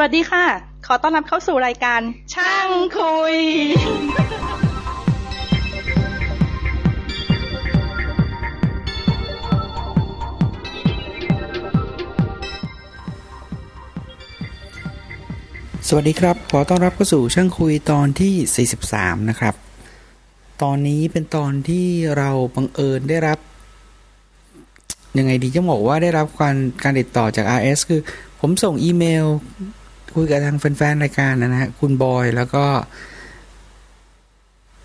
สวัสดีค่ะ ขอต้อนรับเข้าสู่รายการ ช่างคุย สวัสดีครับ ขอต้อนรับเข้าสู่ช่างคุยตอนที่ 43 นะครับ ตอนนี้เป็นตอนที่เราบังเอิญได้รับ ยังไงดีจะบอกว่าได้รับการการติดต่อจาก RS คือผมส่งอีเมล คุยกับทางแฟนๆรายการนะฮะคุณบอยแล้วก็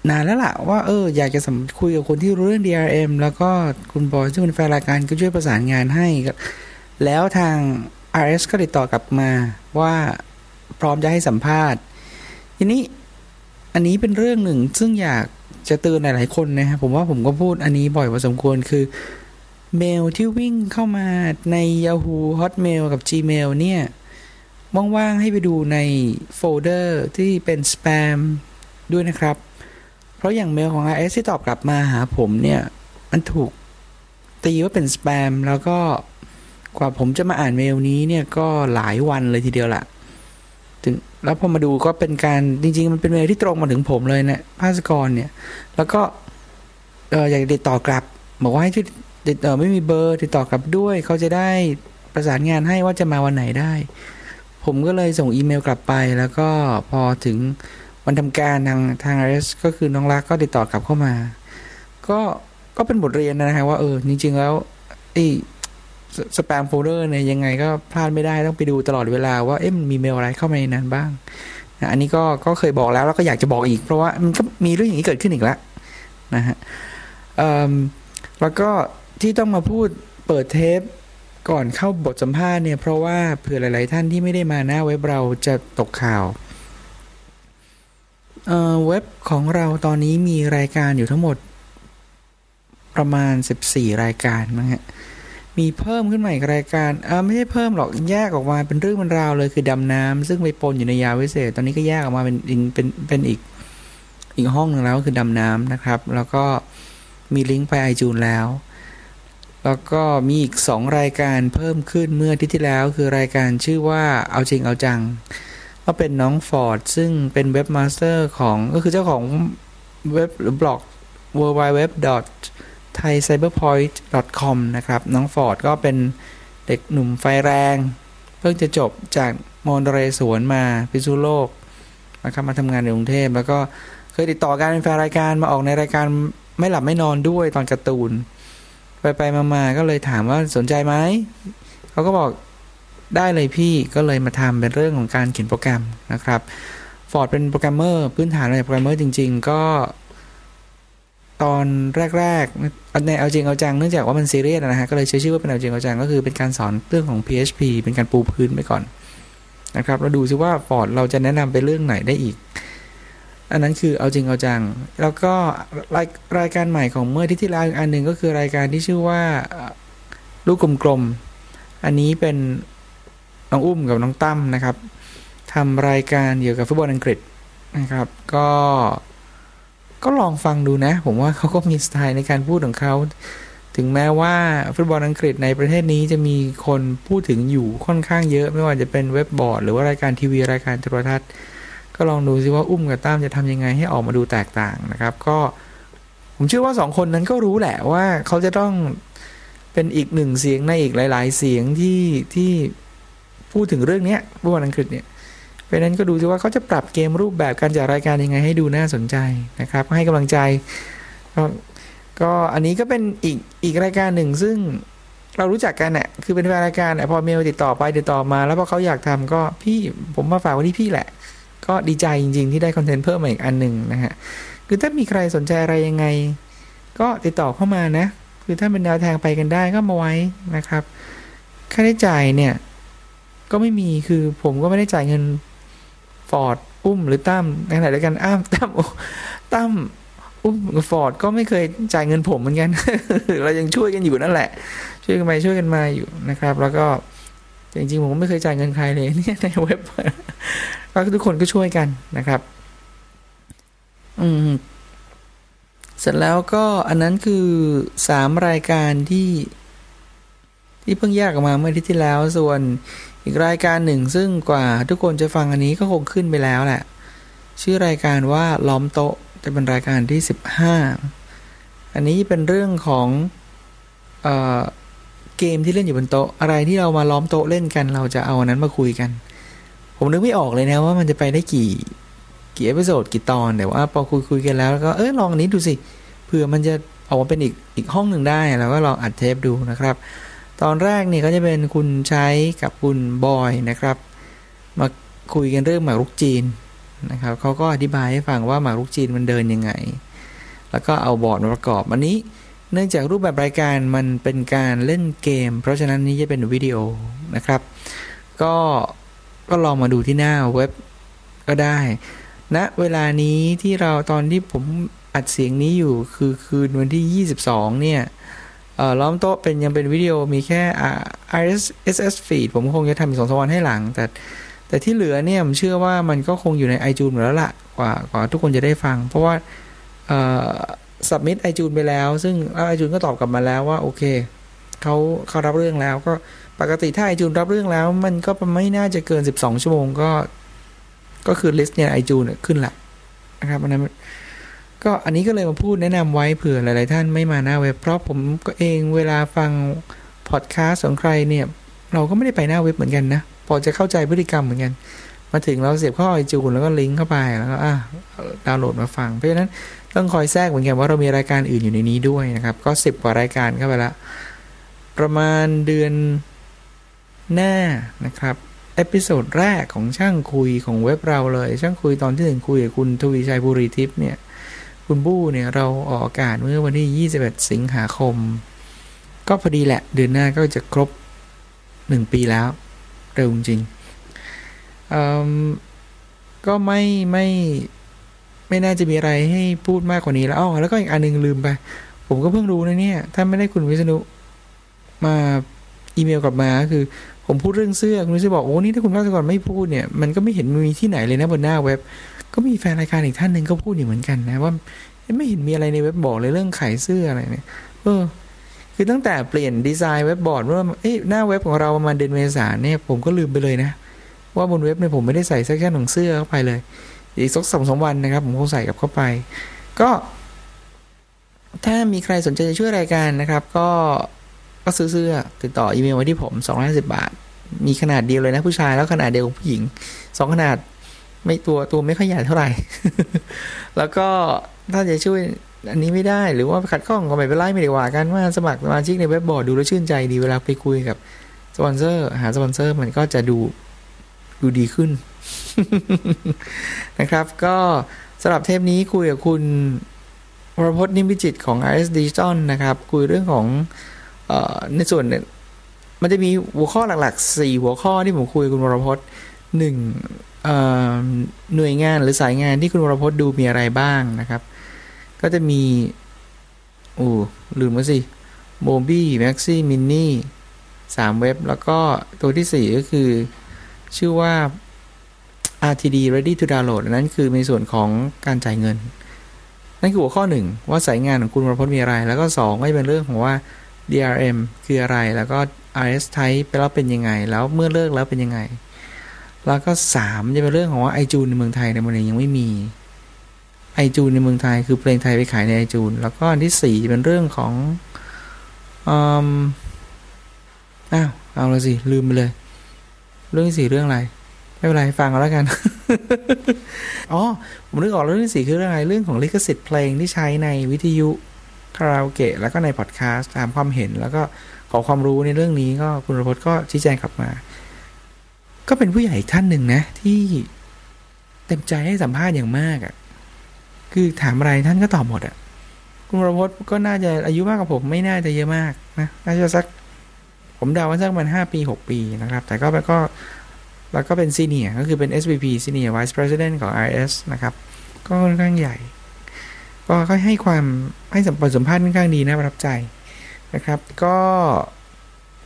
นานแล้วล่ะว่าเอออยากจะสัมคุยกับคนที่รู้เรื่อง DRM แล้วก็คุณบอยซึ่งเป็นแฟนรายการก็ช่วยประสานงานให้ แล้วทาง RS ก็ติดต่อกลับมาว่าพร้อมจะให้สัมภาษณ์ ทีนี้อันนี้เป็นเรื่องหนึ่งซึ่งอยากจะเตือนหลายๆคนนะครับผมว่าผมก็พูดอันนี้บ่อยพอสมควรคือเมลที่วิ่งเข้ามาใน Yahoo Hotmail กับ Gmail เนี่ย ว่างๆให้ไปดูในโฟลเดอร์ที่เป็นสแปมด้วยนะครับ เพราะอย่างเมลของ RS ที่ตอบกลับมาหาผมเนี่ย มันถูกตีว่าเป็นสแปมแล้วก็กว่าผมจะมาอ่านเมลนี้เนี่ยก็หลายวันเลยทีเดียวละถึงแล้วพอมาดูก็เป็นการจริง ๆ มันเป็นเมลที่ตรงมาถึงผมเลยนะภาสกรเนี่ย แล้วก็เอออยากติดต่อกลับ บอกว่าให้ช่วยติดต่อไม่มีเบอร์ติดต่อกลับด้วย เขาจะได้ประสานงานให้ว่าจะมาวันไหนได้ ผมก็เลยส่งอีเมลกลับไป แล้วก็พอถึงวันทำการทางทางเอสก็คือน้องรักก็ติดต่อกลับเข้ามา ก็ก็เป็นบทเรียนนะฮะว่าเออจริง ๆ แล้วไอ้สแปมโฟลเดอร์เนี่ยยังไงก็พลาดไม่ได้ต้องไปดูตลอดเวลาว่าเอ๊ะมันมีเมลอะไรเข้ามาในนั้นบ้างนะอันนี้ก็ก็เคยบอกแล้วแล้วก็อยากจะบอกอีก เพราะว่ามันก็มีเรื่องอย่างนี้เกิดขึ้นอีกแล้วนะฮะแล้วก็ที่ต้องมาพูดเปิดเทป ก่อนเข้าบทสัมภาษณ์เนี่ยเพราะว่าเผื่อหลาย ๆ ท่านที่ไม่ได้มาหน้าเว็บเราจะตกข่าวเเว็บของเราตอนนี้มีรายการอยู่ทั้งหมด ประมาณ 14 รายการนะฮะมีเพิ่มขึ้นมาอีกรายการเออไม่ใช่เพิ่มหรอกแยกออกมาเป็นเรื่องเป็นราวเลยคือดำน้ำซึ่งไปปนอยู่ในยาวิเศษ ตอนนี้ก็แยกออกมาเป็นเป็นเป็นอีกอีกห้องหนึ่งแล้วคือดำน้ำนะครับ แล้วก็มีลิงก์ไปไอจูนแล้ว แล้วก็มีอีกสองรายการเพิ่มขึ้นเมื่อที่ที่แล้ว คือรายการชื่อว่าเอาจริงเอาจัง ก็เป็นน้องฟอร์ดซึ่งเป็นเว็บมาสเตอร์ของก็คือเจ้าของเว็บหรือบล็อก w w w thaicyberpoint.com นะครับ น้องฟอร์ดก็เป็นเด็กหนุ่มไฟแรง เพิ่งจะจบจากมอนเรสวนมาพิษุโลกนะครับมาทำงานในกรุงเทพแล้วก็เคยติดต่อการเป็นแฟนรายการมาออกในรายการไม่หลับไม่นอนด้วยตอนการ์ตูน ไปไปมาๆก็เลยถามว่าสนใจไหมเขาก็บอกได้เลยพี่ก็เลยมาทำเป็นเรื่องของการเขียนโปรแกรมนะครับฟอร์ดเป็นโปรแกรมเมอร์พื้นฐานในโปรแกรมเมอร์จริง ๆ ก็ตอนแรกๆในเอาจริงเอาจังเนื่องจากว่ามันซีเรียสนะฮะก็เลยใช้ชื่อว่าเป็นเอาจริงเอาจังก็คือเป็นการสอนเรื่องของ PHP เป็นการปูพื้นไปก่อนนะครับเราดูซิว่าฟอร์ดเราจะแนะนำไปเรื่องไหนได้อีก อันนั้นคือเอาจริงเอาจัง แล้วก็รายรายการใหม่ของเมื่อที่ที่แล้วอันหนึ่งก็คือรายการที่ชื่อว่าลูกกลมๆอันนี้เป็นน้องอุ้มกับน้องตั้มนะครับทำรายการเกี่ยวกับฟุตบอลอังกฤษนะครับ ก็ก็ลองฟังดูนะ ผมว่าเขาก็มีสไตล์ในการพูดของเขาถึงแม้ว่าฟุตบอลอังกฤษในประเทศนี้จะมีคนพูดถึงอยู่ค่อนข้างเยอะ ไม่ว่าจะเป็นเว็บบอร์ด หรือว่ารายการทีวีรายการโทรทัศน์ ก็ลองดูซิว่าอุ้มกับตั้มจะทำยังไงให้ออกมาดูแตกต่างนะครับ ก็ผมเชื่อว่าสองคนนั้นก็รู้แหละว่าเขาจะต้องเป็นอีกหนึ่งเสียงในอีกหลาย ๆ เสียงที่ที่พูดถึงเรื่องนี้ฟุตบอลอังกฤษเนี่ยราะนั้นก็ดูซิว่าเขาจะปรับเกมรูปแบบการจัดรายการยังไงให้ดูน่าสนใจนะครับ ให้กำลังใจก็ก็อันนี้ก็เป็นอีกอีกรายการหนึ่งซึ่งเรารู้จักกันเนี่ยคือเป็นรายการเนี่ยพอเมลติดต่อไปติดต่อมา แล้วพอเขาอยากทำก็พี่ผมมาฝากไว้ที่พี่แหละ ก็ดีใจจริง ๆ ที่ได้คอนเทนต์เพิ่มมาอีกอันหนึ่งนะฮะคือถ้ามีใครสนใจอะไรยังไง ก็ติดต่อเข้ามานะ คือถ้าเป็นแนวทางไปกันได้ก็มาไว้นะครับ ค่าใช้จ่ายเนี่ย ก็ไม่มีคือผมก็ไม่ได้จ่ายเงินฟอร์ดอุ้มหรือตั้มในไหนแล้วกันอ้ามตั้มตั้มอุ้มฟอร์ดก็ไม่เคยจ่ายเงินผมเหมือนกัน เรายังช่วยกันอยู่นั่นแหละ ช่วยกันไปช่วยกันมาอยู่นะครับ แล้วก็ จริงๆผมไม่เคยจ่ายเงินใครเลยเนี่ยในเว็บก็ทุกคนก็ช่วยกันนะครับ อืมเสร็จแล้วก็อันนั้นคือสามรายการที่ ที่เพิ่งแยกออกมาเมื่อที่ที่แล้วส่วนอีกรายการหนึ่งซึ่งกว่าทุกคนจะฟังอันนี้ก็คงขึ้นไปแล้วแหละ ชื่อรายการว่าล้อมโต๊ะจะเป็นรายการที่15อันนี้เป็นเรื่องของ เออ เกมที่เล่นอยู่บนโต๊ะอะไรที่เรามาล้อมโต๊ะเล่นกัน เราจะเอาอันนั้นมาคุยกัน ผมนึกไม่ออกเลยนะว่ามันจะไปได้กี่กี่ episode กี่ตอนแต่ว่าพอคุยคุยกันแล้วก็เออลองอันนี้ดูสิเผื่อมันจะออกมาเป็นอีกอีกห้องหนึ่งได้แล้วก็ลองอัดเทปดูนะครับ ตอนแรกนี่ก็จะเป็นคุณใช้กับคุณบอยนะครับ มาคุยกันเรื่องหมากรุกจีนนะครับเขาก็อธิบายให้ฟังว่าหมากรุกจีนมันเดินยังไง แล้วก็เอาบอร์ดมาประกอบอันนี้ เนื่องจากรูปแบบรายการมันเป็นการเล่นเกม เพราะฉะนั้นนี้จะเป็นวิดีโอนะครับ ก็ก็ลองมาดูที่หน้าเว็บก็ได้ณนะเวลานี้ที่เราตอนที่ผมอัดเสียงนี้อยู่คือคืนวันที่ 22 เนี่ยล้อมโต๊ะเป็นยังเป็นวิดีโอมีแค่ RSS feed ผมคงจะทำอีกสองสวันให้หลัง แต่แต่ที่เหลือเนี่ยผมเชื่อว่ามันก็คงอยู่ใน iTunes แล้วละกว่ากว่าทุกคนจะได้ฟัง เพราะว่า สับมิดไอจูนไปแล้ว ซึ่งไอจูนก็ตอบกลับมาแล้วว่า โอเคเขาเขารับเรื่องแล้ว ก็ปกติถ้าไอจูนรับเรื่องแล้ว มันก็ไม่น่าจะเกิน 12 ชั่วโมงก็ ก็คือ list เนี่ย iTunes ขึ้นละนะครับอันนั้นก็อันนี้ก็เลยมาพูดแนะนำไว้เผื่อหลาย ๆ ท่านไม่มาหน้าเว็บ เพราะผมก็เองเวลาฟังพอดแคสต์ของใครเนี่ย เราก็ไม่ได้ไปหน้าเว็บเหมือนกันนะ พอจะเข้าใจพฤติกรรมเหมือนกัน มาถึงเราเสียบเข้า iTunes แล้วก็ลิงก์เข้าไปแล้วก็อะดาวน์โหลดมาฟัง เพราะฉะนั้นต้องคอยแทรกเหมือนกันว่าเรามีรายการอื่นอยู่ในนี้ด้วยนะครับ ก็สิบกว่ารายการเข้าไปละประมาณเดือนหน้านะครับ episode แรกของช่างคุยของเว็บเราเลย ช่างคุยตอนที่หนึ่งคุยกับคุณทวีชัยบุรีทิพย์เนี่ย คุณบู้เนี่ยเราออกอากาศเมื่อวันที่ 21 สิงหาคม ก็พอดีแหละ เดือนหน้าก็จะครบหนึ่งปีแล้ว เร็วจริง ก็ไม่ไม่ไม่น่าจะมีอะไรให้พูดมากกว่านี้แล้วอ๋อแล้วก็อีกอันนึงลืมไป ผมก็เพิ่งรู้นะเนี่ย ถ้าไม่ได้คุณวิษณุมาอีเมลกลับมาคือ ผมพูดเรื่องเสื้อคุณวิษณุบอกโอ้นี่ถ้าคุณภาสกรไม่พูดเนี่ย มันก็ไม่เห็นมีที่ไหนเลยนะบนหน้าเว็บ ก็มีแฟนรายการอีกท่านหนึ่งก็พูดอยู่เหมือนกันนะว่าไม่เห็นมีอะไรในเว็บบอกเลยเรื่องขายเสื้ออะไรเนี่ย เออ คือตั้งแต่เปลี่ยนดีไซน์เว็บบอร์ดว่าเอ้หน้าเว็บของเราประมาณเดือนเมษาเนี่ยผมก็ลืมไปเลยนะ ว่าบนเว็บเนี่ยผมไม่ได้ใส่แค่หนังเสื้อเข้าไปเลย อีกสักสองสองวันนะครับ ผมคงใส่กับเข้าไป ก็ ถ้ามีใครสนใจจะช่วยรายการนะครับ ก็ก็ซื้อเสื้อติดต่ออีเมลไว้ที่ผมสองร้อยสิบาท มีขนาดเดียวเลยนะผู้ชายแล้วขนาดเดียวผู้หญิงสองขนาดไม่ตัวตัวไม่ค่อยใหญ่เท่าไหร่ แล้วก็ถ้าจะช่วยอันนี้ไม่ได้หรือว่าขัดข้องก็ไม่เป็นไรไม่ได้ว่ากันว่าสมัครสมาชิกในเว็บบอร์ดดูแล้วชื่นใจดีเวลาไปคุยกับสปอนเซอร์ หาสปอนเซอร์มันก็จะดู ดูดีขึ้น นะครับ ก็สำหรับเทปนี้คุยกับคุณวรพจน์นิมพิจิตของ RS Digital นะครับ คุยเรื่องของอในส่วนมันจะมีหัวข้อหลักๆสี่หัวข้อที่ผมคุยกับคุณวรพจน์หนึ่งหน่วยงานหรือสายงานที่คุณวรพจน์ดูมีอะไรบ้างนะครับ ก็จะมีโอ้ลืมมาสิโมบี้แม็กซี่มินนี่สามเว็บ แล้วก็ตัวที่สี่ก็คือ ชื่อว่า RTD ready to download นั้นคือในส่วนของการจ่ายเงิน นั่นคือหัวข้อหนึ่งว่าสายงานของคุณวรพจน์มีอะไร แล้วก็สองก็จะเป็นเรื่องของว่า DRM คืออะไรแล้วก็ RS type ไปแล้วเป็นยังไง แล้วเมื่อเลิกแล้วเป็นยังไง แล้วก็สามจะเป็นเรื่องของว่าไอจูนในเมืองไทยในมันยังไม่มีไอจูนในเมืองไทยคือเพลงไทยไปขายในไอจูนแล้วก็อันที่สี่จะเป็นเรื่องของอ้าวเอาลยสิลืมไปเลย เรื่องที่สี่เรื่องอะไร ไม่เป็นไรฟังเอาแล้วกัน อ๋อ ผมนึกออกเรื่องที่สี่คือเรื่องอะไร เรื่องของลิขสิทธิ์เพลงที่ใช้ในวิทยุคาราโอเกะแล้วก็ในพอดแคสต์ตามความเห็น แล้วก็ขอความรู้ในเรื่องนี้ก็คุณรพจน์ก็ชี้แจงกลับมา ก็เป็นผู้ใหญ่ท่านหนึ่งนะ ที่เต็มใจให้สัมภาษณ์อย่างมากอะ่ะคือถามอะไรท่านก็ตอบหมดอะ่ะ คุณรพจน์ก็น่าจะอายุมากกว่าผมไม่น่าจะเยอะมากนะน่าจะสัก ผมเดาว่าสักมันห้าปีหกปีนะครับ แต่ก็ก็แล้วก็เป็นซีเนียก็คือเป็น SVP Senior Vice President ของ RS นะครับ ก็ค่อนข้างใหญ่ ก็เขาให้ความให้สัมสัมภาษณ์ค่อนข้างดีนะประทับใจนะครับ ก็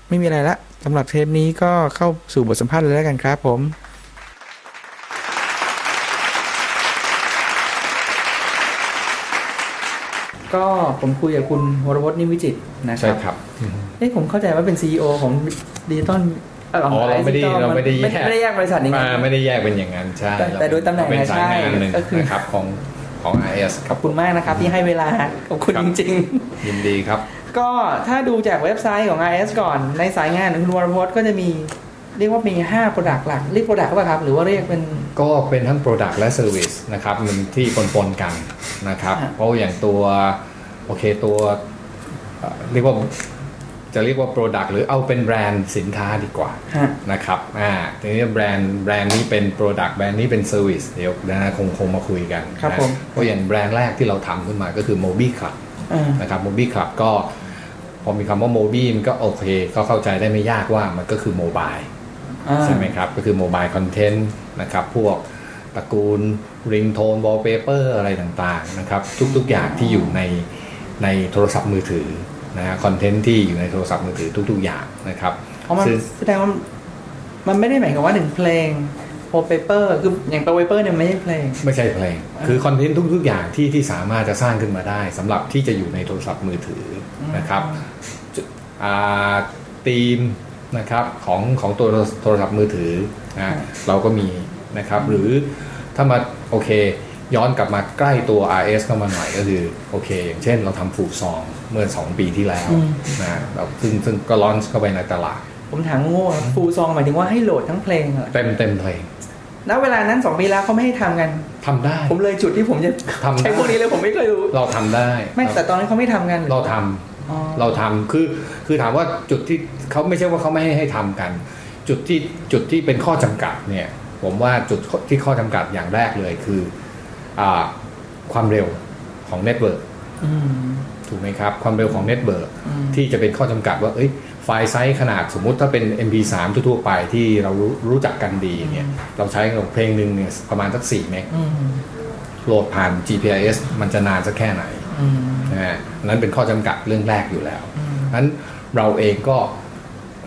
ไม่มีอะไรละสำหรับเทปนี้ก็เข้าสู่บทสัมภาษณ์เลยแล้วกันครับผม ก็ผมคุยกับคุณวรพจน์นิมวิจิตนะครับใช่ครับเอ้ผมเข้าใจว่าเป็น CEO ของดิจิตอลของอ๋อเราไม่ได้ IS ก็เราไม่ได้แยกไม่ได้แยกบริษัทนี้อ่าไม่ได้แยกเป็นอย่างนั้นใช่แต่แต่โดยตำแหน่งเป็นสายงานหนึ่งใช่ก็คือนะครับของของ IS คขรัอบบคุณมากนะครับที่ให้เวลาขอบคุณครับจริงยินดีครับๆก็ถ้าดูจากเว็บไซต์ของ IS ก่อนในสายงานของคุณวรพจน์ก็จะมี เรียกว่ามี 5 Product หลักเรียก Product ป่ะครับ หรือว่าเรียกเป็น ก็เป็นทั้ง Product และ Service นะครับมันที่ปนๆกันนะครับ อะ เพราะอย่างตัวโอเคตัวเอ่อเรียกว่าจะเรียกว่า Product หรือเอาเป็นแบรนด์สินค้าดีกว่า ฮะ นะครับอ่าทีนี้แบรนด์แบรนด์นี้เป็น Product แบรนด์นี้เป็น Service เดี๋ยวนะคงคงมาคุยกันครับนะผม เพราะอย่างแบรนด์แรกที่เราทำขึ้นมาก็คือ Mobi Club อ่า นะครับ Mobi Club ก็พอมีคำว่า Mobi มันก็โอเค ก็เข้าใจได้ไม่ยากว่ามันก็คือโมบายอ่า ใช่ไหมครับ ก็คือโมบายคอนเทนต์นะครับ พวกตระกูล ringtone wallpaper อะไรต่างๆนะครับ ทุกๆอย่างที่อยู่ในในโทรศัพท์มือถือนะฮะ content ที่อยู่ในโทรศัพท์มือถือทุก ๆ อย่างนะครับเพราะมันซึ่งแสดงว่ามันไม่ได้หมายความว่าหนึ่งเพลงโ o เปเปอร์คืออย่างโปรเปเปอร์เนี่ยไม่ใช่เพลง ไม่ใช่เพลง คือ content ทุก ๆ อย่างที่ที่สามารถจะสร้างขึ้นมาได้สำหรับที่จะอยู่ในโทรศัพท์มือถือนะครับจุอ่าธีม นะครับของของตัวโทรศัพท์มือถือนะเราก็มีนะครับ หรือถ้ามาโอเค ย้อนกลับมาใกล้ตัว RS เข้ามาหน่อยก็คือโอเค อย่างเช่นเราทำฟูซองเมื่อ 2 ปีที่แล้วอืมนะเราซึ่งซึ่งก็ลอนเข้าไปในตลาด ผมถามโง่ฟูซองหมายถึงว่าให้โหลดทั้งเพลงเหรอเต็มเต็มเพลงณเวลานั้นสองปีแล้วเขาไม่ให้ทำกันทำได้ ผมเลยจุดที่ผมจะทำได้ใช้พวกนี้เลยผมไม่เคยรู้ เราทำได้ ไม่แต่ตอนนั้นเขาไม่ทำกันหอเราทำอ๋อ เราทำคือคือถามว่าจุดที่เขาไม่ใช่ว่าเขาไม่ให้ให้ทำกัน จุดที่จุดที่เป็นข้อจำกัดเนี่ย ผมว่าจุดที่ข้อจำกัดอย่างแรกเลยคืออ่าความเร็วของ network อืมถูกไหมครับ ความเร็วของ network อืมที่จะเป็นข้อจำกัดว่าเอ้ย file size ขนาดสมมุติถ้าเป็น MP3 ทั่วๆไปที่เรารู้รู้จักกันดีเนี่ยเราใช้กับเพลงหนึ่งเนี่ยประมาณสัก4 meg อืมโหลดผ่าน GPRS มันจะนานสักแค่ไหนอืม นะฮะอันนั้นเป็นข้อจำกัดเรื่องแรกอยู่แล้วอืมนั้นเราเองก็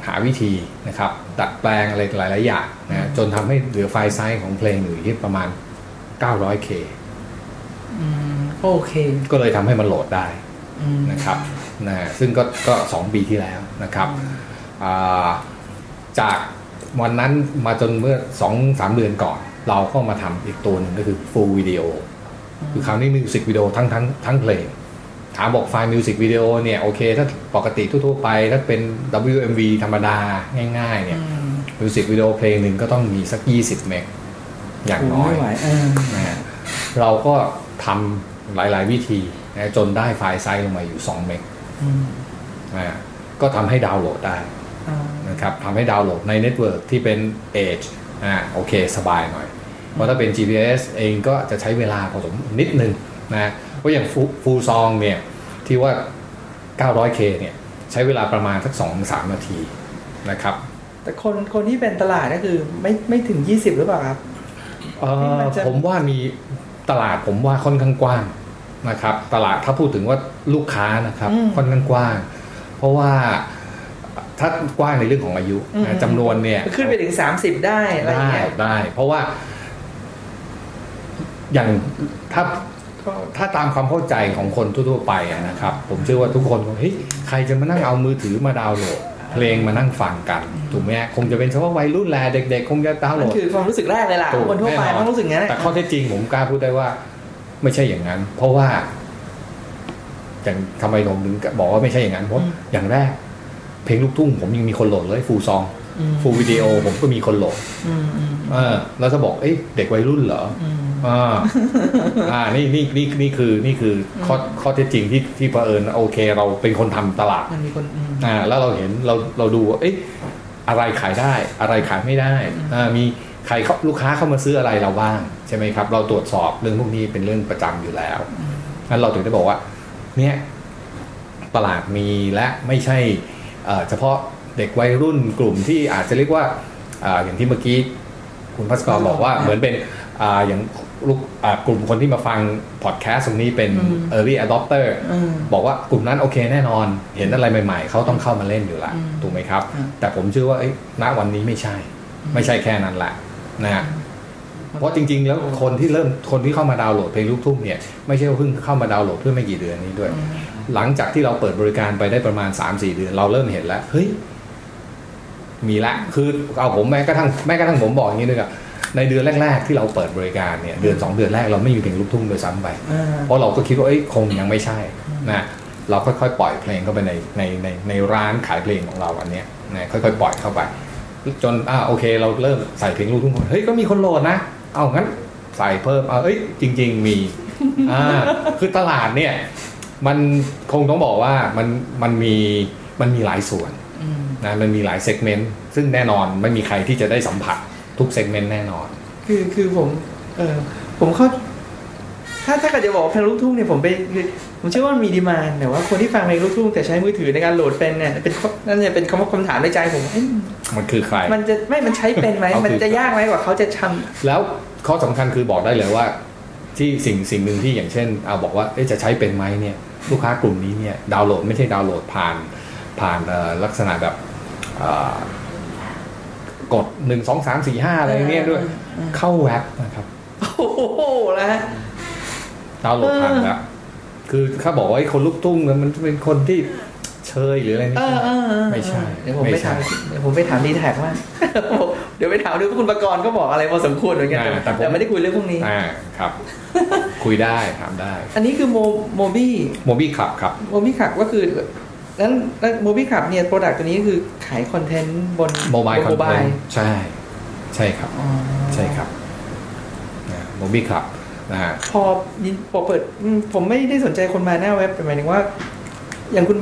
หาวิธีนะครับดัดแปลงอะไรหลาย ๆ อย่างนะจนทำให้เหลือไฟล์ไซส์ของเพลงอยู่ที่ประมาณ 900K อืมโอเค ก็เลยทำให้มันโหลดได้อืมนะครับนะซึ่งก็ก็สองปีที่แล้วนะครับอ่าจากวันนั้นมาจนเมื่อสองสามเดือนก่อน เราก็มาทำอีกตัวหนึ่งก็คือ full video คือคราวนี้ music video ทั้งทั้งทั้งเพลงถามบอก file music video เนี่ยโอเคถ้าปกติทั่วๆไป ถ้าเป็น WMV ธรรมดาง่าย ๆ เนี่ยอืม music video เพลงหนึ่งก็ต้องมีสัก 20 megอย่างน้อยไม่ไหวเออนะฮะเราก็ทำหลาย ๆ วิธีนะจนได้ file size ลงมาอยู่ 2 meg อืมนะฮะก็ทำให้ดาวน์โหลดได้อ่านะครับทำให้ดาวน์โหลดใน network ที่เป็น Edge อ่าโอเค สบายหน่อย เพราะถ้าเป็น GPRS เองก็จะใช้เวลาพอสมนิดนึงนะเพราะอย่าง full song เนี่ยที่ว่า 900K เนี่ยใช้เวลาประมาณสัก2-3 นาทีนะครับ แต่คนคนที่เป็นตลาดก็คือไม่ไม่ถึงยี่สิบหรือเปล่าครับเอ่อมันจะผมว่ามีตลาดผมว่าค่อนข้างกว้างนะครับ ตลาดถ้าพูดถึงว่าลูกค้านะครับอืมค่อนข้างกว้าง เพราะว่าถ้ากว้างในเรื่องของอายุอืมนะจำนวนเนี่ย ขึ้นไปถึงสามสิบได้อะไรอย่างได้เงี้ยได้ เพราะว่า อย่างถ้าถ้าตามความเข้าใจของคนทั่วๆไปอะนะครับ ผมเชื่อว่าทุกคนเฮ้ยใครจะมานั่งเอามือถือมาดาวน์โหลดเพลงมานั่งฟังกันถูกไหมฮะคงจะเป็นเฉพาะวัยรุ่นแลเด็กๆ คงจะดาวน์โหลมันดคือความรู้สึกแรกเลยล่ะถูกคนทั่วไปแน่นอนมันรู้สึกอย่างนั้นแต่ข้อเท็จจริงผมกล้าพูดได้ว่า ไม่ใช่อย่างนั้น เพราะว่าอย่างทำไมผมถึงบอกว่าไม่ใช่อย่างนั้นเพราะอย่างแรก เพลงลูกทุ่ง ผมยังมีคนโหลดเลยฟูลซองอืมฟูลวิดีโอผมก็มีคนโหลดอืมอืมเออแล้วจะบอกเอ้ยเด็กวัยรุ่นเหรอ อืมอ่าอ่านี่นี่นี่นี่คือนี่คือข้อข้อเท็จจริงที่ที่เผอิญโอเค เราเป็นคนทำตลาดมันมีคนอืมอ่าแล้วเราเห็นเราเราดูว่าเอ๊ะอะไรขายได้อะไรขายไม่ได้อ่ามีใครเข้าลูกค้าเข้ามาซื้ออะไรเราบ้างใช่ไหมครับ เราตรวจสอบเรื่องพวกนี้เป็นเรื่องประจำอยู่แล้วนั้นเราถึงได้บอกว่า เนี่ยตลาดมีและไม่ใช่เอ่อเฉพาะเด็กวัยรุ่นกลุ่มที่อาจจะเรียกว่าอ่าอย่างที่เมื่อกี้คุณพัสกรบอกว่าเหมือนเป็นอ่าอย่าง ลูกอ่ากลุ่มคนที่มาฟังพอดแคสต์ตรงนี้เป็น early adopter อืมบอกว่ากลุ่มนั้นโอเคแน่นอน เห็นอะไรใหม่ ๆ เขาต้องเข้ามาเล่นอยู่แล้วอืมถูกไหมครับอืมแต่ผมเชื่อว่าเอ้ยณวันนี้ไม่ใช่ ไม่ใช่แค่นั้นแหละนะฮะเพราะจริง ๆ แล้วคนที่เริ่มคนที่เข้ามาดาวน์โหลดเพลงลูกทุ่งเนี่ยไม่ใช่ว่าเพิ่งเข้ามาดาวน์โหลดเพื่อไม่กี่เดือนนี้ด้วยอืมหลังจากที่เราเปิดบริการไปได้ประมาณ 3-4 เดือน เราเริ่มเห็นแล้วเฮ้ยมีละคือเอาผมแม้กระทั่งแม้กระทั่งผมบอกอย่างนี้ด้วยอะ ในเดือนแรก ๆ ที่เราเปิดบริการเนี่ยเดือนสองเดือนแรกเราไม่มีเพลงลูกทุ่งโดยซ้ำไปอ่าเพราะเราก็คิดว่าเอ้ยคงยังไม่ใช่นะเราค่อยๆปล่อยเพลงเข้าไปในในในในร้านขายเพลงของเราอันเนี้ยนะค่อยๆ ปล่อยเข้าไป จนอ่าโอเค เราเริ่มใส่เพลงลูกทุ่งเฮ้ยก็มีคนโหลดนะ เอางั้นใส่เพิ่มเอาเอ้ยจริง ๆ มีอ่าคือตลาดเนี่ยมันคงต้องบอกว่ามันมันมีมันมีหลายส่วนอืมนะมันมีหลาย segment ซึ่งแน่นอนไม่มีใครที่จะได้สัมผัส ทุก segment แน่นอน คือคือผมเออผมเข้าถ้าถ้าเกิดจะบอกว่าเพลงลูกทุ่งเนี่ยผมไปคือผมเชื่อว่ามันมีดีมานแต่ว่าคนที่ฟังเพลงลูกทุ่งแต่ใช้มือถือในการโหลดเป็นเนี่ยเป็นข้อนั่นจะเป็นคำว่าคำถามในใจผมเอ๊ะมันคือใคร มันจะไม่มันใช้เป็นไหมเอาคือมันจะยากไหมกว่าเขาจะทำแล้วข้อสำคัญคือบอกได้เลยว่า ที่สิ่งสิ่งหนึ่งที่อย่างเช่นเอาบอกว่าเอ๊ะจะใช้เป็นไหมเนี่ย ลูกค้ากลุ่มนี้เนี่ยดาวน์โหลดไม่ใช่ดาวน์โหลดผ่านผ่านเอ่อลักษณะแบบเอ่อ กดหนึ่งสองสามสี่ห้าอะไรอย่างเงี้ยด้วยอืมเข้าเว็บนะครับ โอ้โหแล้วฮะดาวน์โหลดผ่านเออเว็บคือถ้าบอกว่าไอ้คนลูกทุ่งเนี่ยมันเป็นคนที่เชยหรืออะไรนี่เออเออเออไม่ใช่เดี๋ยวผมไม่ไปใช่ถามเดี๋ยวผมไปถามดีแท็กว่าเดี๋ยวไปถามดูว่าคุณประกรณ์ก็บอกอะไรพอสมควรเหมือนกันอ่าแต่ผมแต่ไม่ได้คุยเรื่องพวกนี้อ่าครับ คุยได้ถามได้ อันนี้คือโมโมบี้โมบี้ขับครับโมบี้ขับก็คือ นั้นโมบี้ขับเนี่ยโปรดักต์ตัวนี้คือขายคอนเทนต์บนโมบายบคอนโมเทบายนต์ใช่ ใช่ครับอ๋อใช่ครับโมบี้ขับนะฮะพอยินพอเปิดอืมผมไม่ได้สนใจคนมาหน้าเว็บแต่หมายถึงว่า อย่างคุณ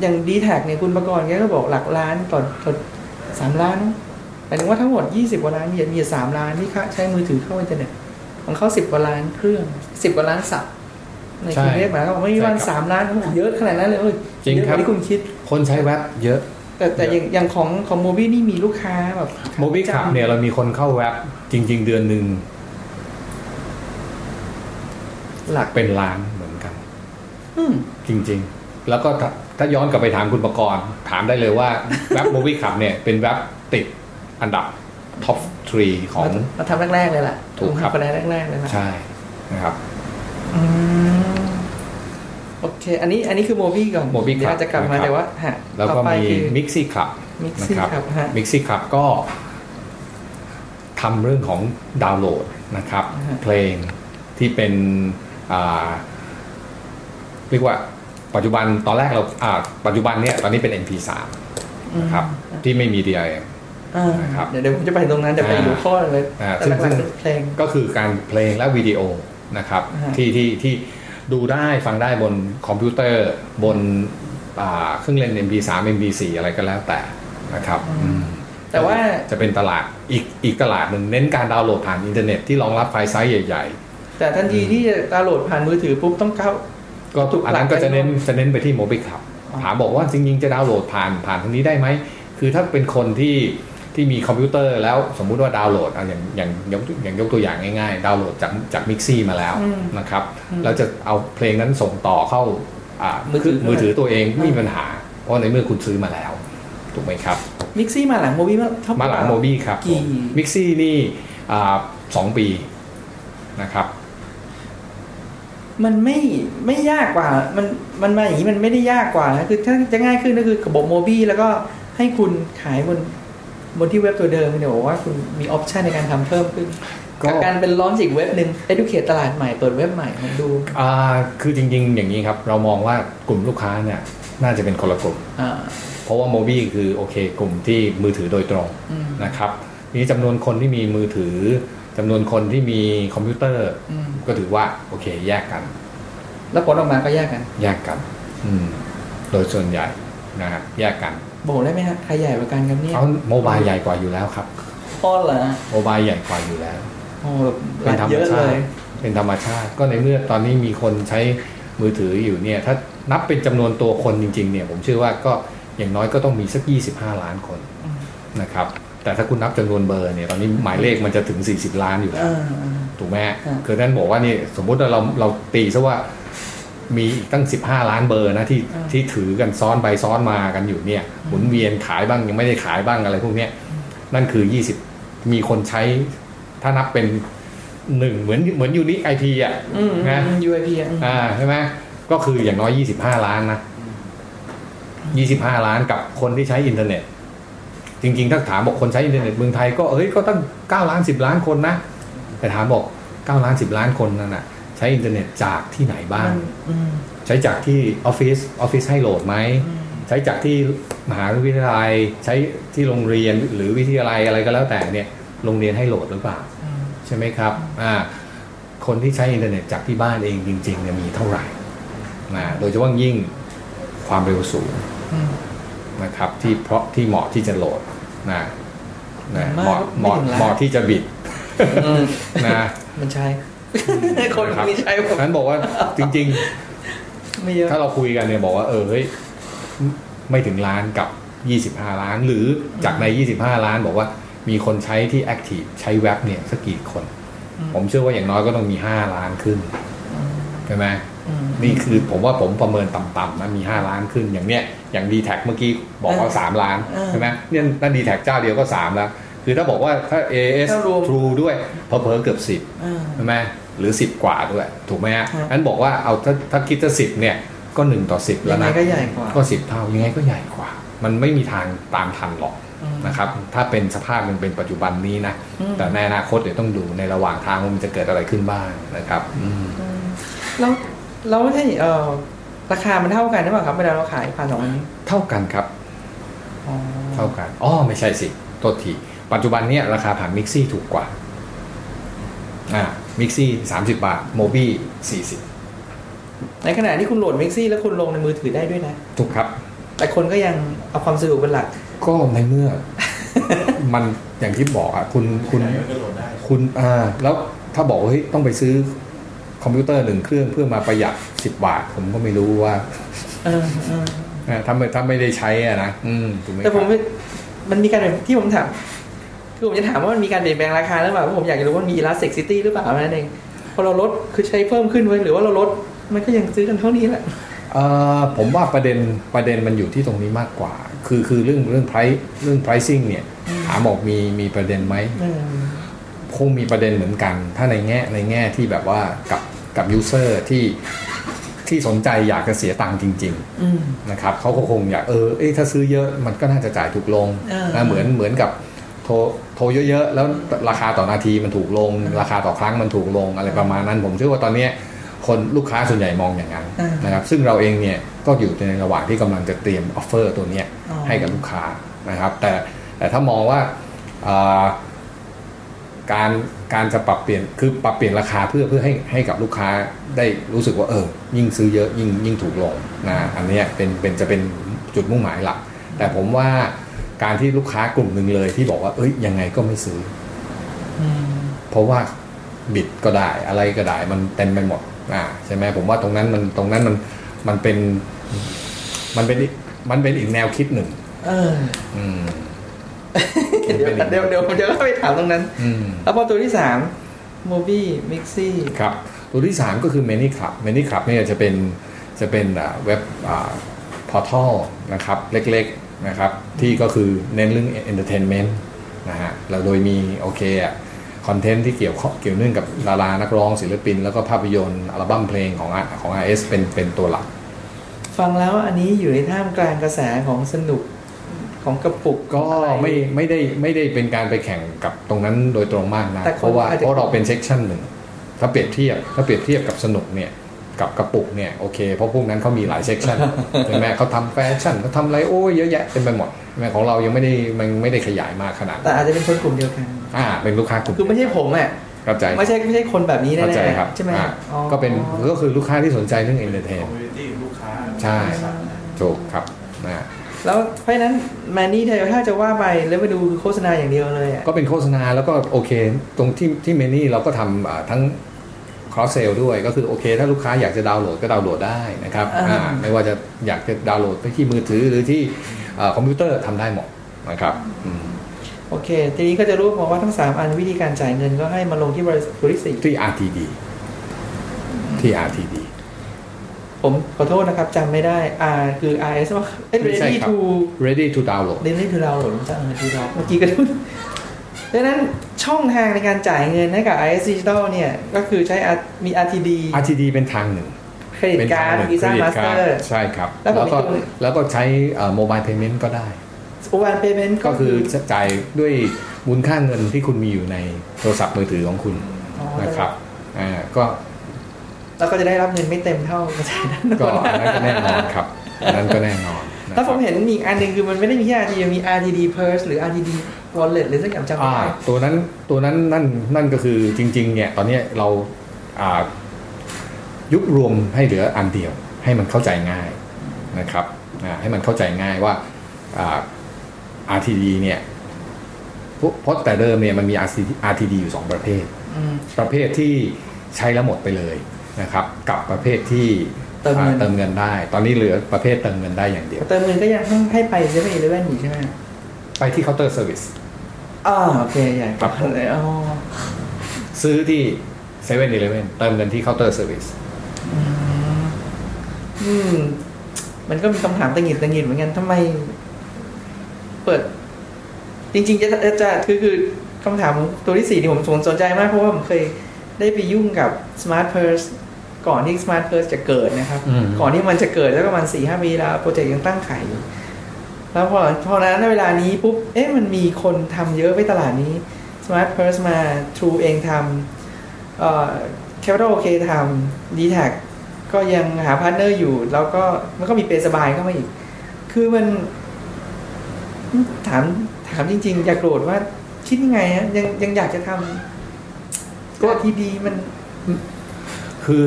อย่างดีแท็กเนี่ยคุณประกรณ์แกก็บอกหลักล้านต่อต่อสามล้านหมายถึงว่าทั้งหมดยี่สิบกว่าล้านมีมีสามล้านที่ค่าใช้มือถือเข้าอินเทอร์เน็ตของเขาสิบกว่าล้านเครื่องสิบกว่าล้านสับ ในใช่กรุงเทพหมายความว่าไม่มีวันใช่ครับสามล้านโอ้โหเยอะขนาดนั้นเลยเอ้ยจริงเยอะกครับว่าที่คุณคิด คนใช้เว็บเยอะ แต่แต่อย่างอย่างของของโมบี้นี่มีลูกค้าแบบโมบี้ขับเนี่ยเรามีคนเข้าเว็บจริง ๆ เดือนหนึ่งหลักเป็นล้านเหมือนกันอืมจริง ๆ แล้วก็ถ้าถ้าย้อนกลับไปถามคุณประกรณ์ถามได้เลยว่าเว็บโมบี้ขับเนี่ยเป็นเว็บติดอันดับtop three ของมามาทำแรกๆเลยล่ะถูกครับคะแนนแรกๆเลยนะใช่นะครับอืม โอเค อันนี้อันนี้คือ Mobi ก่อน Mobi เดี๋ยว Club อาจจะกลับมานะครับแต่ว่าฮะแล้วก็ต่อไปมีคือ Mixi Club Mixi นะครับ Club ฮะ Mixi Club ก็ทำเรื่องของดาวน์โหลดนะครับอ่าฮะเพลงที่เป็นอ่าเรียกว่าปัจจุบันตอนแรกเราอ่าปัจจุบันเนี่ยตอนนี้เป็น MP3 นะครับที่ไม่มี DRM อ่านะครับเดี๋ยวเดี๋ยวผมจะไปตรงนั้นเดี๋ยวไปอ่าดูข้อเลยอ่าแต่ซึ่งหลักซึ่งๆเป็นเพลงก็คือการเพลงและวิดีโอ นะครับอ่าฮะที่ที่ที่ดูได้ฟังได้บนคอมพิวเตอร์บนอ่าเครื่องเล่น MP3 MP4 อะไรก็แล้วแต่นะครับอืมแต่ว่าจะเป็นตลาดอีกอีกตลาดหนึ่งเน้นการดาวน์โหลดผ่านอินเทอร์เน็ตที่รองรับ file size ใหญ่แต่ทันทีที่จะดาวน์โหลดผ่านมือถือปุ๊บต้องเข้าๆก็ถูกอันนั้นหลัก็กจะเน้นไปด้วยจะเน้นไปที่ Mobi ครับอ๋อถามบอกว่าจริงๆจะดาวน์โหลดผ่านผ่านทางนี้ได้ไหมคือถ้าเป็นคนที่ ที่มีคอมพิวเตอร์แล้วสมมุติว่าดาวน์โหลดอะอย่างอย่างยกอย่างยกตัวอย่างง่ายๆ ดาวน์โหลดจากจาก Mixi มาแล้วอืมนะครับอืมเราจะเอาเพลงนั้นส่งต่อเข้าอ่ามือถือมือถือตัวเองไม่มีอืมปัญหาเพราะในเมื่อคุณซื้อมาแล้วถูกไหมครับ Mixi มาหลัง Mobi มาเท่มาหลัง Mobi ครับกี่ Mixi นี่อ่าสองปีนะครับ มันไม่ไม่ยากกว่า มันมันมาอย่างนี้มันไม่ได้ยากกว่านะคือถ้าจะง่ายขึ้นก็คือระบบโมบี้แล้วก็ให้คุณขายบน บนที่เว็บตัวเดิมเดี๋ยวบอกว่าคุณมีออปชันในการทำเพิ่มขึ้นก็กับการเป็นล้อนอีกเว็บหนึ่ง educate ตลาดใหม่เปิดเว็บใหม่มันดูอ่าคือจริง ๆ อย่างนี้ครับ เรามองว่ากลุ่มลูกค้าเนี่ยน่าจะเป็นคนละกลุ่มอ่าเพราะว่าโมบี้คือโอเค กลุ่มที่มือถือโดยตรงอืมนะครับทีนี้จำนวนคนที่มีมือถือจำนวนคนที่มีคอมพิวเตอร์อืมก็ถือว่าโอเค แยกกัน แล้วผลออกมาก็แยกกัน แยกกัน อืม โดยส่วนใหญ่นะฮะแยกกัน บอกได้ไหมฮะใครใหญ่กว่ากันครับเนี่ยเขาโมบายใหญ่กว่าอยู่แล้วครับพ่อเหรอโมบายใหญ่กว่าอยู่แล้วโอ้แบบเป็นธรรเยมอะชาเลติยเป็นธรรมชาติ ก็ในเมื่อตอนนี้มีคนใช้มือถืออยู่เนี่ย ถ้านับเป็นจำนวนตัวคนจริง ๆ เนี่ย ผมเชื่อว่าก็อย่างน้อยก็ต้องมีสัก 25 ล้านคนอืมนะครับ แต่ถ้าคุณนับจำนวนเบอร์เนี่ยตอนนี้หมายเลขมันจะถึง 40 ล้านอยู่แล้วอ่าอ่าถูกไหมฮะครับคือนั่นบอกว่านี่สมมุติว่าเราเราตีซะว่า มีอีกตั้ง 15 ล้านเบอร์นะที่อ่าที่ถือกันซ้อนไปซ้อนมากันอยู่เนี่ยหมุนเวียนขายบ้างยังไม่ได้ขายบ้างอะไรพวกเนี้ยนั่นคือ 20 มีคนใช้ถ้านับเป็นหนึ่งเหมือนเหมือนยูนิคไอพีอะอืมนะอืม UIP อะอืมอ่าใช่ไหมก็คืออย่างน้อย 25 ล้านนะ 25 ล้านกับคนที่ใช้อินเทอร์เน็ต จริง ๆ ถ้าถามบอกคนใช้อินเทอร์เน็ตเมืองไทยก็เอ้ยก็ตั้ง 9 ล้าน 10 ล้านคนนะ แต่ถามบอก 9 ล้าน 10 ล้านคนนั่นน่ะ ใช้อินเทอร์เน็ตจากที่ไหนบ้างอืมใช้จากที่ออฟฟิศออฟฟิศให้โหลดไหมอืมใช้จากที่มหาวิทยาลัย ใช้ที่โรงเรียนหรือวิทยาลัยอะไรก็แล้วแต่เนี่ยโรงเรียนให้โหลดหรือเปล่าอืมใช่ไหมครับอ่าคนที่ใช้อินเทอร์เน็ตจากที่บ้านเองจริงๆเนี่ยมีเท่าไหร่นะโดยเฉพาะยิ่งความเร็วสูงอืมนะครับที่เพราะที่เหมาะที่จะโหลดนะนะมากเหมาะเหมาะไม่ถึงล้านเหมาะที่จะบิดอืมนะมันใช้ คนนะครับมีใช้ผมนั้นบอกว่าจริงไม่เยอะๆถ้าเราคุยกันเนี่ยบอกว่าเออเฮ้ยไม่ถึงล้านกับ25ล้าน หรือจากใน25ล้านบอกว่ามีคนใช้ที่ active ใช้เว็บเนี่ยสักกี่คนอืมผมเชื่อว่าอย่างน้อยก็ต้องมี5ล้านขึ้นอืมใช่ไหมอืมนี่คือผมว่าผมประเมินต่ำๆนะมี5ล้านขึ้นอย่างเนี้ยอย่างดีแทคเมื่อกี้บอกว่า3ล้านเออใช่ไหมเนี่ยนั่นดีแทคเจ้าเดียวก็3แล้ว คือถ้าบอกว่าถ้า AS ถ้ารวม True ด้วยเผลอเผลอๆเกือบอ่า10ใช่ไหมหรือ10กว่าด้วย ถูกไหมฮะครับนั้นบอกว่าเอาถ้าถ้าคิดจะ10เนี่ยก็1ต่อ10แล้ยัวงไงนะก็ใหญ่กว่า ก็10เท่ายังไงก็ใหญ่กว่า มันไม่มีทางตามทันหรอก อืม นะครับ ถ้าเป็นสภาพมันเป็นปัจจุบันนี้นะ อืม แต่ในอนาคตเดี๋ยวต้องดูในระหว่างทางว่ามันจะเกิดอะไรขึ้นบ้างนะครับอืมอืมแล้วแล้วถ้าเออราคามันเท่ากันหรือเปล่าครับเวลาเราขายผ่านสองอันนี้เท่ากันครับ อ๋อ เท่ากัน อ๋อ ไม่ใช่สิ โทษที ปัจจุบันเนี้ยราคาผ่านมิกซี่ถูกกว่าอ่ามิกซี่สามสิบบาทโมบี้สี่สิบในขณะที่คุณโหลดมิกซี่แล้วคุณลงในมือถือได้ด้วยนะ ถูกครับ แต่คนก็ยังเอาความสะดวกเป็นหลัก ก็ในเมื่อ มันอย่างที่บอกอะ คุณคุณคุณอ่าแล้วถ้าบอกว่าเฮ้ยต้องไปซื้อคอมพิวเตอร์หนึ่งเครื่องเพื่อมาประหยัดสิบบาท ผมก็ไม่รู้ว่าเออเอออ่าถ้าไม่ถ้าไม่ได้ใช้อะนะอืมถูกไหมแต่ผมครับไม่มันมีการเปลี่ยนที่ผมถาม คือผมจะถามว่ามันมีการเปลี่ยนแปลงราคาหรือเปล่าเพราะผมอยากจะรู้ว่ามันมี elasticity หรือเปล่านั่นเองพอเราลดคือใช้เพิ่มขึ้นไว้หรือว่าเราลดมันก็ยังซื้อกันเท่านี้แหละเอ่อผมว่าประเด็นประเด็นมันอยู่ที่ตรงนี้มากกว่า คือคือเรื่องเรื่อง price เรื่อง pricing เนี่ยถามบอกมีมีประเด็นไหมเออคงมีประเด็นเหมือนกัน ถ้าในแง่ในแง่ที่แบบว่ากับกับ user ที่ที่สนใจอยากจะเสียตังค์จริงอืมๆนะครับเขาก็คงอยากเออเอ้ยถ้าซื้อเยอะมันก็น่าจะจ่ายถูกลงเออนะเหมือนเหมือนกับ โทรโทรเยอะๆ แล้วราคาต่อนาทีมันถูกลง ราคาต่อครั้งมันถูกลงอะไรประมาณนั้น ผมเชื่อว่าตอนเนี้ยคนลูกค้าส่วนใหญ่มองอย่างนั้นอ่านนะครับซึ่งเราเองเนี่ยก็อยู่ในระหว่างที่กำลังจะเตรียม offer ตัวเนี้ยอ๋อให้กับลูกค้านะครับ แต่แต่ถ้ามองว่าอ่าการการจะปรับเปลี่ยนคือปรับเปลี่ยนราคาเพื่อเพื่อให้ให้กับลูกค้าได้รู้สึกว่าเออ ยิ่งซื้อเยอะยิ่งยิ่งถูกลงนะอันเนี้ยเป็นเป็นจะเป็นจุดมุ่งหมายหลัก แต่ผมว่า การที่ลูกค้ากลุ่มหนึ่งเลย ที่บอกว่า เอ้ยยังไงก็ไม่ซื้ออืมเพราะว่าบิดก็ได้อะไรก็ได้มันเต็มไปหมด อ่าใช่ไหมผมว่าตรงนั้นมันตรงนั้นมันมันเป็น มันเป็นมันเป็นอีกแนวคิดหนึ่งเออ อืมเดี๋ยวเดี๋ยวเดี๋ยวผมจะเข้าไปถามตรงนั้นอืมแล้วพอตัวที่สามโมบี้มิกซี่ครับ ตัวที่3ก็คือ Many Club Many Club เนี่ยจะเป็นจะเป็นอ่า web portal นะครับ เล็กๆนะครับ ที่ก็คือเน้นเรื่อง Entertainment นะฮะแล้วโดยมีโอเคอะ content ที่เกี่ยวข้องเกี่ยวเนื่องกับดารานักร้องศิลปิน แล้วก็ภาพยนตร์อัลบั้มเพลงของ R- ของ RS เป็นเป็นตัวหลัก ฟังแล้วอันนี้อยู่ในท่ามกลางกระแสของสนุกของกระปุกก็อะไรไม่ไม่ได้ไม่ได้เป็นการไปแข่งกับตรงนั้นโดยตรงมากนะแต่คนเพราะว่าอาจจะเพราะเราเป็น section หนึ่งถ้าเปรียบเทียบถ้าเปรียบเทียบกับสนุกเนี่ย กับกระปุกเนี่ยโอเคเพราะพวกนั้นเขามีหลาย section ใช่ไหมเขาทำแฟชั่นเขาทำอะไรโอ้ยเยอะแยะเต็มไปหมดใช่ไหมของเรายังไม่ได้มันไม่ได้ขยายมากขนาดแต่นั้นอาจจะเป็นคนกลุ่มเดียวกันอ่าเป็นลูกค้ากลุ่มคือไม่ใช่ผมอะเข้าใจไม่ใช่ไม่ใช่คนแบบนี้แน่เข้าใจๆครับใช่ไหมอ่าอ๋อก็เป็นก็คือลูกค้าที่สนใจเรื่อง entertain communityี้ลูกค้าใช่ถูกครับนะแล้วเพราะฉะนั้นมานี่เธอถ้าจะว่าไปแล้วไปดูโฆษณาอย่างเดียวเลยอะก็เป็นโฆษณาแล้วก็โอเค ตรงที่ที่เมนี่เราก็ทำอ่าทั้ง cross sale ด้วยก็คือโอเค ถ้าลูกค้าอยากจะดาวน์โหลดก็ดาวน์โหลดได้นะครับอ่าอ่าไม่ว่าจะอยากจะดาวน์โหลดไปที่มือถือหรือที่อ่าคอมพิวเตอร์ทำได้หมดนะครับอืมโอเค ทีนี้ก็จะรู้มาว่าทั้งสามอันวิธีการจ่ายเงินก็ให้มาลงที่บริษัทบริษัทที่ RTD ที่ RTD ผมขอโทษนะครับจำไม่ได้ R คือ RS ว่าเอ้ยไม่ใช่ ready ครับ to ready to download ready to download ผมจะเออ to download เมื่อกี้ก็พูด ดังนั้นช่องทางในการจ่ายเงินให้กับ IS Digital เนี่ยก็คือใช้ R- มี RTD RTD เป็นทางหนึ่งเครดิตเป็นการ์ดทางหนึ่ง Visa credit Master card ใช่ครับ แล้วผมแล้วก็มีตัวแล้วก็ใช้โมบายเพย์เมนต์ก็ได้ one payment ก็คือจะจ่ายด้วยมูลค่าเงินที่คุณมีอยู่ในโทรศัพท์มือถือของคุณอ๋อนะครับอ่าก็ แล้วก็จะได้รับเงินไม่เต็มเท่ากระจายด้านโน้นก็อันนั้นก็แน่นอนครับอันนั้นก็แน่นอนนะค แล้วรับผมเห็นมีอีกอันหนึ่งคือมันไม่ได้มีแค่ RTD มี RTD Purse หรือ RTD Wallet หรือสักอย่างจำไม่อ่าได้ตัวนั้นตัวนั้นนั่นนั่นก็คือจริง ๆ เนี่ยตอนเนี้ยเราอ่ายุบรวมให้เหลืออันเดียว ให้มันเข้าใจง่ายนะครับอ่าให้มันเข้าใจง่ายว่าอ่า RTD เนี่ยเพราะเพราะแต่เดิมเนี่ยมันมี RTD RTD อยู่สองประเภทอืมประเภทที่ใช้แล้วหมดไปเลยนะครับ กับประเภทที่เติมเงินอ่าเติมเงินได้ ตอนนี้เหลือประเภทเติมเงินได้อย่างเดียว เติมเงินก็ยังต้องให้ไปเซเว่นอีเลฟเว่นอยู่ใช่ไหมไปที่เคาน์เตอร์เซอร์วิสอ่าโอเคใหญ่ครับผมเลยอ๋อซื้อที่เซเว่นอีเลฟเว่นเติมเงินที่เคาน์เตอร์เซอร์วิสอืมอืมมันก็มีคำถามตังหงิดตังหงิดเหมือนกันทำไม เปิด จริงๆจะจะจะคือคือคำถามตัวที่สี่ที่ผมสนใจมากเพราะว่าผมเคยได้ไปยุ่งกับ Smart Purse ก่อนที่ Smart Purse จะเกิดนะครับอืมก่อนที่มันจะเกิดแล้วประมาณสี่ห้าปีแล้ว project ยังตั้งขายอยู่แล้วพอพอนั้นในเวลานี้ปุ๊บเอ๊ะมันมีคนทำเยอะไปตลาดนี้ Smart Purse มา True เองทำเอ่อ Capital OK ทำ d t a c ก็ยังหา partner อยู่ แล้วก็มันก็มีเพย์สบายเข้ามาอีก คือมัน ถามถามจริง ๆ อย่าโกรธว่าคิดยังไงฮะยังยังอยากจะทำก็ที่ดีมัน คือ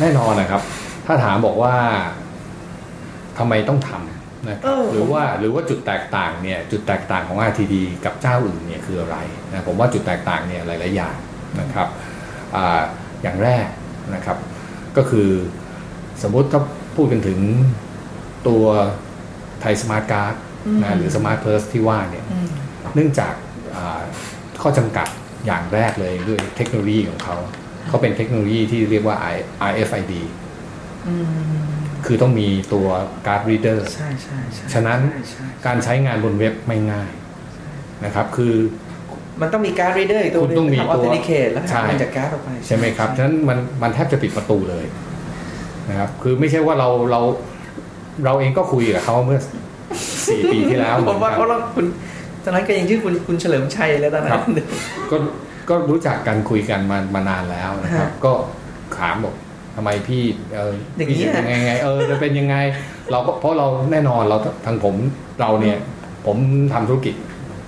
แน่นอนนะครับ ถ้าถามบอกว่าทำไมต้องทำนะคเอรับอหรือว่าหรือว่าจุดแตกต่างเนี่ยจุดแตกต่างของ RTD กับเจ้าอื่นเนี่ยคืออะไรนะผมว่าจุดแตกต่างเนี่ยหลาย ๆ อย่างนะครับอาอย่างแรกนะครับ ก็คือสมมุติถ้าพูดกันถึงตัว Thai Smart Card อืมนะหรือ Smart Purse ที่ว่าเนี่ยอืมเนื่องจากอ่าข้อจำกัดอย่างแรกเลยด้วยเทคโนโลยีของเขา เขาเป็นเทคโนโลยีที่เรียกว่า I- RFID อืมคือต้องมีตัว card reader ใช่ใช่ใช่ฉะนั้นใช่ใช่การใช้งานบนเว็บไม่ง่ายนะครับ คือมันต้องมี card reader อีกตัวหคุณต้องมีทำ authenticate แล้วใช่หาเงินจากการ์ดออกไปใช่ไหมครับ ฉะนั้นมันมันแทบจะปิดประตูเลยนะครับคือไม่ใช่ว่าเราเราเราเองก็คุยกับเขาเมื่อสี่ปีที่แล้วเหผมือมนว่ากันเขาลองคุณตอนนั้นก็ยังชื่อคุณคุณเฉลิมชัยแล้วตอนนั้นครับก็ ก็รู้จักกันคุยกันมามานานแล้วนะครับฮะก็ถามบอกทำไมพี่เอออย่างพี่เงี้ยจะยังไง เออจะเป็นยังไง เราก็เพราะเราแน่นอนเราทางผมเราเนี่ย ผมทำธุรกิจ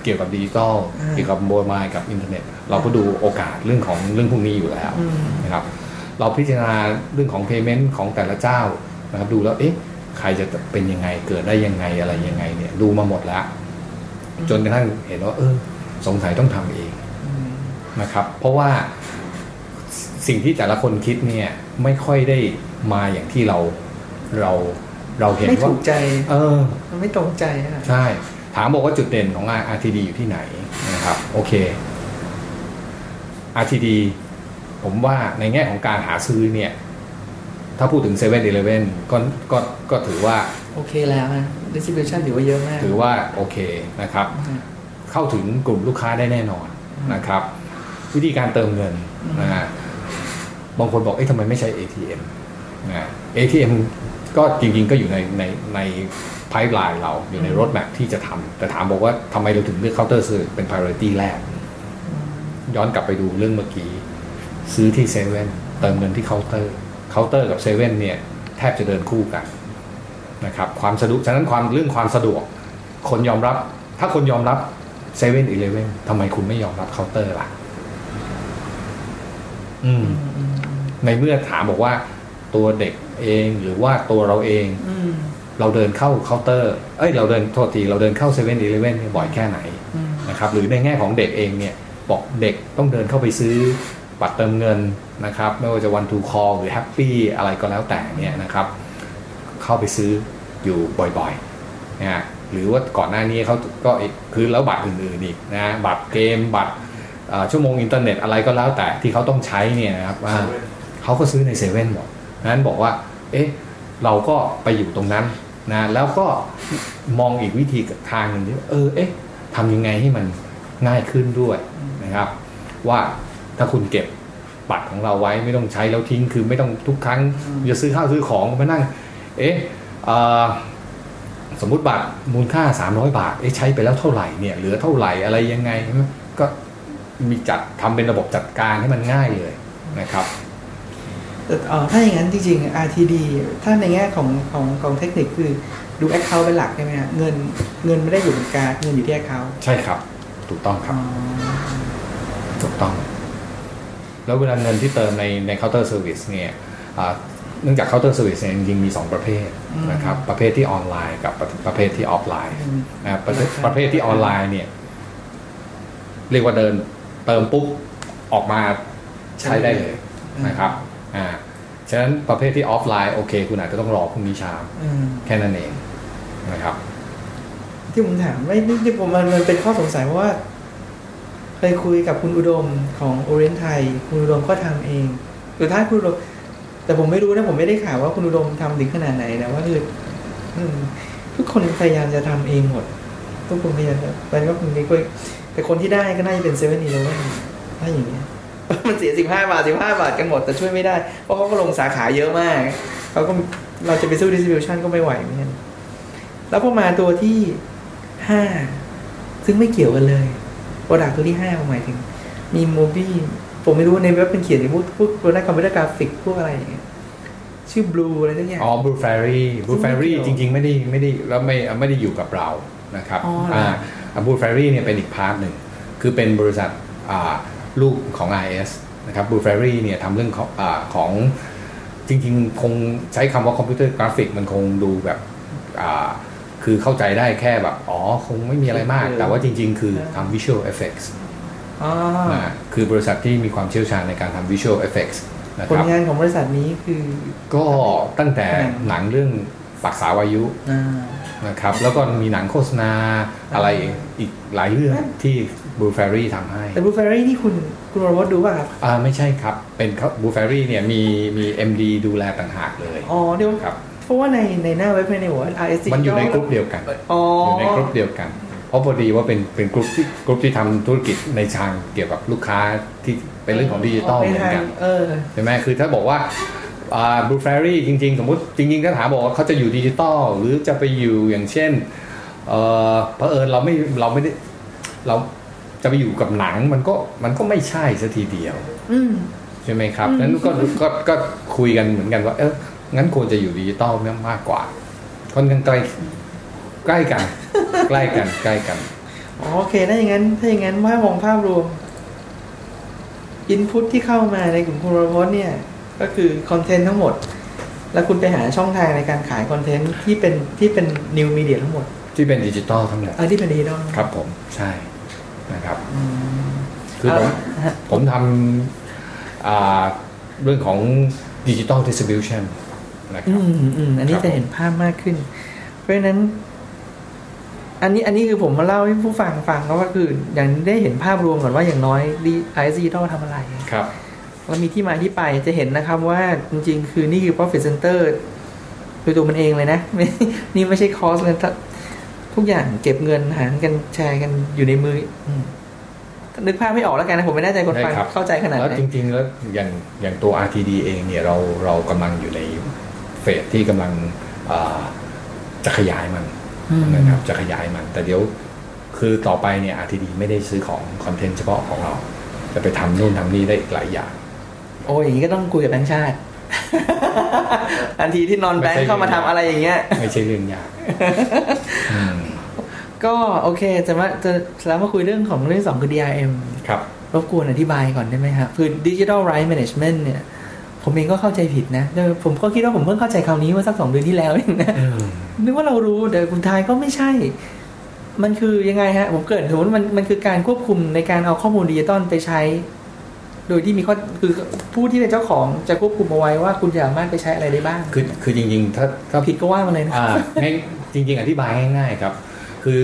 เกี่ยวกับดิจิตอลอ่าเกี่ยวกับ mobile กับอินเทอร์เน็ต เราก็ดูโอกาสเรื่องของเรื่องพวกนี้อยู่แล้วอืมนะครับ เราพิจารณาเรื่องของ payment ของแต่ละเจ้านะครับ ดูแล้วเอ๊ะใครจะเป็นยังไงเกิดได้ยังไงอะไรยังไงเนี่ย ดูมาหมดแล้วจนกระทั่งเห็นว่า เออ สงสัยต้องทำเองอืม นะครับ เพราะว่าสิ่งที่แต่ละคนคิดเนี่ยไม่ค่อยได้มาอย่างที่เราเราเราเห็นไม่ว่าถูกใจ เออ มันไม่ตรงใจอะใช่ ถามบอกว่าจุดเด่นของ RTD อยู่ที่ไหนนะครับ โอเค RTD ผมว่าในแง่ของการหาซื้อเนี่ย ถ้าพูดถึง7 e เ e ่ e อก็ก็ก็ถือว่า โอเคแล้วนะ distribution ถือว่าเยอะมาก ถือว่าโอเคนะครับอืมเข้าถึงกลุ่มลูกค้าได้แน่นอนนะครับ วิธีการเติมเงินอืมนะฮะบางคนบอกเอ๊ะทำไมไม่ใช้ ATM นะ ATM ก็จริงๆก็อยู่ในในในไพ p e ไลน์เราอยู่ใน roadmap ที่จะทำแต่ถามบอกว่าทำไมเราถึงเลือกเคาน์เตอร์เซอร์วิสเป็น priority แรก ย้อนกลับไปดูเรื่องเมื่อกี้ ซื้อที่เซเว่นเติมเงินที่เคาน์เตอร์เคาน์เตอร์กับเซเว่นเนี่ย แทบจะเดินคู่กันนะครับความสะดวกฉะนั้นความเรื่องความสะดวก คนยอมรับ ถ้าคนยอมรับเซเว่นอีเลฟเว่นทำไมคุณไม่ยอมรับเคาน์เตอร์ล่ะ อืมอืม ในเมื่อถามบอกว่า ตัวเด็กเองหรือว่าตัวเราเองอืมเราเดินเข้าเคาน์เตอร์ เอ้ย เราเดินโทษทีเราเดินเข้าเซเว่นอีเลฟเว่นบ่อยแค่ไหนอืมนะครับ หรือในแง่ของเด็กเองเนี่ยบอกเด็กต้องเดินเข้าไปซื้อบัตรเติมเงินนะครับ ไม่ว่าจะวันทูคอลหรือแฮปปี้อะไรก็แล้วแต่เนี่ยนะครับ เข้าไปซื้ออยู่บ่อยๆนะฮะหรือว่าก่อนหน้านี้เขาก็อีกคือแล้วบัตรอื่นๆอีกนะบัตรเกมบัตรเอ่อ ชั่วโมงอินเทอร์เน็ตอะไรก็แล้วแต่ที่เขาต้องใช้เนี่ยนะครับว่าเขาก็ซื้อในเซเว่นหมดนั้นบอกว่า เอ๊ะ เราก็ไปอยู่ตรงนั้นนะแล้วก็มองอีกวิธีทางหนึ่งที่เออเอ๊ะทำยังไงให้มันง่ายขึ้นด้วยนะครับ ว่าถ้าคุณเก็บบัตรของเราไว้ไม่ต้องใช้แล้วทิ้งคือไม่ต้องทุกครั้งจะซื้อข้าวซื้อของมานั่ง เอ๊ะอ่อสมมุติบัตรมูลค่า 300 บาทเอ๊ะใช้ไปแล้วเท่าไหร่เนี่ยเหลือเท่าไหร่อะไรยังไงก็ มีจัดทำเป็นระบบจัดการให้มันง่ายเลยนะครับแต่เอ่อถ้าอย่างนั้นจริงๆ RTD ถ้าในแง่ของของของเทคนิคคือดู Account เป็นหลักใช่ไหมฮะเงินเงินไม่ได้อยู่ในการ์ดเงินอยู่ที่ Account ใช่ครับ ถูกต้องครับถูกต้อง แล้วเวลาเงินที่เติมในในเคาน์เตอร์เซอร์วิสเนี่ยอ่าเนื่องจากเคาน์เตอร์เซอร์วิสเนี่ยจริงๆมี 2 ประเภทอืมนะครับ ประเภทที่ออนไลน์กับประประเภทที่ออฟไลน์อืมนะประเภทครับประเภทที่ออนไลน์เนี่ย เรียกว่าเดิน เติมปุ๊บออกมาใช้ได้เลยนะครับอ่าฉะนั้นประเภทที่ออฟไลน์โอเค คุณอาจจะต้องรอพรุ่งนี้เช้าอืมแค่นั้นเองนะครับ ที่ผมถามไม่นี่ที่ผมมันมันเป็นข้อสงสัยเพราะว่าเคยคุยกับคุณอุดมของโอเรนไทย คุณอุดมก็ทำเองสุดท้ายคุณอุดม แต่ผมไม่รู้นะผมไม่ได้ข่าวว่าคุณอุดมทำถึงขนาดไหนนะว่าคืออืมทุกคนพยายามจะทำเองหมด ทุกคนพยายามจะมันก็คุณนี่ก็ แต่คนที่ได้ก็น่าจะเป็นเซเว่นอีเลฟเว่นถ้าอย่างเงี้ยมันเสียสิบห้าบาทสิบห้าบาทกันหมดแต่ช่วยไม่ได้ เพราะเขาก็ลงสาขาเยอะมากเขาก็เราจะไปสู้ดิส t r ิ b ิ t ชันก็ไม่ไหวเหมือนกันแล้วพอมาตัวที่ห้าซึ่งไม่เกี่ยวกันเลย product ตัวที่ห้าผมหมายถึง มีโมบี้ผมไม่รู้ในเว็บเป็นเขียนในพวกพวกตัวนัก computer graphic พวกอะไรอย่างเงี้ยชื่อ Blue อะไรทั้งอย่างอ๋อ Blue Fairy Blue ซึ่งไม่ Fairy เกี่ยวจริง ๆ ไม่ได้ไม่ได้แล้วไม่ไม่ได้อยู่กับเรานะครับอ๋อเหร ออ่า Blue Fairy เนี่ยเป็นอีก part หนึ่ง คือเป็นบริษัทอ่าลูกของ IS นะครับ Blue Fairy เนี่ยทำเรื่องของอาของจริงๆ คงใช้คำว่าคอมพิวเตอร์กราฟิกมันคงดูแบบอ่าคือเข้าใจได้แค่แบบ อ๋อ คงไม่มีอะไรมาก แต่ว่าจริง ๆ คือทำ Visual Effects อ๋อนะคือบริษัทที่มีความเชี่ยวชาญในการทำ Visual Effects นะผคลรับงานของบริษัทนี้คือ ก็ตั้งแต่หนังหนังเรื่องปักษาวายุอ่า นะครับแล้วก็มีหนังโฆษณาอะไรอีกหลายเรื่องที่ Blue Fairy ทำให้ แต่บลูเฟอรี่นี่คุณคุณวรวัตดูป่ะครับอ่าไม่ใช่ครับ เป็น Blue Fairy เนี่ยมีมี MD ดูแลต่างหากเลย อ๋อเดี๋ยวครับเพราะว่าในในหน้าเว็บในหัว RSC มันอยู่ในกลุ่มเดียวกันอ๋อออยู่ในกลุ่มเดียวกัน เพราะพอดีว่าเป็นเป็นกลุ่มที่กลุ่มที่ทำธุรกิจในทางเกี่ยวกับลูกค้าที่เป็นเรื่องของดิจิตอลเหมือนกันเออใช่ไหมคือถ้าบอกว่า อ่า Blue Fairy จริง ๆ สมมติจริงๆถ้าถามบอกว่าเขาจะอยู่ดิจิตอลหรือจะไปอยู่อย่างเช่นเออเผอิญเราไม่เราไม่ได้เราจะไปอยู่กับหนังมันก็มันก็ไม่ใช่ซะทีเดียวอืมใช่ไหมครับอืมนั้นก็ก็ก็คุยกันเหมือนกันว่า เอองั้นควรจะอยู่ดิจิตอลมากกว่าค่อนข้างใกล้ใกล้กัน ใกล้กันใกล้กันอ๋อโอเคถ้าอย่างนั้นถ้าอย่างนั้นว่ามองภาพรวมอินพุตที่เข้ามาในกลุ่มคุณวรวัตเนี่ย ก็คือคอนเทนต์ทั้งหมด แล้วคุณไปหาช่องทางในการขายคอนเทนต์ที่เป็นที่เป็นนิวมีเดียทั้งหมด ที่เป็นดิจิตอลทั้งหมดเออที่เป็นดิจิทัลครับผมใช่นะครับอืมคือผมเอาฮะผมทำอ่าเรื่องของดิจิ t a ลดิส t r i บิวชันนะคอืรับมอืมอันนี้ครับจะเห็นภาพมากขึ้น เพราะฉะนั้น อันนี้อันนี้คือผมมาเล่าให้ผู้ฟังฟังก็ว่าคือ อย่างได้เห็นภาพรวมก่อนว่าอย่างน้อยดีไอซีต้องทำอะไรครับ แล้วมีที่มาที่ไปจะเห็นนะครับว่าจริงๆ คือนี่คือ profit center โดยตัวมันเองเลยนะไม่นี่ไม่ใช่คอสเลยทุกอย่างเก็บเงินหารกันแชร์กันอยู่ในมืออืมนึกภาพไม่ออกแล้วกันนะ ผมไม่แน่ใจคนฟังได้ครับเข้าใจขนาดแล้วไหนจริง ๆ แล้วอย่างอย่างตัว RTD เองเนี่ยเราเรากำลังอยู่ในเฟสที่กำลังอ่าจะขยายมันอืมนะครับจะขยายมัน แต่เดี๋ยวคือต่อไปเนี่ย RTD ไม่ได้ซื้อของคอนเทนต์เฉพาะของเรา จะไปทำนู่นทำนี่ได้อีกหลายอย่างโอ้ยอย่างนี้ก็ต้องคุยกับแบงค์ชาติทันทีที่นอนแบงไม่ค์ใช่เข้ามาทำอะไรอย่างเงี้ย ไม่ใช่เรื่องยากอืมก็โอเคจะมาจะแล้วมาคุยเรื่องของเรื่องสองคือ DRM ครับรบกวนอธิบายก่อนได้ไหมครับคือ Digital Right Management เนี่ย ผมเองก็เข้าใจผิดนะเออผมก็คิดว่าผมเพิ่งเข้าใจคำนี้เมื่อสักสองเดือนที่แล้วเองนะนึกว่าเรารู้ แต่คุณทายก็ไม่ใช่ มันคือยังไงฮะ ผมเกิดสมมติมันมันคือการควบคุมในการเอาข้อมูลดิจิตอลไปใช้ โดยที่มีข้อคือผู้ที่เป็นเจ้าของจะควบคุมเอาไว้ว่าคุณสามารถไปใช้อะไรได้บ้าง คือคือจริงๆ ถ้าถ้าผิดก็ว่ามาเลยนะอ่าง่ายจริง ๆ อธิบายง่ายๆครับ คือ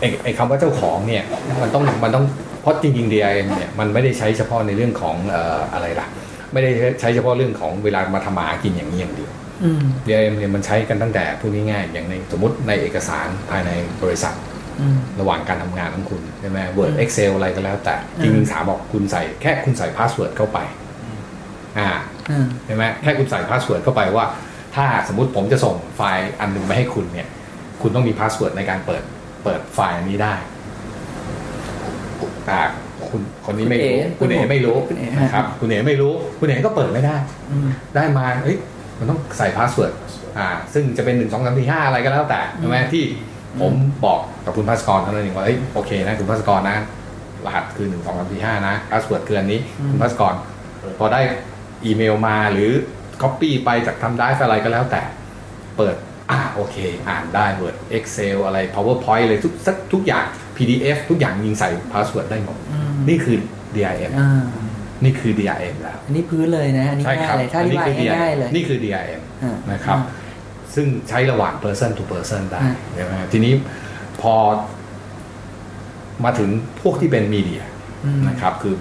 ไอ้ไอ้คำว่าเจ้าของเนี่ยมันต้องมันต้องเพราะจริงๆ DIM เนี่ยมันไม่ได้ใช้เฉพาะในเรื่องของเอ่ออะไรล่ะ ไม่ได้ใช้เฉพาะเรื่องของเวลามาทำมาหากินอย่างนี้อย่างเดียวอืม DIM เนี่ยมันใช้กันตั้งแต่พูดง่ายๆอย่างในสมมติในเอกสารภายในบริษัทอืม ระหว่างการทำงานของคุณใช่ไหม Word อืม Excel อะไรก็แล้วแต่อืมจริงๆถามบอกคุณใส่แค่คุณใส่ password เข้าไป อ่าอืมใช่ไหมแค่คุณใส่ password เข้าไปว่า ถ้าสมมติผมจะส่งไฟล์อันหนึ่งไปให้คุณเนี่ยคุณต้องมี password ในการเปิดเปิดไฟล์อันนี้ได้อ่าคุณคนนี้ไม่รู้คุณเอ๋คุณเอ๋ไม่รู้คุณเอ๋นะครับคุณเอ๋ไม่รู้ คุณเอ๋ก็เปิดไม่ได้อืมได้มาเอ้ยมันต้องใส่ password อ่า ซึ่งจะเป็นหนึ่งสองสามสี่ห้าอะไรก็แล้วแต่ใช่ไหมที่ ผมบอกกับคุณพัสกรเท่านั้นเองว่าเอ้ยโอเคนะคุณพัสกรนะ รหัสคือหนึ่งสองสามสี่ห้านะ password คืออันนี้อืมคุณพัสกรพอได้อีเมลมาหรือ Copy ไปจากทำได้อะไรก็แล้วแต่เปิดอ่าโอเค อ่านได้ Word Excel อะไร PowerPoint เลยทุกสักทุกอย่าง PDF ทุกอย่างยิงใส่พาสเวิร์ดได้หมดอืมนี่คือ DIM อ่านี่คือ DIM แล้ว อันนี้พื้นเลยนะ อันนี้ใช่คง่ารัยเลยถ้าอธิบายอันนี้คือง่ายๆเลย นี่คือ DRM อ่านะครับอ่า ซึ่งใช้ระหว่าง person to person ได้อ่าใช่ไหมทีนี้พอมาถึงพวกที่เป็นมีเดียอืมนะครับ คือ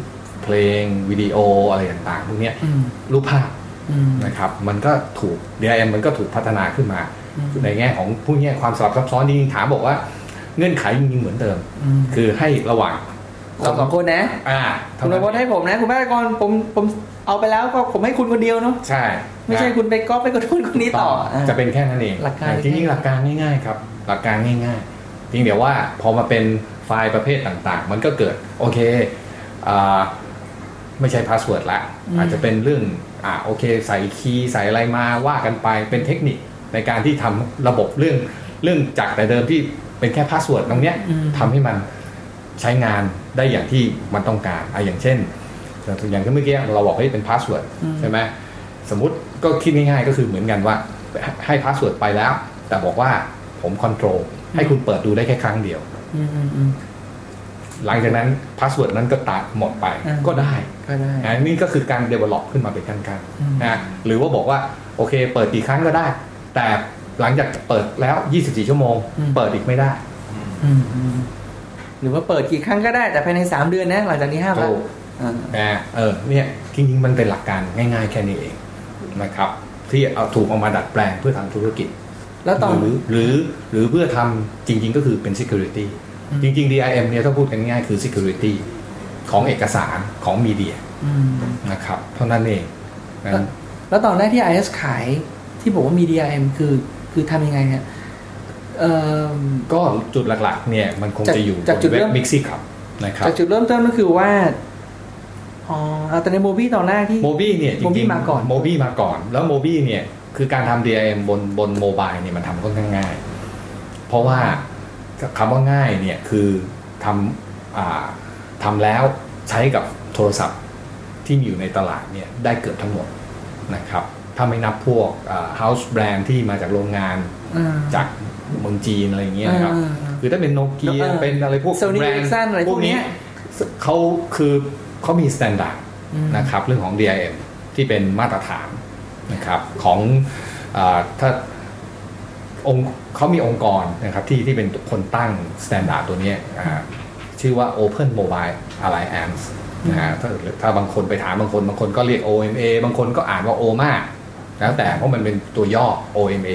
เพลงวิดีโออะไรต่างๆพวกเนี้ยอืมรูปภาพอืมนะครับ มันก็ถูก DRM มันก็ถูกพัฒนาขึ้นมาอืมในแง่ของผู้แง่ความสลับซับซ้อนจริงๆถามบอกว่าเงื่อนไขจริงๆเหมือนเดิมอืมคือให้ระหว่างเราสองคนนะอ่าคุเท่าณนั้โรนบอทให้ผมนะ คุณแม่กรผมผม เอาไปแล้วก็ผมให้คุณคนเดียวเนาะใช่ ไม่ใช่นะคุณไปก๊อปไปกระทุนคนนี้ต่ออ่าจะเป็นแค่นั้นเองหลักการจริงๆหลักการง่ายๆครับ หลักการง่ายๆจริงเดี๋ยวว่าพอมาเป็นไฟล์ประเภทต่างๆ มันก็เกิดโอเคอ่าไม่ใช่ password ละอืมอาจจะเป็นเรื่องอ่าโอเคใส่ key ใส่อะไรมาว่ากันไปเป็นเทคนิคในการที่ทำระบบเรื่องเรื่องจากแต่เดิมที่เป็นแค่ password ตรงเนี้ยอืมทำให้มันใช้งานได้อย่างที่มันต้องการอะอย่างเช่น อย่างที่เมื่อกี้เราบอกให้เป็น password อืมใช่ไหมสมมุติก็คิดง่ายๆก็คือเหมือนกันว่าให้ password ไปแล้ว แต่บอกว่าผม control ให้คุณเปิดดูได้แค่ครั้งเดียวอืมอืมอืมหลังจากนั้น password นั้นก็ตัดหมดไปอ่าก็ได้ก็ได้นะนี่ก็คือการ develop ขึ้นมาเป็นขั้นอืมๆนะหรือว่าบอกว่าโอเค เปิดกี่ครั้งก็ได้ แต่หลังจากเปิดแล้ว 24 ชั่วโมง เปิดอีกไม่ได้อืมอืมหรือว่าเปิดกี่ครั้งก็ได้แต่ภายในสามเดือนนะหลังจากนี้ห้ามละถูกอ่า นะเออเนี่ยจริงๆมันเป็นหลักการง่าย ๆ แค่นี้เองนะครับ ที่เอาถูกเอามาดัดแปลงเพื่อทำธุรกิจ แล้วตอนหรือหรือหรือเพื่อทำจริง ๆ ก็คือเป็น security อืมจริง ๆ DIM เนี่ยถ้าพูดกันง่ายๆคือ security ของเอกสารของมีเดียอืมนะครับ เท่านั้นเองนะแล้วแล้วตอนแรกที่ IS ขายที่บอกว่ามี DRM คือคือทำยังไงฮะเอ่อก็จุดหลักๆเนี่ยมันคงจากจะอยู่จากจุดบนเว็เริ่บม Mixi ครับนะครับจากจุดเริ่มต้นก็คือว่า อ๋อเอาแต่ในโมบี้ตอนแรกที่โมบี้เนี่ยจริง Mobi มาก่อนโมบี้มาก่อน แล้วโมบี้เนี่ยคือการทำ DIM บนบนโมบายเนี่ยมันทำค่อนข้างง่าย เพราะว่าคำว่าง่ายเนี่ยคือทำอ่าทำแล้วใช้กับโทรศัพท์ที่มีอยู่ในตลาดเนี่ยได้เกือบทั้งหมดนะครับถ้าไม่นับพวกอ่า house brand ที่มาจากโรงงานอ่าจากเมืองจีนอะไรอย่างเงี้ยนะครับอ่าอ่าคือถ้าเป็นโนเกียเออเป็นอะไรพวก Sony แบรนด์ Ericsson อะไรพวกเนี้ยเขาคือ เขามี standard อืมนะครับเรื่องของ DRM ที่เป็นมาตรฐานนะครับของอาถ้าองค์เขามีองค์กรนะครับที่ที่เป็นคนตั้ง standard ตัวเนี้ยอ่าชื่อว่า Open Mobile Alliance นะฮะถ้าถ้าบางคนไปถามบางคน บางคนก็เรียก OMA บางคนก็อ่านว่า OMA แล้วแต่เพราะมันเป็นตัวย่อ OMA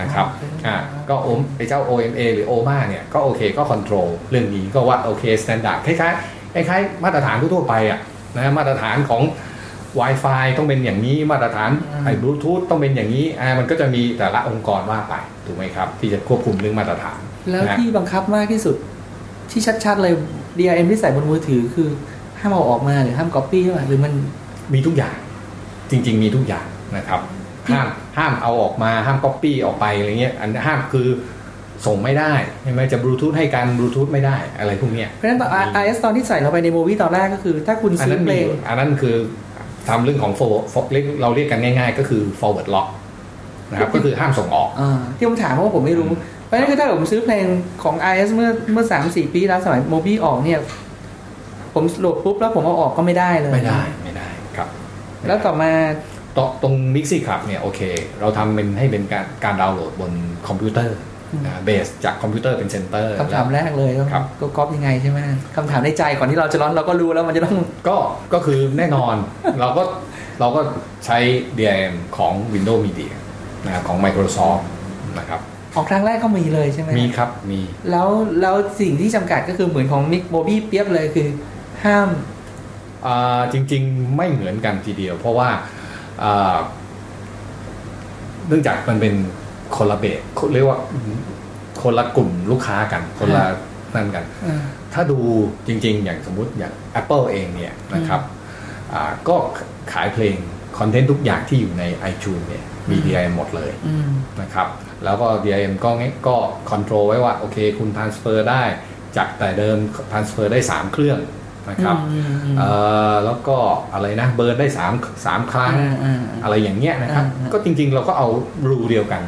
นะครับอ่าก็โอมไอ้เจ้า OMA หรือ OMA เนี่ยก็โอเคก็ control เรื่องนี้ก็ว่าโอเค standard คล้ายๆ คล้ายๆมาตรฐานทั่วๆไปอะนะมาตรฐานของ Wi-Fi ต้องเป็นอย่างนี้มาตรฐานอืมไอ้บลูทูธต้องเป็นอย่างนี้อ่ามันก็จะมีแต่ละองค์กรว่าไปถูกไหมครับ ที่จะควบคุมเรื่องมาตรฐาน แล้วนะที่บังคับมากที่สุดที่ชัดๆเลย DRM ที่ใส่บนมือถือคือห้ามเอาออกมาหรือห้ามก๊อปปี้ใช่ไหมหรือมันมีทุกอย่าง จริง ๆ มีทุกอย่างนะครับห้ามห้ามเอาออกมาห้ามก๊อปปี้ออกไปอะไรเงี้ยอันห้ามคือ ส่งไม่ได้ใช่ไหมจะบลูทูธให้กันบลูทูธไม่ได้อะไรพวกเนี้ยเพราะฉะนั้นตอน IS ตอนที่ใส่เราไปในโมบี้ตอนแรกก็คือ ถ้าคุณอันซื้อนั้นเพลมีงอันนั้นคือทำเรื่องของ forward for- เรียกเราเรียกกันง่าย ๆ ก็คือ forward lock นะครับก็คือห้ามส่งออกอ่าที่ผมถามเพราะว่าผมไม่รู้เพราะฉะนั้นคือถ้าผมซื้อเพลงของ IS เมื่อเมื่อสามสี่ปีแล้วสมัยโมบี้ออกเนี่ย ผมโหลดปุ๊บแล้วผมเอาออกก็ไม่ได้เลยไม่ได้ไม่ได้ครับ แล้วต่อมาตรงตรง Mixi Club เนี่ยโอเค เราทำเป็นให้เป็นการการดาวน์โหลดบนคอมพิวเตอร์ base จากคอมพิวเตอร์เป็น center คำถามแรกเลยก็ครับก็ก๊อปยังไงใช่ไหมคำถามในใจก่อนที่เราจะ launch เราก็รู้แล้วมันจะต้องก็ก็คือแน่นอนเราก็เราก็ใช้ DRM ของ Windows Media นะครับของ Microsoft นะครับออกครั้งแรกก็มีเลยใช่ไหมมีครับมีแล้วแล้วสิ่งที่จำกัดก็คือเหมือนของมิกโมบี้เปียบเลยคือห้ามอ่าจริง ๆ ไม่เหมือนกันทีเดียว เพราะว่าอ่าเนื่องจากมันเป็น คนละเบสเรียกว่าคนละกลุ่มลูกค้ากัน คนละนั่นกันอ่าถ้าดูจริง ๆ อย่างสมมุติอย่าง Apple เองเนี่ยนะครับอ่าก็ขายเพลง content ทุกอย่างที่อยู่ใน iTunes เนี่ยมี DRM หมดเลยอืมนะครับ แล้วก็ DRM ก็ง่ายก็ control ไว้ว่า โอเค คุณ transfer ได้จากแต่เดิม transfer ได้ 3 เครื่องนะครับอืมอืมเอ่อแล้วก็อะไรนะ burn ได้3 3ครั้งอ่าอ่าอะไรอย่างเงี้ยนะครับอ่าก็จริงๆเราก็เอา rule เดียวกัน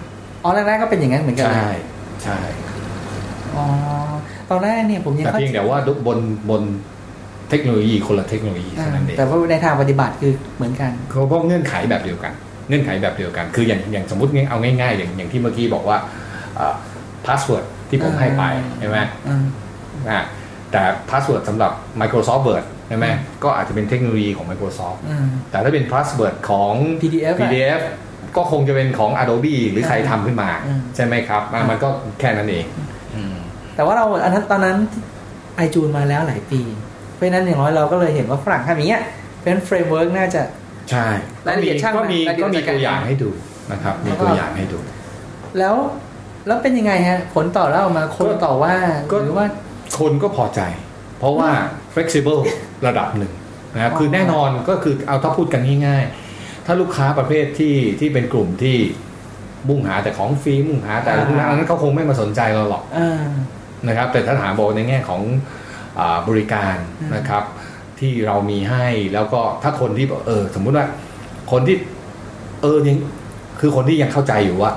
อ๋อแรกๆก็เป็นอย่างนั้นเหมือนกันใช่ใช่อ๋อตอนแรกเนี่ยผมยังแต่เข้าเพียงแต่ว่าบนบนเทคโนโลยีคนละเทคโนโลยีอ่าเท่านั้นเองแต่ว่าในทางปฏิบัติคือเหมือนกันเขาเพราะเงื่อนไขแบบเดียวกัน เงื่อนไขแบบเดียวกัน คืออย่างอย่างสมมติเอาง่ายๆ อย่างอย่างที่เมื่อกี้บอกว่า password ที่ผมให้ไปใช่ไหมอืมอ่าแต่ password สำหรับ Microsoft Word ใช่ไหมก็อาจจะเป็นเทคโนโลยีของ Microsoft อืมแต่ถ้าเป็น password ของ PDF อะ PDF ก็คงจะเป็นของ Adobe หรือใครทำขึ้นมาอืมใช่ไหมครับอะมันก็แค่นั้นเองแต่ว่าเราอันนั้นตอนนั้นไอจูนมาแล้วหลายปี เพราะฉะนั้นอย่างน้อยเราก็เลยเห็นว่าฝรั่งทำอย่างเงี้ยเป็น framework น่าจะใช่รายละเอียดช่างก็มีรายละเอียดก็มีจัดการตัวอย่างให้ดูนะครับ มีตัวอย่างให้ดู แล้วแล้วเป็นยังไงฮะผลต่อแล้วออกมาคนต่อว่าก็หรือว่าคนก็พอใจ เพราะว่า flexible ระดับหนึ่งนะครับอ๋อคือแน่นอนก็คือเอาถ้าพูดกันง่ายๆ ถ้าลูกค้าประเภทที่ที่เป็นกลุ่มที่มุ่งหาแต่ของฟรีมุ่งหาแต่พวกนั้นอันนั้นเขาคงไม่มาสนใจเราหรอกอ่านะครับ แต่ถ้าถามบอกในแง่ของอาบริการอืมนะครับ ที่เรามีให้แล้วก็ถ้าคนที่บอกเออ สมมุติว่า คนที่ เออยังคือคนที่ยังเข้าใจอยู่ว่า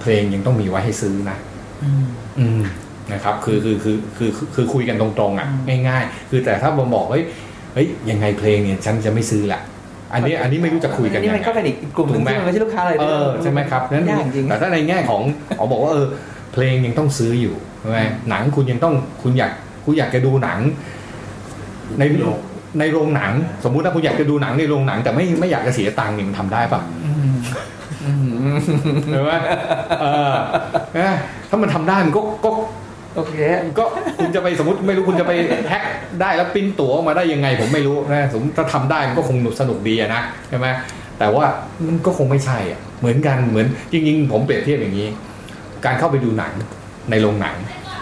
เพลงยังต้องมีไว้ให้ซื้อนะอืมอืมนะครับคือคือคือคือคือคือคุยกันตรงๆอะอืมง่าย ๆ คือแต่ถ้าผมบอกเฮ้ยเฮ้ยยังไงเพลงเนี่ยฉันจะไม่ซื้อละ อันนี้อันนี้ไม่รู้จะคุยกันอันนี้ยังมันไงก็เป็นอีกกลุ่มหนึ่งถูกไหมที่มันไม่ใช่ลูกค้าเลยเออใช่ไหมครับนั้นยากจริงแต่ถ้าในแง่ของอ๋อบอกว่าเออเพลงยังต้องซื้ออยู่ใช่ไหมหนังคุณยังต้องคุณอยากคุณอยากจะดูหนัง ในในโรงหนัง สมมุติถ้าคุณอยากจะดูหนังในโรงหนัง แต่ไม่ไม่อยากจะเสียตังค์เนี่ยมันทำได้ปะอืมอืมใช่ไหมเออนะถ้ามันทำได้มันก็ก็ โอเคก็คุณจะไปสมมติไม่รู้คุณจะไปแฮ็กได้แล้วปริ้นตั๋วออกมาได้ยังไง ผมไม่รู้นะสมมติถ้าทำได้มันก็คงสนุกดีอะนะใช่ไหมแต่ว่ามันก็คงไม่ใช่อะเหมือนกันเหมือนจริงๆ ผมเปรียบเทียบอย่างนี้ การเข้าไปดูหนังในโรงหนัง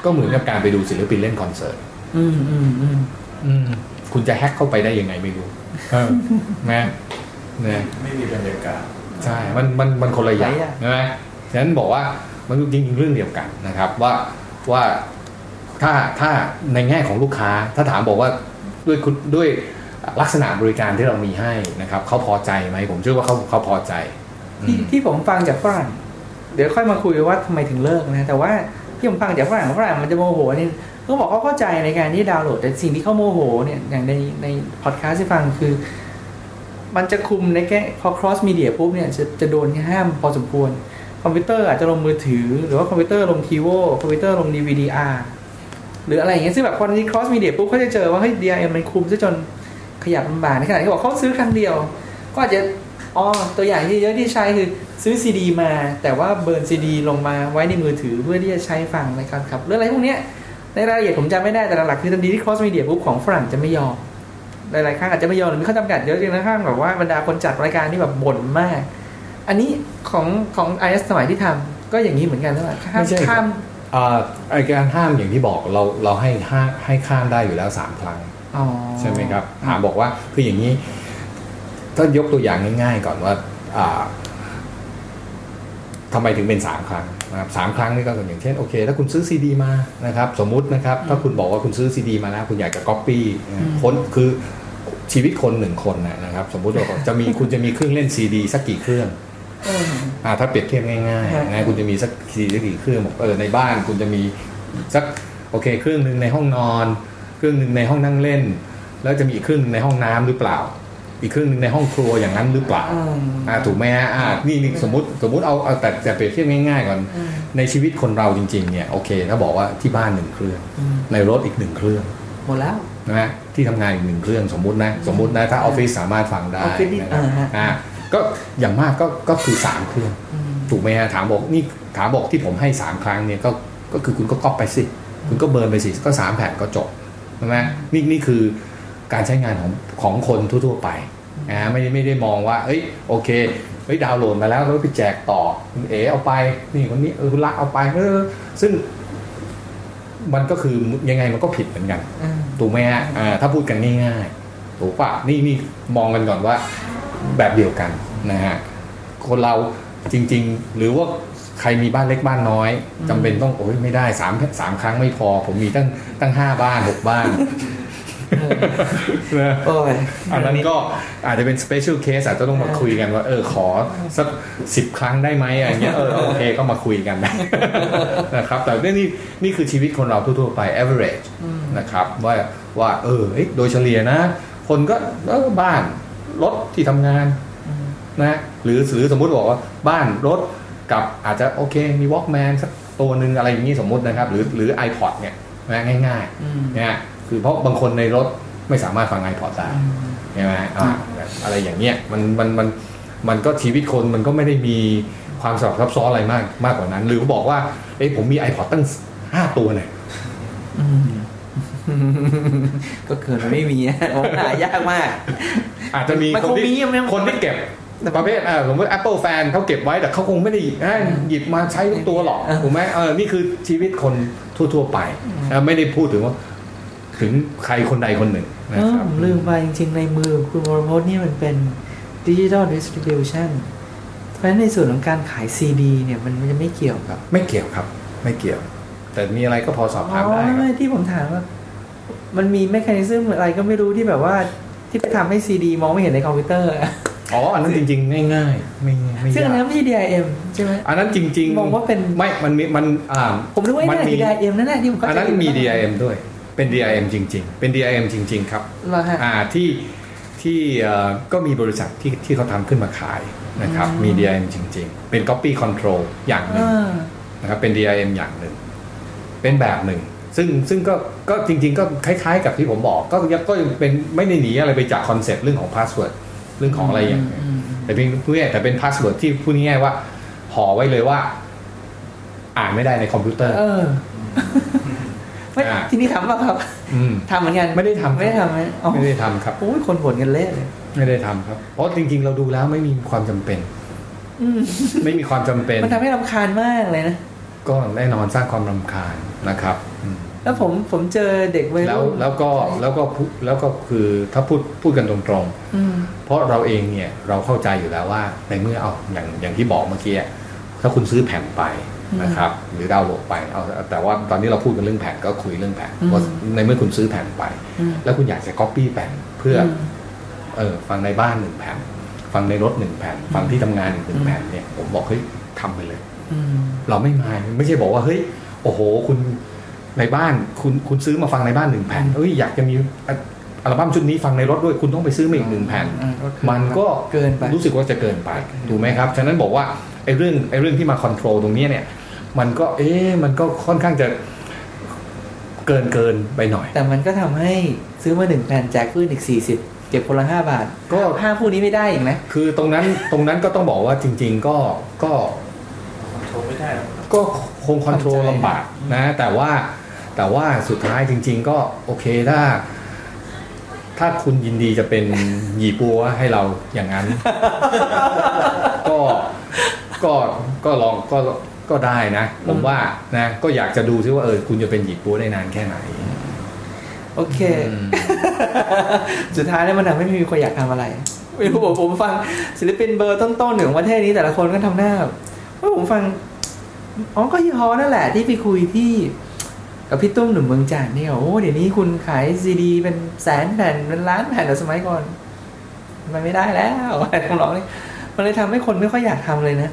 ก็เหมือนกับการไปดูศิลปินเล่นคอนเสิร์ตอืมอืมอืมอืมคุณจะแฮ็กเข้าไปได้ยังไงไม่รู้เออนะนะไม่มีบรรยากาศใช่มันมันมันคนละอย่างหลายอย่างใช่ไหมฉะนั้นบอกว่ามันจริงๆเรื่องเดียวกันนะครับ ว่า ว่าถ้าถ้าในแง่ของลูกค้า ถ้าถามบอกว่าด้วยคุณด้วยลักษณะบริการที่เรามีให้นะครับเขาพอใจไหมผมเชื่อว่าเขาเขาพอใจอืที่มที่ผมฟังจากฝรั่งเดี๋ยวค่อยมาคุยว่าทำไมถึงเลิกนะแต่ว่าที่ผมฟังจากฝรั่งฝรั่งมันจะโมโหนี่เขาบอกเขาเข้าใจในการที่ดาวน์โหลดแต่สิ่งที่เขาโมโหเนี่ยอย่างในในพอดแคสต์ที่ฟังคือ มันจะคุมในแค่พอ cross media ปุ๊บเนี่ยจะจะโดนห้ามพอสมควร คอมพิวเตอร์อาจจะลงมือถือ หรือว่าคอมพิวเตอร์ลง TiVo คอมพิวเตอร์ลง DVD-R หรืออะไรอย่างเงี้ยซึ่งแบบคนที่ cross media ปุ๊บเขาจะเจอว่าเฮ้ย DRM มันคุมซะจนขยับลำบากในขณะที่บอกเขาซื้อครั้งเดียว ก็อาจจะอ๋อตัวอย่างที่เยอะที่ใช้คือซื้อซีดีมา แต่ว่า burn ซีดีลงมาไว้ในมือถือเพื่อที่จะใช้ฟังในการขับหรืออะไรพวกเนี้ยในรายละเอียดผมจำไม่ได้แต่หลักๆคือทันทีที่ cross media ปุ๊บของฝรั่งจะไม่ยอมหลายๆครั้งอาจจะไม่ยอมหรือมีข้อจำกัดเยอะจนกระทั่งแบบว่าบรรดาคนจัดรายการที่แบบบ่นมาก อันนี้ของของไอเอสสมัยที่ทำก็อย่างนี้เหมือนกันใช่ไหมห้ามไม่ใช่ครับข้ามอ่าไอการห้ามอย่างที่บอกเราเราให้ห้าให้ข้ามได้อยู่แล้วสามครั้งอ๋อใช่ไหมครับถามบอกว่าคืออย่างนี้ ถ้ายกตัวอย่างง่าย ๆ ก่อนว่าอ่าทำไมถึงเป็นสามครั้งนะครับสามครั้งนี่ก็อย่างเช่นโอเคถ้าคุณซื้อซีดีมานะครับสมมุตินะครับถ้าคุณบอกว่าคุณซื้อซีดีมาแล้ว คุณอยากจะก๊อปปี้คนคือชีวิตคนหนึ่งคนนะนะครับ สมมุติว่าจะมีคุณจะมีเครื่องเล่นซีดีสักกี่เครื่องเอออ่าถ้าเปรียบเทียบง่ายฮะๆนะคุณจะมีสักซีดีสักกี่เครื่องบอกเออในบ้านคุณจะมีสักโอเคเครื่องหนึ่งในห้องนอน เครื่องหนึ่งในห้องนั่งเล่น แล้วจะมีอีกเครื่องหนึ่งในห้องน้ำหรือเปล่า อีกเครื่องหนึ่งในห้องครัวอย่างนั้นหรือเปล่าอืมอ่าถูกไหมฮะอ่านี่นี่สมมติสมมติเอาเอาแต่แต่เปรียบเทียบง่ายๆก่อนอืมในชีวิตคนเราจริงๆเนี่ยโอเค ถ้าบอกว่าที่บ้านหนึ่งเครื่องอืมในรถอีกหนึ่งเครื่องหมดแล้วนะฮะที่ทำงานอีกหนึ่งเครื่องสมมุตินะสมมุตินะถ้าออฟฟิศสามารถฟังได้ออฟฟิศนี่นะครับอ่าฮะอ่า ก็อย่างมากก็ก็คือสามเครื่องอืมถูกไหมฮะถามบอกนี่ถามบอกที่ผมให้สามครั้งเนี่ยก็ก็คือคุณก็ก๊อปไปสิ คุณก็เบิร์นไปสิ ก็สามแผ่นก็จบใช่ไหมนี่นี่คือการใช้งานของของคนทั่ว ๆ ไปนะไม่ได้ไม่ได้มองว่า เอ้ยโอเคเฮ้ยดาวน์โหลดมาแล้วแล้วไปแจกต่อคุณเอ๋เอาไป นี่คนนี้เออคุณละเอาไปเออซึ่ง มันก็คือยังไงมันก็ผิดเหมือนกันอืมถูกไหมฮะอ่าถ้าพูดกันง่ายๆ ถูกป่ะนี่นี่มองกันก่อนว่าแบบเดียวกันนะฮะคนเราจริง ๆ หรือว่าใครมีบ้านเล็กบ้านน้อยจำเป็นต้องโอ้ยไม่ได้สามสามครั้งไม่พอ ผมมีตั้งตั้งห้าบ้านหกบ้านนะโอ้ยอันนั้นก็อาจจะเป็น special case อาจจะต้องมาคุยกันว่า เออขอสักสิบครั้งได้ไหมอะไรเงี้ยเออโอเคก็มาคุยกันนะครับ แต่นี่นี่คือชีวิตคนเราทั่วๆไป average นะครับว่าว่าเออเอ้ยโดยเฉลี่ยนะ คนก็เออบ้านรถที่ทำงานนะหรือหรือสมมุติบอกว่าบ้านรถกับอาจจะโอเคมี Walkman สักตัวหนึ่งอะไรอย่างนี้สมมุตินะครับ หรือหรือ iPod เนี่ยนะง่ายอืมๆเนี่ยคือเพราะบางคนในรถไม่สามารถฟัง iPod ได้ใช่ไหมอ่าอะไรอย่างเงี้ยมันมันมันมันก็ชีวิตคนมันก็ไม่ได้มีความสลับซับซ้อนอะไรมากมากกว่านั้น หรือบอกว่าเอ้ยผมมี iPod ตั้งห้าตัวเนี่ยอืม ก็เกิดมันไม่มีนะผมหายากมาก อาจจะมีมันคนคงมีที่มันคนที่เก็บประเภทอ่าสมมติ Apple แฟนเขาเก็บไว้แต่เขาคงไม่ได้อ่าหยิบมาใช้ทุกตัวหรอกเออถูกไหมเออนี่คือชีวิตคนทั่ว ๆ ไปนะไม่ได้พูดถึงว่า ถึงใครคนใดคนหนึ่งเอนะอครับผมลืมไปจริง ๆ ในมือคุณวรพจน์นี่มันเป็นดิจิ t a ลดิส t r i b u t i o n เพราะฉะนั้นในส่วนของการขายซีดีเนี่ยมันมันจะไม่เกี่ยวกับ ไม่เกี่ยวครับ ไม่เกี่ยว แต่มีอะไรก็พอสอบถามได้อ๋อครับไม่ที่ผมถามว่า มันมี mechanism อะไรก็ไม่รู้ที่แบบว่าที่ไปทำให้ซีดีมองไม่เห็นในคอมพิวเตอร์อะอ๋อ อันนั้นจริง ๆ ง่ายๆไม่ไม่ซึ่งอันยานั้กนไม่ใช่ DRM ใช่ไหมอันนั้นจริงๆมองว่าเป็นไม่มันมีมันอ่าผมนึกว่ามันี่แหละมี DRM นั่นแหละที่ผมเข้าอันใจนั้นมี DRM ด้วยเป็น DRM จริง ๆ เป็น DRM จริง ๆ ครับเหรอฮะอ่าที่ที่เอ่อก็มีบริษัทที่ที่เขาทำขึ้นมาขายนะครับอืมมี DRM จริง ๆ เป็น Copy Control อย่างหนึ่งอ่านะครับเป็น DRM อย่างหนึ่งเป็นแบบหนึ่ง ซึ่งซึ่งก็ก็จริง ๆ ก็คล้ายๆ กับที่ผมบอกก็ยังก็ยังเป็นไม่ได้หนีอะไรไปจาก concept เรื่องของ passwordเรื่องของอะไรอย่างเงี้ยอืมแต่เพียงพูดง่ายๆแต่เป็น password ที่พูดง่ายๆว่าห่อไว้เลยว่า อ่านไม่ได้ในคอมพิวเตอร์ เออไม่อ่าที่นี่ทำป่ะครับอืมทำเหมือนกันไม่ได้ทำไม่ได้ทำไหมอ๋อไม่ได้ทำครับโอ้ยคนบ่นกันเละเลยไม่ได้ทำครับ เพราะจริง ๆ เราดูแล้วไม่มีความจำเป็นอืมไม่มีความจำเป็น มันทำให้รำคาญมากเลยนะก็แน่นอนสร้างความรำคาญนะครับอืม แล้วผมผมเจอเด็กวัยแล้วรุ่นแล้วก็แล้วก็พูแล้วก็คือถ้าพูดพูดกันตรงอืมๆเพราะเราเองเนี่ยเราเข้าใจอยู่แล้วว่าในเมื่อเอาอย่างอย่างที่บอกเมื่อกี้อะถ้าคุณซื้อแผ่นไปนะครับหรือดาวน์โหลดไปเอาแต่ว่าตอนนี้เราพูดกันเรื่องแผ่นก็คุยเรื่องแผ่นว่าในเมื่อคุณซื้อแผ่นไปอืมแล้วคุณอยากจะ copy แผ่นเพื่ออมเออฟังในบ้านหนึ่งแผ่นฟังในรถหนึ่งแผ่นฟังที่ทำงานอีกหนึ่งแผ่นเนี่ยผมบอกเฮ้ยทำไปเลยอืมเราไม่มาไม่ใช่บอกว่าเฮ้ยโอ้โห คุณ ในบ้านคุณคุณซื้อมาฟังในบ้านหนึ่งแผ่นเฮ้ยอยากจะมีอัลอัลบั้มชุดนี้ฟังในรถด้วยคุณต้องไปซื้อมาอีกหนึ่งแผ่นอ่าก็คือมันก็เกินไปรู้สึกว่าจะเกินไปถูกไหมครับ ฉะนั้นบอกว่าไอ้เรื่องไอ้เรื่องที่มาคอนโทรลตรงเนี้ยเนี่ย มันก็เอ๊ะมันก็ค่อนข้างจะเกินเกินไปหน่อย แต่มันก็ทำให้ซื้อมาหนึ่งแผ่นแจกพื้นอีกสี่สิบเก็บคนละห้าบาท ก็ห้าผู้นี้ไม่ได้อีกนะคือตรงนั้นตรงนั้นก็ต้องบอกว่าจริง ๆ ก็ก็โทรไม่ได้หรอกก็คงคอนโทรลเข้าใจลำบากนะ แต่ว่า แต่ว่าสุดท้ายจริง ๆ ก็โอเคถ้า ถ้าคุณยินดีจะเป็นหยีปัวให้เราอย่างนั้น ก็ก็ก็ลองก็ก็ได้นะ ผมว่านะ ก็อยากจะดูซิว่าเออคุณจะเป็นหยีปัวได้นานแค่ไหน โอเคอืมสุดท้ายแล้วมันทำให้ไม่มีคนอยากทำอะไรไม่รู้ผมผมฟังศิลปินเบอร์ต้นๆของประเทศนี้แต่ละคนก็ทำหน้าแบบว่าผมฟังอ๋อก็ฮีฮอนั่นแหละที่ไปคุยที่ กับพี่ตุ้มหนุ่มเมืองจันทร์เนี่ยโอ้เดี๋ยวนี้คุณขายซีดี เป็นแสนแผ่นเป็นล้านแผ่นแต่สมัยก่อน มันไม่ได้แล้วอะไรทำนองนี้มันเลยทำให้คนไม่ค่อยอยากทำเลยนะ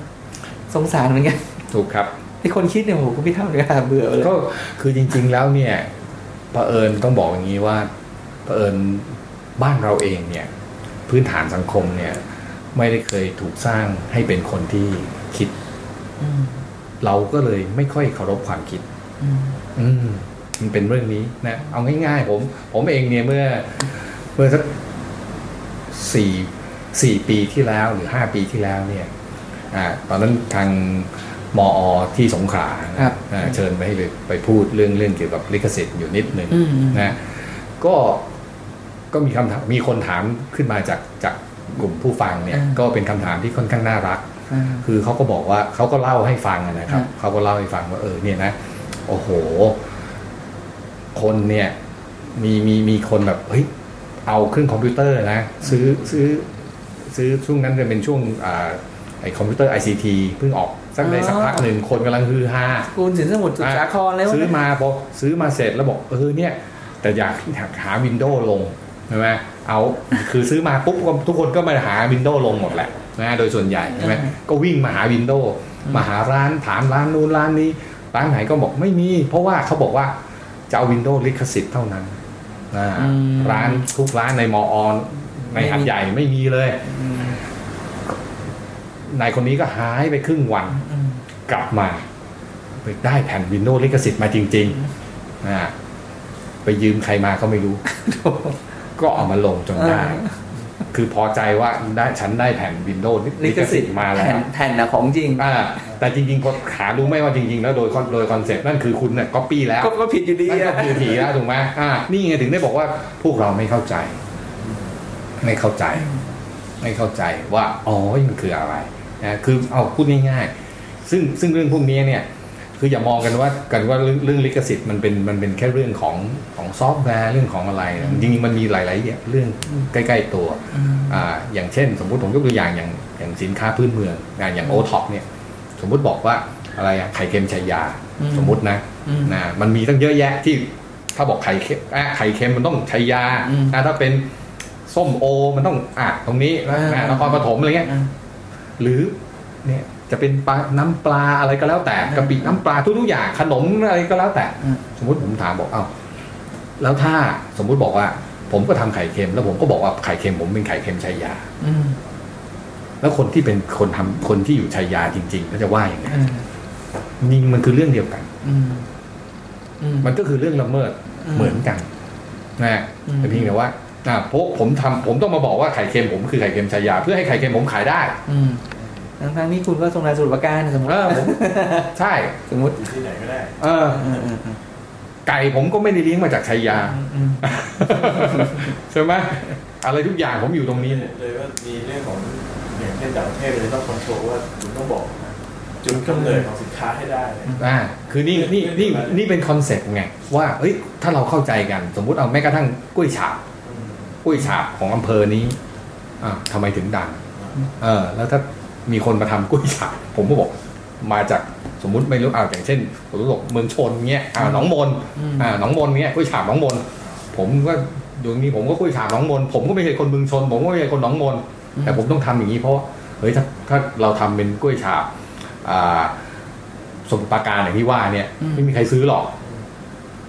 สงสารเหมือนกัน ถูกครับที่คนคิดเนี่ยโหกูไม่ทำเลยค่ะเบื่อเลยก็คือจริง ๆ แล้วเนี่ยเผอิญต้องบอกอย่างนี้ว่าเผอิญบ้านเราเองเนี่ย พื้นฐานสังคมเนี่ย ไม่ได้เคยถูกสร้างให้เป็นคนที่คิดอืมเราก็เลยไม่ค่อยเคารพความคิด อืมอืมมันเป็นเรื่องนี้นะเอาง่ายๆ ผม ผมเองเนี่ยเมื่อ เมื่อสักสี่สี่ปีที่แล้วหรือห้าปีที่แล้วเนี่ยอ่าตอนนั้นทางมอที่สงขลานะครับอ่าเชิญไปให้ไปไปพูดเรื่องเรื่องเกี่ยวกับลิขสิทธิ์อยู่นิดหนึ่งอืมนะก็ก็มีคำถามมีคนถามขึ้นมาจากจากกลุ่มผู้ฟังเนี่ยอ่าก็เป็นคำถามที่ค่อนข้างน่ารักอ่าคือเขาก็บอกว่าเขาก็เล่าให้ฟังอะนะครับอ่าเขาก็เล่าให้ฟังว่าเออเนี่ยนะ โอ้โห คนเนี่ย มีมีมีคนแบบเฮ้ยเอาเครื่องคอมพิวเตอร์นะ ซื้อซื้อ ซื้อช่วงนั้นจะเป็นช่วงอ่าไอคอมพิวเตอร์ ICT เพิ่งออกสักในสักพักหนึ่งคนกำลังฮือฮาคุณสินสมุทรสุสาครเลยวะซื้อมาพอซื้อมาเสร็จแล้วบอกเออเนี่ย แต่อยากอยากหาวินโดว์ลงใช่ไหมเอาคือซื้อมาปุ๊บก็ทุกคนก็มาหาวินโดว์ลงหมดแหละนะโดยส่วนใหญ่ใช่ไหมก็วิ่งมาหาวินโดว์มาหาร้านถามร้านนู้นร้านนี้ ร้านไหนก็บอกไม่มี เพราะว่าเขาบอกว่าจะเอาวินโดว์ลิขสิทธิ์เท่านั้นอ่าอืมร้านทุกร้านในมออนในหาดใหญ่ไม่มีเลยอืมนายคนนี้ก็หายไปครึ่งวันอืมกลับมา ไปได้แผ่น Windows ลิขสิทธิ์มาจริงๆอ่าไปยืมใครมาก็ไม่รู้ ก็เอามาลงจนได้ คือพอใจว่าได้ฉันได้แผ่น Windows ลิขสิทธิ์มาแล้วแผ่นนะของจริงอ่าแต่จริงๆพอหารู้ไหมว่าจริง ๆ แล้วโดยโดย concept นั่นคือคุณเนี่ยก๊อปปี้แล้วก็ก็ผิดอยู่ดีนั่นก็อะคือผีแล้วถูกไหมอ่านี่ไงถึงได้บอกว่าพวกเราไม่เข้าใจ ไม่เข้าใจ ไม่เข้าใจว่าอ๋อมันคืออะไรนะคือเอาพูดง่ายๆซึ่งซึ่งเรื่องพวกนี้เนี่ย คืออย่ามองกันว่ากันว่าเรื่องเรื่องลิขสิทธิ์มันเป็นมันเป็นแค่เรื่องของของซอฟต์แวร์เรื่องของอะไรนะจริงๆมันมีหลายๆเรื่องใกล้ๆตัวอ่าอย่างเช่น สมมุติผมยกตัวอย่างอย่างอย่างสินค้าพื้นเมืองอ่าอย่างโอท็อปเนี่ย สมมุติบอกว่าอะไรอะไข่เค็มชัยยาอืมสมมุตินะอืมนะมันมีตั้งเยอะแยะที่ถ้าบอกไข่เค็มอะไข่เค็มมันต้องชัยยาอืมอะถ้าเป็นส้มโอมันต้องอะตรงนี้อ่านะนครปฐมอะไรเงี้ยอ่าหรือเนี่ย จะเป็นปลาน้ำปลาอะไรก็แล้วแต่อ่ากะปิน้ำปลาทุกๆอย่างขนมอะไรก็แล้วแต่อืมสมมุติผมถามบอกเอ้าแล้วถ้าสมมุติบอกว่า ผมก็ทำไข่เค็ม แล้วผมก็บอกว่าไข่เค็มผมเป็นไข่เค็มชัยยาอืมแล้วคนที่เป็นคนทำคนที่อยู่ชัยยาจริงๆเขาจะว่าอย่างไงอ่าจริงๆมันคือเรื่องเดียวกันอืมอืมมันก็คือเรื่องละเมิดอืมเหมือนกันนะอืมแต่เพียงแต่ว่าอ่าเพราะผมทำผมต้องมาบอกว่าไข่เค็มผมคือไข่เค็มชายา เพื่อให้ไข่เค็มผมขายได้อืม ทั้งทั้งๆที่คุณก็ทรงนายสมุทรปราการสมมติเออผมใช่สมมติอยู่ที่ไหนก็ได้เออเออเออเออไก่ผมก็ไม่ได้เลี้ยงมาจากชายาอืมใช่ไหมอะไรทุกอย่างผมอยู่ตรงนี้เลยว่ามีเรื่องของอย่างเช่นต่างประเทศเลยต้อง control ว่าคุณต้องบอกนะจุดกำเนิดของสินค้าให้ได้เลยอ่าคือนี่นี่นี่นี่เป็น concept ไงว่าเฮ้ยถ้าเราเข้าใจกัน สมมุติเอาแม้กระทั่งกล้วยฉาบอืมกล้วยฉาบของอำเภอนี้อ่าทำไมถึงดังเออแล้วถ้า มีคนมาทำกล้วยฉาบผมก็บอกมาจากสมมุติไม่รู้อ่าอย่างเช่นผมบอกเมืองชนเงี้ยอ่าหนองมนอืมอ่าหนองมนเงี้ยกล้วยฉาบหนองมนผมก็อยู่นี้ผมก็กล้วยฉาบหนองมนผมก็ไม่ใช่คนเมืองชน ผมก็ไม่ใช่คนหนองมนแต่ผมต้องทำอย่างนี้เพราะว่าเฮ้ยถ้าถ้าเราทำเป็นกล้วยฉาบอ่าสมุทรปราการอย่างที่ว่าเนี่ยอืมไม่มีใครซื้อหรอก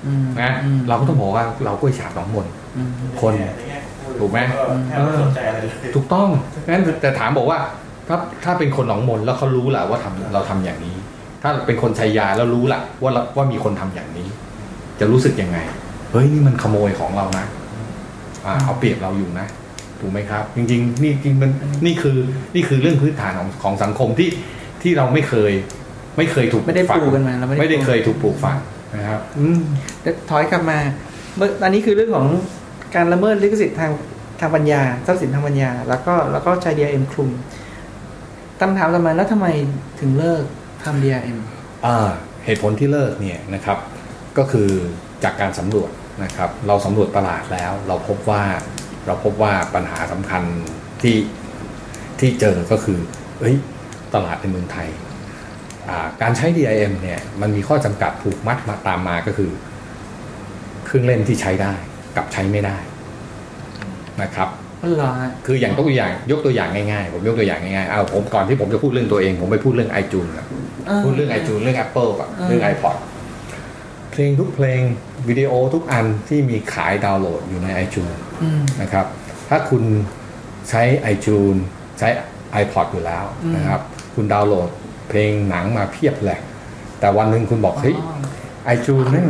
อืมนะอืมเราก็ต้องบอกว่าเรากล้วยฉาบหนองมนอืมคนในแง่พูดถูกไหมแค่ไม่สนใจอะไรเลยถูกต้องงั้นแต่ถามบอกว่า ถ้าถ้าเป็นคนหนองมนแล้วเขารู้แหละว่าทำเราทำอย่างนี้ ถ้าเป็นคนชัยยาแล้วรู้แหละว่าเราว่ามีคนทำอย่างนี้ จะรู้สึกยังไงเฮ้ยนี่มันขโมยของเรานะอ่าเอาเปรียบเราอยู่นะถูกไหมครับ จริง ๆ นี่จริงมันนี่คือนี่คือเรื่องพื้นฐานของของสังคมที่ที่เราไม่เคย ไม่เคยถูกไม่ได้ฝังปลูกกันมาเราไม่ได้ไม่ได้ปลูกเคยถูกปลูกฝังนะครับ อืมแต่ถอยกลับมาเมื่ออันนี้คือเรื่องของการละเมิดลิขสิทธิ์ทางทางปัญญาทรัพย์สินทางปัญญา แล้วก็แล้วก็ใช้ DRM คลุม คำถามต่อมาแล้วทำไมถึงเลิกทำ DRM อ่าเหตุผลที่เลิกเนี่ยนะครับก็คือจากการสำรวจนะครับ เราสำรวจตลาดแล้ว เราพบว่าเราพบว่าปัญหาสำคัญที่ที่เจอก็คือเอ้ยตลาดในเมืองไทยอ่าการใช้ DIM เนี่ยมันมีข้อจำกัดผูกมัดมาตามมาก็คือ เครื่องเล่นที่ใช้ได้กับใช้ไม่ได้นะครับ คืออย่างตัวอย่างยกตัวอย่างง่ายๆผมยกตัวอย่างง่ายๆเอาผมก่อนที่ผมจะพูดเรื่องตัวเอง ผมไปพูดเรื่อง iTunes อะพูดเรื่อง iTunes เรื่อง Apple อะอ่าเรื่อง iPod เพลงทุกเพลงวิดีโอทุกอันที่มีขายดาวน์โหลดอยู่ใน iTunes อืมนะครับ ถ้าคุณใช้ iTunes ใช้ iPod อยู่แล้วอืมนะครับ คุณดาวน์โหลดเพลงหนังมาเพียบเลย แต่วันหนึ่งคุณบอกเฮ้ย iTunes นั่น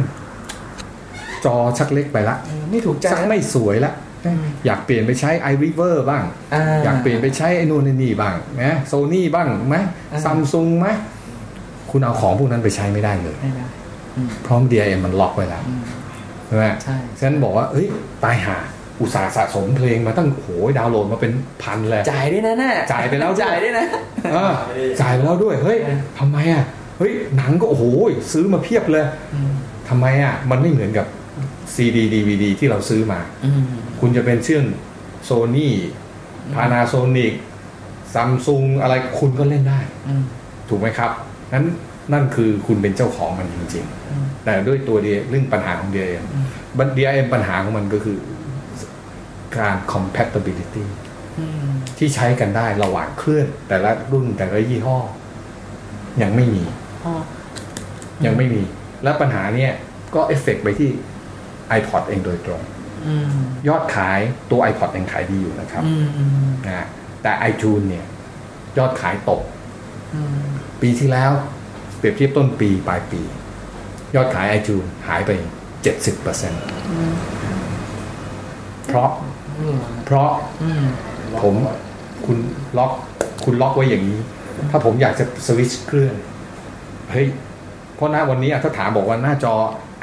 จอชักเล็กไปละเออไม่ถูกใจชักไม่สวยละ อืมอยากเปลี่ยนไปใช้ iRiver บ้างอ่าอยากเปลี่ยนไปใช้ไอ้นู่นไอ้นี่บ้างนะโซนี่บ้างไหมอ่าซัมซุงไหมคุณเอาของพวกนั้นไปใช้ไม่ได้เลยไม่ได้อืมเพราะ DRM มันล็อกไว้แล้วอืมใช่ไหมใช่ฉะนั้นบอกว่าเอ้ยตายหาอุตสาห์สะสมเพลงมาตั้งโหยดาวน์โหลดมาเป็นพันเลยจ่ายด้วยนะน่ะจ่ายไปแล้วจ่ายด้วยนะเออจ่ายไปแล้วด้วยเฮ้ยเออทำไมอะเฮ้ยหนังก็โอ้โหซื้อมาเพียบเลยอืมทำไมอะมันไม่เหมือนกับ CD DVD ที่เราซื้อมาอืมคุณจะเป็นเชื่องโซนี่พานาโซนิกซัมซุงอะไรคุณก็เล่นได้อืมถูกไหมครับนั้นนั่นคือคุณเป็นเจ้าของมันจริงอืมๆแต่ด้วยตัวเดียเรื่องปัญหาของ DRM อืมบัน DRM ปัญหาของมันก็คือการ compatibility อืมที่ใช้กันได้ระหว่างเครื่องแต่ละรุ่นแต่ละยี่ห้อ ยังไม่มีอ๋อยังไม่มี และปัญหาเนี่ยก็เอฟเฟกไปที่ iPod เองโดยตรงอืมยอดขายตัว iPod ยังขายดีอยู่นะครับอืมอืมนะแต่ iTunes เนี่ย ยอดขายตกอืมปีที่แล้ว เปรียบเทียบต้นปีปลายปี ยอดขาย iTunes หายไป 70%เพราะอืมเพราะอืมผมคุณล็อกคุณล็อกไว้อย่างนี้ ถ้าผมอยากจะสวิตช์เครื่องเฮ้ยเพราะหน้าวันนี้อะถ้าถามบอกว่าหน้าจอ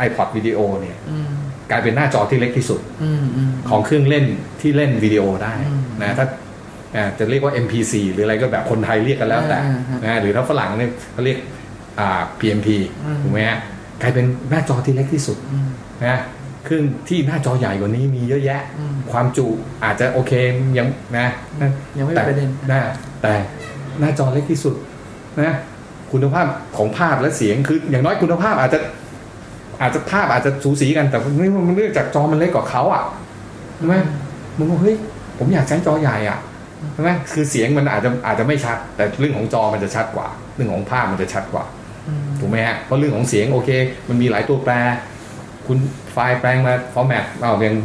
iPod วิดีโอเนี่ยอืม กลายเป็นหน้าจอที่เล็กที่สุดอืมอืมของเครื่องเล่นที่เล่นวิดีโอได้อืมนะถ้าอ่าจะเรียกว่า MP4 หรืออะไรก็แบบคนไทยเรียกกันแล้วแต่อ่าฮะนะหรือถ้าฝรั่งเนี่ยเขาเรียกอ่า PMP อืมถูกไหมฮะกลายเป็นหน้าจอที่เล็กที่สุดอืมนะเครื่องที่หน้าจอใหญ่กว่านี้มีเยอะแยะอืมความจุอาจจะโอเคยังนะนะยังไม่แต่เป็นประเด็นนะแต่หน้าจอเล็กที่สุดนะคุณภาพของภาพและเสียงคืออย่างน้อยคุณภาพอาจจะ อาจจะภาพอาจจะสูสีกันแต่นี่มันเนื่องจากจอมันเล็กกว่าเขาอะใช่ไหมมึงบอกเฮ้ยผมอยากใช้จอใหญ่อะใช่ไหมคือเสียงมันอาจจะอาจจะไม่ชัด แต่เรื่องของจอมันจะชัดกว่า เรื่องของภาพมันจะชัดกว่าอืมถูกไหมฮะเพราะเรื่องของเสียงโอเค มันมีหลายตัวแปร คุณไฟล์แปลงมา format เอาอย่าง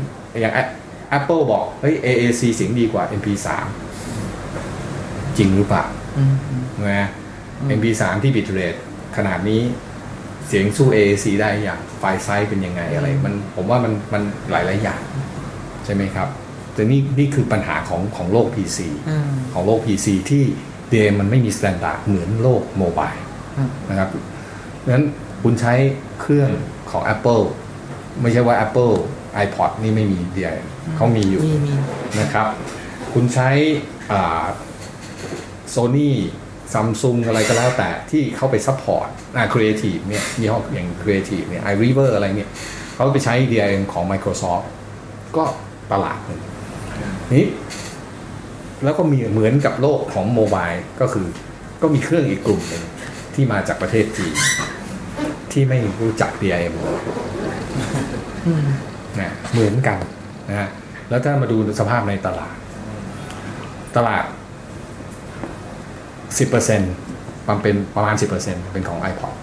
อย่าง Apple บอกเฮ้ย AAC เสียงดีกว่า MP3 จริงหรือเปล่าอืมอืมใช่ไหม MP3 ที่ bit rate ขนาดนี้ เสียงสู้ AAC ได้อย่าง file size เป็นยังไงอะไร มันผมว่ามันมันหลายหลายๆอย่างใช่ไหมครับแต่นี่นี่คือปัญหาของของโลก PC อืมของโลก PC ที่เดิมมันไม่มี standard เหมือนโลก mobileอืมนะครับดังนั้นคุณใช้เครื่องของ Apple ไม่ใช่ว่า Apple iPod นี่ไม่มี DRM เขามีอยู่มีมีนะครับ คุณใช้โซนี่ ซัมซุงอะไรก็แล้วแต่ที่เข้าไป support อ่า Creative เนี่ยยี่ห้ออย่าง Creative เนี่ย iRiver อร์อะไรเนี่ยเขาไปใช้ DRM ของ Microsoft ก็ตลาดหนึ่งนี้แล้วก็มีเหมือนกับโลกของโมบายก็คือก็มีเครื่องอีกกลุ่มหนึ่งที่มาจากประเทศจีนที่ไม่รู้จัก DRM เอืมนะเหมือนกันนะฮะแล้วถ้ามาดูสภาพในตลาด ตลาด 10%มันเป็นประมาณ 10%เป็นของ iPod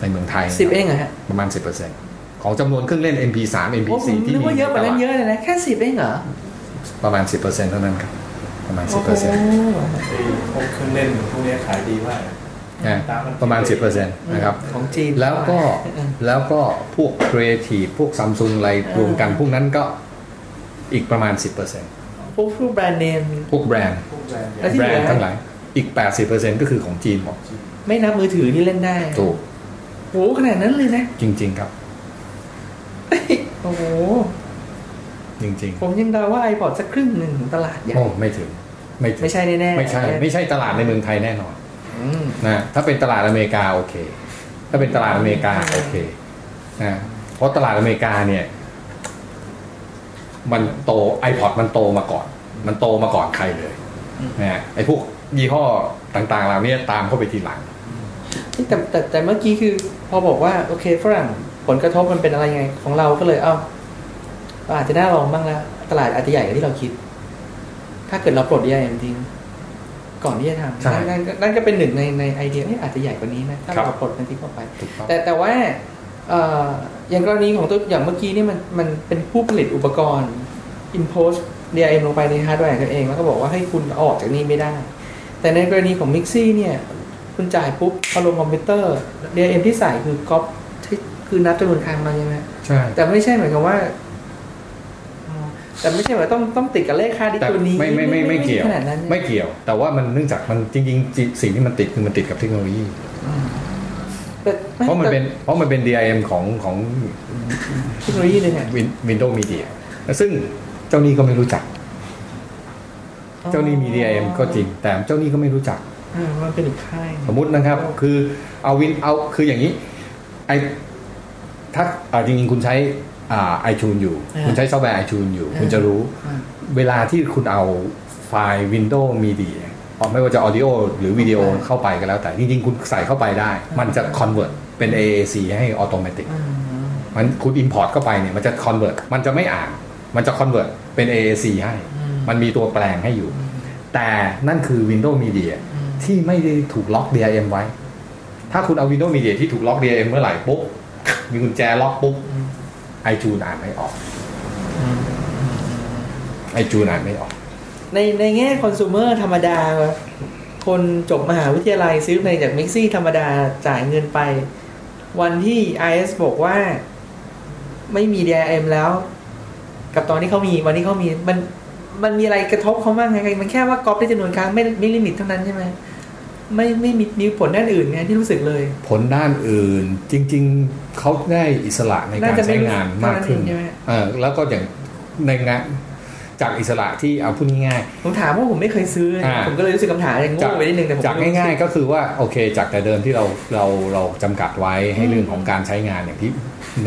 ในเมืองไทยสิบเองเหรอฮะประมาณ 10%ของจำนวนเครื่องเล่น MP3 โอ้ MP4 ผมที่นึกมีว่าเยอะกว่านั้นเยอะเลยนะ แค่สิบเองเหรอ ประมาณ 10%เท่านั้นครับ ประมาณโอ้โห10%ไอ้พวกเครื่องเล่นพวกเนี้ยขายดีมากนะประมาณ 10%นะครับของจีนแล้วก็เออแล้วก็พวก Creative พวกซัมซุงอะไรรวมกันพวกนั้นก็อีกประมาณ 10%พวกพวกแบรนด์เนมพวกแบรนด์พวกแบรนด์ใหแล้ญ่วที่แบรเหลืนอด์ทั้งหลาย อีก 80%ก็คือของจีนหมดไม่นับมือถือที่เล่นได้ถูกโหขนาดนั้นเลยนะ จริง ๆ ครับ โอ้โห จริงผมยังเดาว่า iPod สักครึ่งหนึ่งของตลาดใหๆญ่โอ้ไม่ถึง ไม่ถึงไม่ใช่แน่ๆไม่ใช่ ไม่ใช่ตลาดในเมืองไทยแน่นอนอืมนะถ้าเป็นตลาดอเมริกาโอเค ถ้าเป็นตลาดอเมริกาโอเคนะเพราะตลาดอเมริกาเนี่ย มันโต iPod มันโตมาก่อน มันโตมาก่อนใครเลยนะฮะไอ้พวก ยี่ห้อต่างๆเหล่านี้ตามเข้าไปทีหลังแต่แต่แต่เมื่อกี้คือพอบอกว่าโอเคฝรั่งผลกระทบมันเป็นอะไรไง ของเราก็เลยเอ้าเราอาจจะได้ลองบ้างแล้วตลาดอาจจะใหญ่กว่าที่เราคิด ถ้าเกิดเราปลด DIM ทิ้งก่อนที่จะทำใช่นั่นนั่นนั่นก็เป็นหนึ่งในในไอเดียเอ๊ะอาจจะใหญ่กว่านี้นะถ้าครับเราปลดมันทิ้งออกไปถูกต้องแต่แต่ว่าเอ่ออย่างกรณีของตัวอย่างเมื่อกี้นี่มันมันเป็นผู้ผลิตอุปกรณ์ impose DRM ลงไปในฮาร์ดแวร์ตัวเอง แล้วก็บอกว่าให้คุณเอาออกจากนี้ไม่ได้ แต่ในกรณีของ Mixi เนี่ย คุณจ่ายปุ๊บเอาลงคอมพิวเตอร์ DRM ที่ใส่คือก๊อปที่คือนับจำนวนครั้งมาใช่ไหมใช่ แต่ไม่ใช่เหมือนกับว่าอ๋อแต่ไม่ใช่ว่าต้องต้องติดกับเลขค่าที่แต่ตัวนี้ ไม่ไม่ไม่ไม่เกี่ยวขนาดนั้นไม่เกี่ยว แต่ว่ามันเนื่องจากมันจริงๆสิ่งที่มันติดคือมันติดกับเทคโนโลยีแต่เพราะมันเป็นเพราะมันเป็น DRM ของของเทคโนโลยีหนึ่งอะ Windows Media ซึ่งเจ้าหนี้ก็ไม่รู้จัก เจ้าหนี้มี DIM ก็จริง แต่เจ้าหนี้ก็ไม่รู้จักอ่ามันเป็นอีกค่ายสมมุตินะครับ คือเอาวินเอาคืออย่างนี้ไอถ้าอ่าจริงๆคุณใช้อ่า iTunes อยู่อ่าคุณใช้ซอฟต์แวร์ iTunes อยู่ คุณจะรู้อ่าเวลาที่คุณเอาไฟล์ Windows Media ออกไม่ว่าจะ audio หรือวิดีโออ่าเข้าไปก็แล้ว แต่จริงๆ คุณใส่เข้าไปได้ มันจะ convert เป็น AAC ให้ automatic อืมมันคุณ import เข้าไปเนี่ยมันจะ convert มันจะไม่อ่าน มันจะ convert เป็น AAC ให้ มันมีตัวแปลงให้อยู่ แต่นั่นคือ Windows Media ที่ไม่ได้ถูกล็อก DRM ไว้ ถ้าคุณเอา Windows Media ที่ถูกล็อก DRM เมื่อไหร่ปุ๊บ มีกุญแจล็อกปุ๊บ iTunes อ่านไม่ออก iTunes อ่านไม่ออก ในในแง่คอน sumer ธรรมดา คนจบมหาวิทยาลัยซื้อเพลงจากมิกซี่ธรรมดาจ่ายเงินไป วันที่ IS บอกว่า ไม่มี DRM แล้ว กับตอนที่เขามีวันที่เขามีมัน มันมีอะไรกระทบเขาบ้างไงมันแค่ว่าก๊อปได้จำนวนครั้งไม่ไม่ลิมิตเท่านั้นใช่ไหมไม่ไม่มีมีผลด้านอื่นไงที่รู้สึกเลย ผลด้านอื่นจริง ๆเขาได้อิสระในการน่าจะไม่ใช้งานมากขึ้นเท่านั้นเองใช่ไหมเออแล้วก็อย่างในงาน จากอิสระที่เอาพูดง่ายผมถามว่าผมไม่เคยซื้อนะอ่าผมก็เลยรู้สึกคำถามอย่างจากโง่ไปนิดนึงแต่ผมจากง่าย ๆ ก็คือว่าโอเค จากแต่เดิมที่เราเราเราจำกัดไว้ให้เรื่องของการใช้งานอย่างที่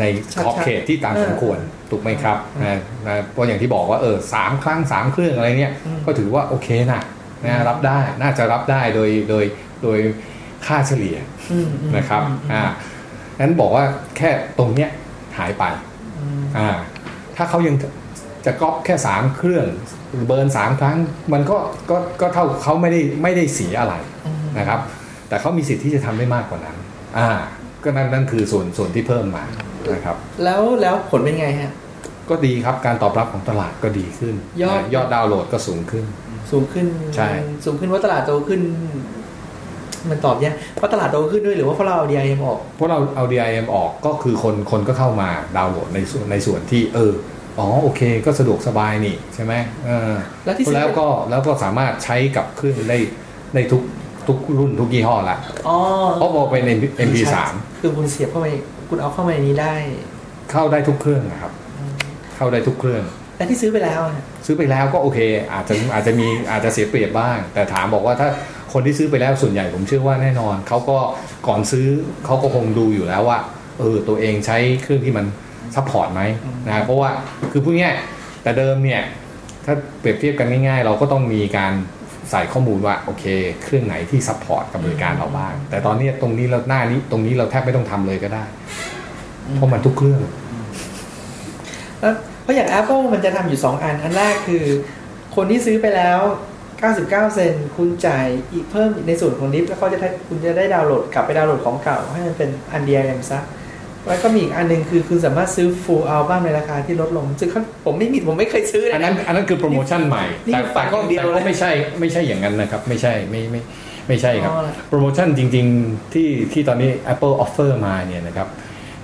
ในขอบเขตที่ตามสมควรถูกไหมครับนะนะเพราะอย่างที่บอกว่าเออสามครั้งสามเครื่องอะไรเนี่ยก็ถือว่าโอเคนะนะรับได้น่าจะรับได้โดยโดยโดยค่าเฉลี่ยอืมอืมนะครับอ่านั้นบอกว่าแค่ตรงเนี้ยหายไปอืมอ่าถ้าเขายัง จะก๊อปแค่สามเครื่องเบิร์นสามครั้ง มันก็ก็ก็เท่าเขาไม่ได้ไม่ได้เสียอะไรนะครับ แต่เขามีสิทธิ์ที่จะทำได้มากกว่านั้น อ่า ก็นั่นนั่นคือส่วนส่วนที่เพิ่มมานะครับ แล้วแล้วผลเป็นไงฮะก็ดีครับการตอบรับของตลาดก็ดีขึ้น ยอดนะยอดดาวน์โหลดก็สูงขึ้น สูงขึ้นใช่สูงขึ้นว่าตลาดโตขึ้น มันตอบยากเพราะตลาดโตขึ้นด้วยหรือว่าเพราะเราเอา DIM ออกเพราะเราเอา DIM ออกก็คือคนคนก็เข้ามาดาวน์โหลดในส่วนในส่วนที่เออ อ๋อโอเคก็สะดวกสบายนี่ใช่ไหมเออแล้วที่ซื้อแล้วก็แล้วก็สามารถใช้กับเครื่องได้ได้ทุกทุกรุ่นทุกยี่ห้อละอ๋อเพราะบอกเป็น MP3 คือคุณเสียบเข้าไปคุณเอาเข้ามาในนี้ได้ เข้าได้ทุกเครื่องนะครับ เข้าได้ทุกเครื่องแต่ที่ซื้อไปแล้วอะซื้อไปแล้วก็โอเค อาจจะอาจจะมีอาจจะเสียเปรียบบ้าง แต่ถามบอกว่าถ้าคนที่ซื้อไปแล้วส่วนใหญ่ผมเชื่อว่าแน่นอนเขาก็ก่อนซื้อเขาก็คงดูอยู่แล้วว่าเออตัวเองใช้เครื่องที่มัน support ไหมนะเพราะว่าคือพูดง่ายๆแต่เดิมเนี่ยถ้าเปรียบเทียบกันง่ายๆ เราก็ต้องมีการใส่ข้อมูลว่าโอเค เครื่องไหนที่ support กับบริการเราบ้าง แต่ตอนนี้ตรงนี้เราหน้านี้ตรงนี้เราแทบไม่ต้องทำเลยก็ได้ เพราะมันทุกเครื่องแล้วเพราะอย่าง Apple มันจะทำอยู่ 2 อัน อันแรกคือ คนที่ซื้อไปแล้ว 99 เซนคุณจ่ายอีกเพิ่มในส่วนของลิฟต์แล้วเขาจะได้คุณจะได้ดาวน์โหลดกลับไปดาวน์โหลดของเก่าให้มันเป็นอันเดียวกันซะ แล้วก็มีอีกอันหนึ่งคือคุณสามารถซื้อ full album ในราคาที่ลดลง ซึ่งเขาผมไม่มีผมไม่เคยซื้อเลยอันนั้น อันนั้นคือโปรโมชั่นใหม่นี่แต่ฝัแต่นก็อย่างเดียวแต่เลก็ยไม่ใช่ไม่ใช่อย่างนั้นนะครับ ไม่ใช่ไม่ไม่ไม่ใช่ครับอ๋อเหรอโปรโมชั่นจริง ๆ ที่ที่ตอนนี้ Apple offer มาเนี่ยนะครับ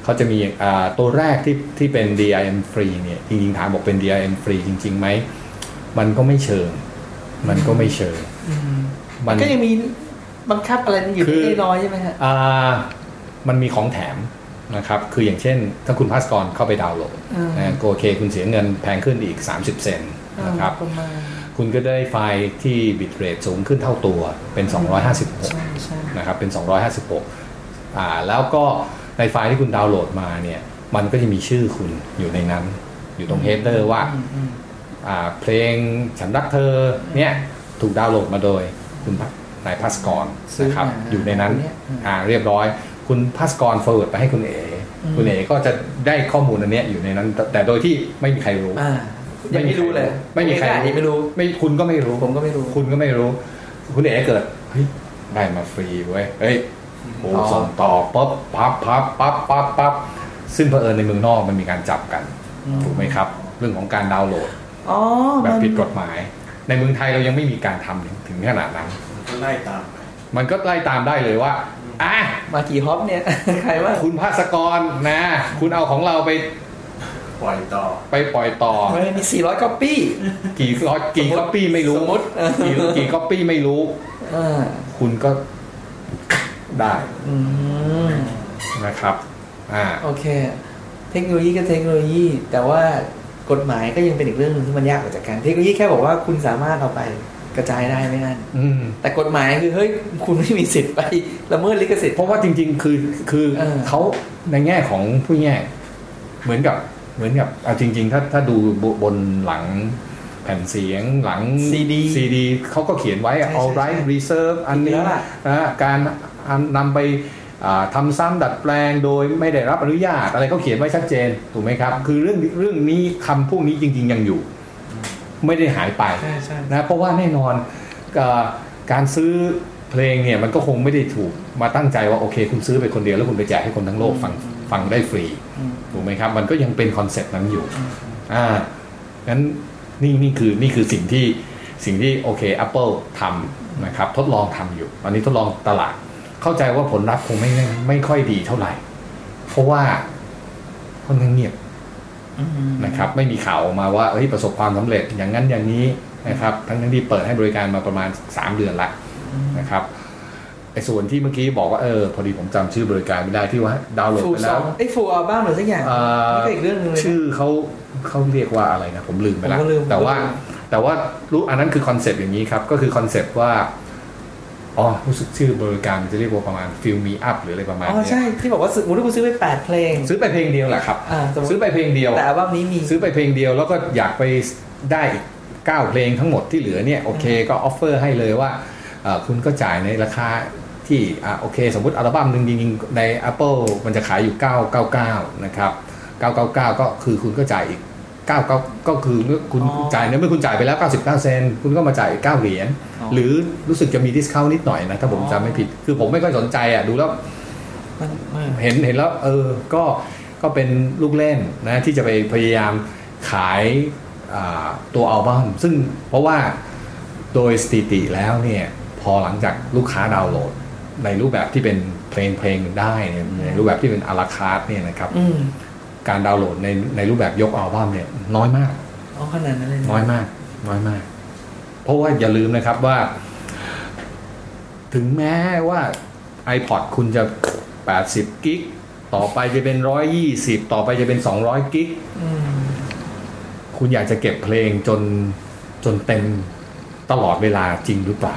เขาจะมีอ่าตัวแรกที่ที่เป็น DRM free เนี่ยจริงๆถามบอกเป็น DRM free จริงๆไหมมันก็ไม่เชิง มันก็ไม่เชิงอืมมัมันนก็ยังมีบังคับอะไรอยู่คือนิดน้อยใช่ไหมฮะอ่ามันมีของแถม นะครับคืออย่างเช่น ถ้าคุณพาสกรเข้าไปดาวน์โหลดอ่านนะโอเค คุณเสียเงินแพงขึ้นอีก 30 เซนต์นะครับประมาณคุณก็ได้ไฟล์ที่บิตเรทสูงขึ้นเท่าตัวเป็นใช่256ใช่นะครับเป็น 256อ่าแล้วก็ในไฟล์ที่คุณดาวน์โหลดมาเนี่ยมันก็จะมีชื่อคุณอยู่ในนั้น อยู่ตรง header ว่าอืมอืมอ่าเพลงฉันรักเธอเนี่ยถูกดาวน์โหลดมาโดยคุณนายพัสกรซื้อนะครับมาอยู่ในนั้นเนี่ยอืมอ่าเรียบร้อย คุณพัสกร forward ไปให้คุณเอ๋อืมคุณเอ๋ก็จะได้ข้อมูลอันเนี้ยอยู่ในนั้นแต่แต่โดยที่ไม่มีใครรู้อ่ายังไม่รู้เลย ไม่มีใครยังไม่รู้ไม่คุณก็ไม่รู้ผมก็ไม่รู้ คุณก็ไม่รู้ คุณเอ๋เกิดเฮ้ยได้มาฟรีเว้ยเฮ้ยโอ้อ๋อส่งต่อปั๊บพับพับปั๊บปั๊บปั๊บซึ่งเผอิญในเมืองนอกมันมีการจับกันถูกไหมครับ เรื่องของการดาวน์โหลดอ๋อแบบมันผิดกฎหมาย ในเมืองไทยเรายังไม่มีการทำถึงถึงขนาดนั้นก็ไล่ตามไปมันก็ไล่ตามได้เลยว่า อะมากี่ฮอปเนี่ย ใครว่าคุณภาสกรนะ คุณเอาของเราไปปล่อยต่อ ไปปล่อยต่อมันมี400 copy กี่ร้อยกี่สมมุติก๊อปปี้ไม่รู้สมมุติเออกี่กี่ก๊อปปี้ไม่รู้อ่าคุณก็ได้อืมนะครับ อ่าโอเค เทคโนโลยีก็เทคโนโลยี แต่ว่ากฎหมายก็ยังเป็นอีกเรื่องหนึงที่มันยากกว่าจากกันเทคโนโลยีแค่บอกว่าคุณสามารถเอาไป กระจายได้ไม่นั่นอืมแต่กฎหมายคือเฮ้ยคุณไม่มีสิทธิ์ไปละเมิดลิขสิทธิ์เพราะว่าจริง ๆ คือคือเออเขาในแง่ของผู้แง่เหมือนกับเหมือนกับเอาจริง ๆ ถ้าถ้าดูบนหลังแผ่นเสียงหลัง CD ซีดีเขาก็เขียนไว้อะใช่ใช่ all right reserve อันนี้แล้วล่ะนะการนำไปอ่าทำซ้ำดัดแปลงโดยไม่ได้รับอนุญาตอะไรเขาเขียนไว้ชัดเจนถูกไหมครับ คือเรื่องเรื่องนี้คำพวกนี้จริง ๆ ยังอยู่ ไม่ได้หายไปใช่ใช่นะเพราะว่าแน่นอนเอ่อการซื้อเพลงเนี่ยมันก็คงไม่ได้ถูกมาตั้งใจว่าโอเค คุณซื้อไปคนเดียวแล้วคุณไปแจกให้คนทั้งโลกฟังฟังได้ฟรีอืมถูกไหมครับ มันก็ยังเป็นคอนเซ็ปต์นั้นอยู่อ่างั้นนี่นี่คือนี่คือสิ่งที่สิ่งที่โอเค Apple ทำนะครับทดลองทำอยู่ ตอนนี้ทดลองตลาด เข้าใจว่าผลลัพธ์คงไม่ไม่ค่อยดีเท่าไหร่ เพราะว่าค่อนข้างเงียบอืม นะครับไม่มีข่าวออกมาว่าเฮ้ยประสบความสำเร็จอย่างนั้นอย่างนี้นะครับทั้งทั้งที่เปิดให้บริการมาประมาณ 3 เดือนละนะครับไอ้ส่วนที่เมื่อกี้บอกว่าเออพอดีผมจำชื่อบริการไม่ได้ที่ว่าดาวน์โหลด full ไปซแล้วไอ้ full album หรือสักอย่างเอ่อนี่ก็อีกเรื่องหนึ่งเลยนะชื่อเขาเขาเรียกว่าอะไรนะผมลืมไปแล้วผมก็ลืมแต่ว่าผมก็ลืมแต่ว่ารู้อันนั้นคือ concept อย่างนี้ครับก็คือ concept ว่า อ๋อรู้สึกชื่อบริการมันจะเรียกว่าประมาณ Fill Me Up หรืออะไรประมาณอ๋อเนี้ยใช่ที่บอกว่าซื้อสมมุติว่าคุณซื้อไปแปดเพลง ซื้อไปเพลงเดียวแหละครับอ่าสมมุติซื้อไปเพลงเดียวแต่อัลบั้มนี้มีซื้อไปเพลงเดียวแล้วก็อยากไปได้อีก9เพลงทั้งหมดที่เหลือเนี่ยโอเคก็ offer ให้เลยว่าเอ่อคุณก็จ่ายในราคาที่อะโอเค สมมติอัลบั้มหนึ่งจริงๆใน Apple มันจะขายอยู่ 999 นะครับ 999 ก็คือคุณก็จ่ายอีก 99ก็คือเมื่อคุณอ๋อจ่ายเนี่ยเมื่อคุณจ่ายไปแล้ว 99 เซนต์คุณก็มาจ่ายอีก9เหรียญอ๋อหรือรู้สึกจะมี discount นิดหน่อยนะถ้าผมอ๋อจำไม่ผิด คือผมไม่ค่อยสนใจอะดูแล้วมันมันเห็นเห็นแล้วเออก็ก็เป็นลูกเล่นนะที่จะไปพยายามขายอ่าตัวอัลบั้มซึ่งเพราะว่าโดยสถิติแล้วเนี่ยพอหลังจากลูกค้าดาวน์โหลด ในรูปแบบที่เป็นเพลงเพลงได้เนี่ยในรูปแบบที่เป็นอาราคาร์ทเนี่ยนะครับอืม การดาวน์โหลดในในรูปแบบยกอัลบั้มเนี่ยน้อยมากอ๋อขนาดนั้นเลยะน้อยมาก น้อยมาก เพราะว่าอย่าลืมนะครับว่า ถึงแม้ว่า iPod คุณจะ 80 กิก ต่อไปจะเป็น 120 ต่อไปจะเป็น 200 กิกอืมคุณอยากจะเก็บเพลงจนจนเต็มตลอดเวลาจริงหรือเปล่า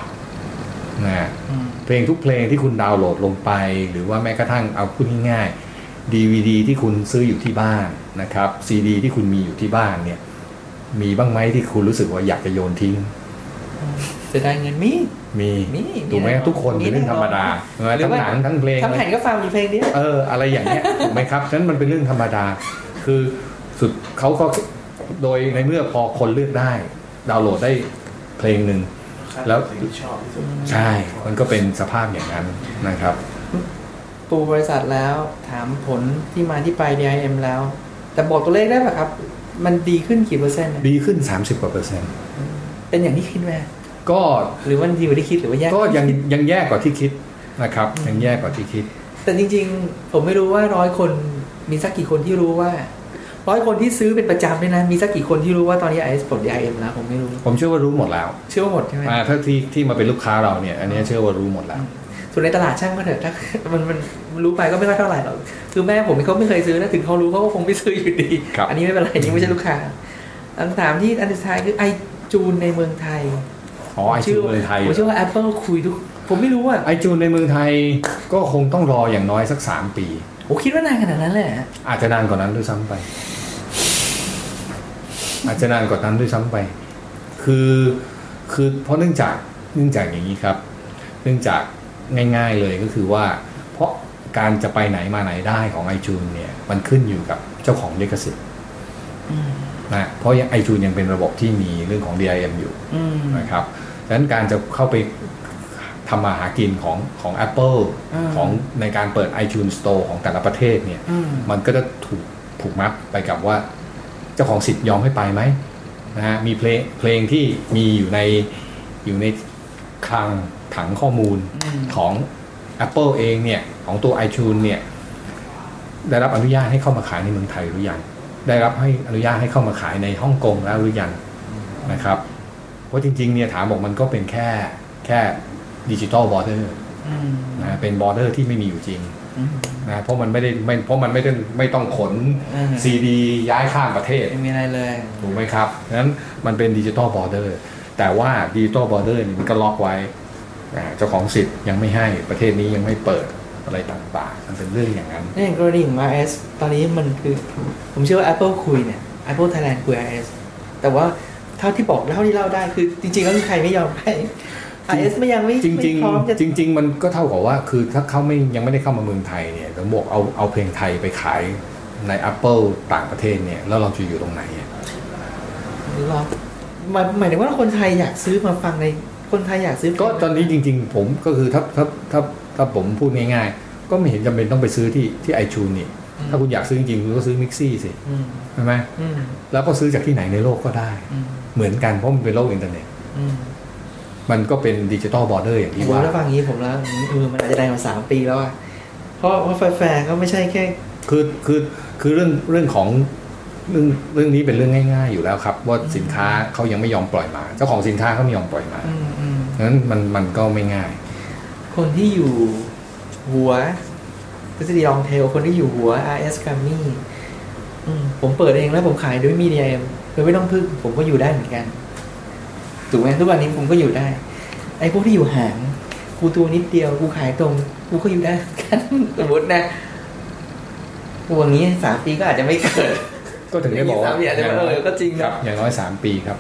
นะอืมเพลงทุกเพลงที่คุณดาวน์โหลดลงไป หรือว่าแม้กระทั่งเอาพูดง่ายๆ DVD ที่คุณซื้ออยู่ที่บ้านนะครับ CD ที่คุณมีอยู่ที่บ้านเนี่ย มีบ้างไหมที่คุณรู้สึกว่าอยากจะโยนทิ้งเสียดายเงินมีมีมีถูกไหมมีแน่นอนทุกคนเป็นเรื่องธรรมดาหรือทั้งว่าหนังทั้งเพลงทั้งอะไรแผ่นก็ฟังมีเพลงเดียวเอออะไรอย่างเงี้ยถูกไหมครับฉะนั้นมันเป็นเรื่องธรรมดา คือสุดเขาก็โดยในเมื่อพอคนเลือกได้ ดาวน์โหลดได้เพลงหนึ่งแล้วสิ่งที่ชอบที่สุดใช่ มันก็เป็นสภาพอย่างนั้นนะครับ ปูบริษัทแล้ว ถามผลที่มาที่ไป DIM แล้ว แต่บอกตัวเลขได้ป่ะครับ มันดีขึ้นกี่เปอร์เซ็นต์เนี่ยดีขึ้น 30กว่าเปอร์เซ็นต์เป็นอย่างที่คิดไหมก็หรือว่ามันดีกว่าที่คิดหรือว่าแย่ก็ยังยังแย่กว่าที่คิดนะครับ ยังแย่กว่าที่คิด แต่จริง ๆ ผมไม่รู้ว่าร้อยคนมีสักกี่คนที่รู้ว่าร้อยคนที่ซื้อเป็นประจำเนี่ยนะ มีสักกี่คนที่รู้ว่าตอนนี้ไอซ์ปลด DIM แล้วผมไม่รู้ ผมเชื่อว่ารู้หมดแล้ว เชื่อว่าหมดใช่ไหมอ่าถ้าที่ที่มาเป็นลูกค้าเราเนี่ย อันนี้เชื่อว่ารู้หมดแล้ว ส่วนในตลาดช่างก็เถอะถ้ามันมันรู้ไปก็ไม่ค่อยเท่าไหร่หรอกคือแม่ผมเขาไม่เคยซื้อนะถึงเขารู้เขาก็คงไม่ซื้ออยู่ดีครับอันนี้ไม่เป็นไรนี่ไม่ใช่ลูกค้าคำถามที่อันสุดท้ายคือไอจูนในเมืองไทยอ๋อไอจูนเมืองไทยผมเชื่อว่า Apple คุยทุกผมไม่รู้อะไอจูนในเมืองไทยก็คงต้องรออย่างน้อยสักสามปีผมคิดว่านานขนาดนั้นเลยเหรออาจจะนานกว่านั้นด้วยซ้ำไป อาจจะนานกว่านั้นด้วยซ้ำไป คือคือเพราะเนื่องจากเนื่องจากอย่างนี้ครับ เนื่องจาก ง่าย ๆ เลยก็คือว่า เพราะการจะไปไหนมาไหนได้ของไอจูนเนี่ยมันขึ้นอยู่กับเจ้าของลิขสิทธิ์อืมนะเพราะไอจูนยังเป็นระบบที่มีเรื่องของ DIM อยู่อืมนะครับดังนั้นการจะเข้าไปทำมาหากินของของ Apple อืมของในการเปิด iTunes Store ของแต่ละประเทศเนี่ยอืมมันก็จะถูกผูกมัดไปกับว่า เจ้าของสิทธิ์ยอมให้ไปไหมนะฮะมีเพลงเพลงที่มีอยู่ในอยู่ใน คลังถังข้อมูลอืมของ Apple เองเนี่ย ของตัว iTunes เนี่ย ได้รับอนุญาตให้เข้ามาขายในเมืองไทยหรือยัง ได้รับให้อนุญาตให้เข้ามาขายในฮ่องกงแล้วหรือยังนะครับ เพราะจริงๆเนี่ยถามบอกมันก็เป็นแค่แค่ digital border อืมนะเป็น border ที่ไม่มีอยู่จริงอืมนะเพราะมันไม่ได้ไม่เพราะมันไม่ได้ไม่ต้องขนอืมซีดีย้ายข้ามประเทศไม่มีอะไรเลยถูกไหมครับดังนั้นมันเป็น digital border แต่ว่า digital border นี่มันก็ล็อกไว้อ่าเจ้าของสิทธิ์ยังไม่ให้ประเทศนี้ยังไม่เปิดอะไรต่างๆ มันเป็นเรื่องอย่างนั้นในกรณีของ RS ตอนนี้มันคือ ผมเชื่อว่า Apple คุยเนี่ย Apple Thailand คุย RS แต่ว่าเท่าที่บอกเท่าที่เล่าได้คือ จริงๆ แล้วมีใครไม่ยอมให้ RS ไม่ยังไม่จริงไม่พร้อมจะๆจริง ๆ มันก็เท่ากับว่าคือถ้าเขาไม่ยังไม่ได้เข้ามาเมืองไทยเนี่ยเราบอกเอาเอาเพลงไทยไปขายใน Apple ต่างประเทศเนี่ย แล้วเราจะอยู่ตรงไหนอะรอ หมายหมายถึงว่าคนไทยอยากซื้อมาฟังในคนไทยอยากซื้อก็ตอนนี้จริง ๆ ผมก็คือถ้าถ้าถ้าถ้าผมพูดง่ายๆ ก็ไม่เห็นจำเป็นต้องไปซื้อที่ที่ไอจูนี่ ถ้าคุณอยากซื้อจริงๆคุณก็ซื้อ Mixi สิอืมใช่ไหมอืมแล้วก็ซื้อจากที่ไหนในโลกก็ได้อืมเหมือนกันเพราะมันเป็นโลกอินเทอร์เน็ตอืมมันก็เป็น digital border อย่างที่ผมว่าแล้วฟังอย่างนี้ผมแล้วเออมันอาจจะได้มาสามปีแล้วอะเพราะว่าแฟร์ๆก็ไม่ใช่แค่ คือคือคือเรื่องเรื่องของ เรื่องเรื่องนี้เป็นเรื่องง่าย ๆ อยู่แล้วครับ ว่าสินค้าเขายังไม่ยอมปล่อยมา เจ้าของสินค้าเขาไม่ยอมปล่อยมาอืมอืมดังนั้นมันมันก็ไม่ง่าย คนที่อยู่หัวทฤษฎีลองเทลคนที่อยู่หัว RS g r a m m y อืมผมเปิดเองแล้วผมขายด้วยมีเดียโดยไม่ต้องพึ่งผมก็อยู่ได้เหมือนกันถูกไหมทุกวันนี้ผมก็อยู่ได้ ไอ้พวกที่อยู่ห่างกูตัวนิดเดียวกูขายตรงกูก็อยู่ได้เหมือนกันสมมตินะกูอย่างนี้สามปีก็อาจจะไม่เกิด ก็ถึงได้บอกว่าสามปีอาจจะเออก็จริงคนะรับอย่างน้อยสามปีครับ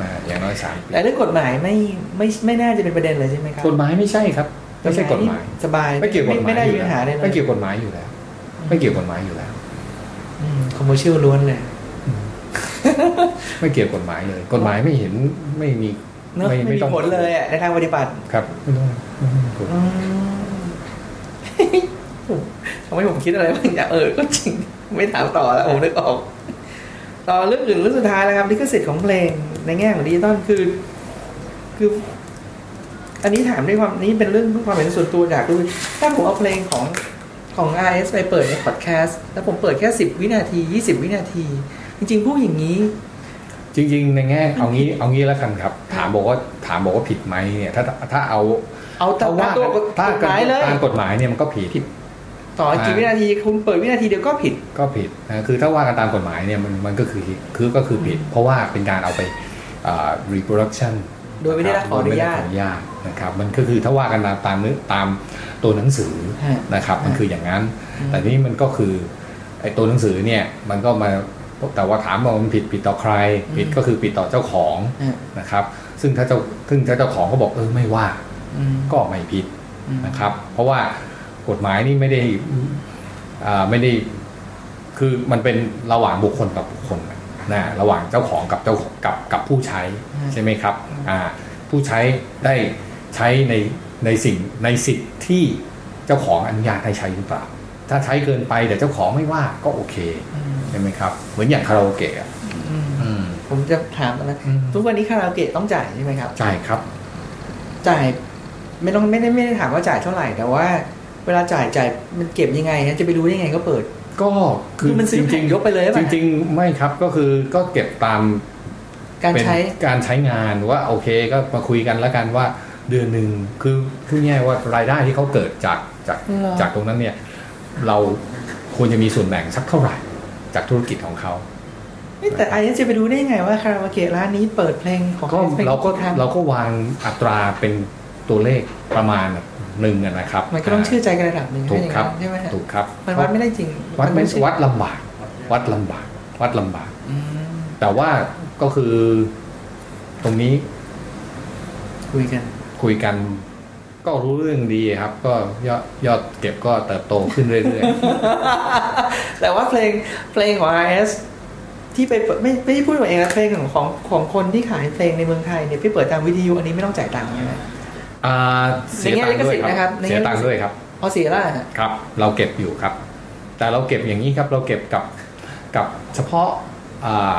มาอย่างน้อยสามปีแต่เรื่องกฎหมายไม่ไม่ไม่น่าจะเป็นประเด็นเลยใช่ไหมครับกฎหมายไม่ใช่ครับไม่ใช่กฎหมายสบายไม่เกี่ยวกับกฎหมายไม่ได้อมียู่ปัญแล้วหาเลยไม่เกี่ยวกับกฎหมายอยู่แล้ว ไม่เกี่ยวกับกฎหมายอยู่แล้วคอมเมอร์เชียลล้วนเลยไม่เกี่ยวกับกฎหมายเลย กฎหมายไม่เห็นไม่มีเนอะไม่มีผลเลยอะในทางปฏิบัติครับไม่ต้องไม่ต้องกฎอืมผมทำให้ผมคิดอะไรบางอย่างเออก็จริง ไม่ถามต่อแล้วผมนึกออก ต่อเรื่องอื่นเรื่องสุดท้ายแล้วครับลิขสิทธิ์ของเพลงในแง่ของดิจิตอลคือ คือ อันนี้ถามด้วยความนี้เป็นเรื่องความเห็นส่วนตัวอยากรู้ถ้าผมเอาเพลงของของ RS ไปเปิดในพอดแคสต์แล้วผมเปิดแค่สิบวินาทียี่สิบวินาที จริงๆพูดอย่างนี้ จริง ๆ ในแง่เอางี้เอางี้แล้วกันครับ ถามบอกว่าถามบอกว่าผิดไหมเนี่ย ถ้าถ้าเอาเอาแต่ถ้าว่าตัวกันถ้ากฎหมายเลยตามกฎหมายเนี่ยมันก็ผิดผิด ต่อกี่อ่าวินาทีคุณเปิดวินาทีเดียวก็ผิดก็ผิดนะคือถ้าว่ากันตามกฎหมายเนี่ยมันมันก็คือคือก็คือผิด เพราะว่าเป็นการเอาไปอ่า reproduction โดยไม่ได้รับขออนุญาตโดยไม่ได้ขออนุญาตนะครับมันก็คือถ้าว่ากันตามตามเนื้อตามตัวหนังสือฮะนะครับ มันฮะคืออย่างนั้นอืมแต่นี่มันก็คือไอ้ตัวหนังสือเนี่ยมันก็มาแต่ว่าถามว่ามันผิดผิดต่อใคร ผิดก็คือผิดต่อเจ้าของฮะนะครับ ซึ่งถ้าเจ้าซึ่งถ้าเจ้าของเขาบอกเออไม่ว่าอืมก็ไม่ผิดอืมนะครับ เพราะว่า กฎหมายนี่ไม่ได้อ่าไม่ได้คือมันเป็นระหว่างบุคคลกับบุคคลนะนะระหว่างเจ้าของกับเจ้ากับกับผู้ใช้ใช่ไหมครับอ่าผู้ใช้ได้ใช้ในในสิ่งในสิทธิ์ที่เจ้าของอนุญาตให้ใช้หรือเปล่า ถ้าใช้เกินไปแต่เจ้าของไม่ว่าก็โอเคอืมใช่ไหมครับ เหมือนอย่างคาราโอเกะอะอืมอืมผมจะถามนะอืมทุกวันนี้คาราโอเกะต้องจ่ายใช่ไหมครับใช่ครับ จ่ายไม่ต้องไม่ได้ไม่ได้ถามว่าจ่ายเท่าไหร่แต่ว่า เวลาจ่ายจ่ายมันเก็บยังไงฮะจะไปรู้ได้ไงก็เปิด ก็คือคือมันซื้อจแผ่รินงยกไปเลยหรือเปจล่าริง ๆ ไม่ครับก็คือก็เก็บตามการเป็นใช้การใช้งานว่าโอเคก็มาคุยกันแล้วกันว่าเดือนหนึ่งคือพูดง่ายๆว่ารายได้ที่เขาเกิดจากจากเหรอจากตรงนั้นเนี่ย เราควรจะมีส่วนแบ่งสักเท่าไหร่ จากธุรกิจของเขาเอ๊ะแต่ไอ้จะไปรู้ได้ไงว่าคาราโอเกะร้านนี้เปิดเพลงของก็เพลงเราก็ทางเราก็วางอัตราเป็นตัวเลขประมาณ หนึ่งอะนะครับมันก็ต้องเชื่อใจกันระดับหนึ่งถูกครับใช่ไหมฮะถูกครับมันวัดไม่ได้จริง วัดไม่นเชื่อวัดลำบาก วัดลำบาก วัดลำบากอืมแต่ว่าก็คือตรงนี้ คุยกัน คุยกันก็รู้เรื่องดีครับ ก็ยอดยอดเก็บก็เติบโตขึ้นเรื่อยแต่ว่าเพลงเพลงของ RS ที่ไปเปิดไม่ไม่ได้พูดเองนะเพลงของของของคนที่ขายเพลงในเมืองไทยเนี่ยพี่เปิดตามวิทยุอันนี้ไม่ต้องจ่ายตังค์ใช่ไหมๆ อ่าเสียตังค์ด้วยในแง่ลิขสิทธิ์นะครับในแง่เสียตังค์ด้วยครับพอเสียแล้วฮะครับ เราเก็บอยู่ครับ แต่เราเก็บอย่างนี้ครับ เราเก็บกับกับเฉพาะอ่า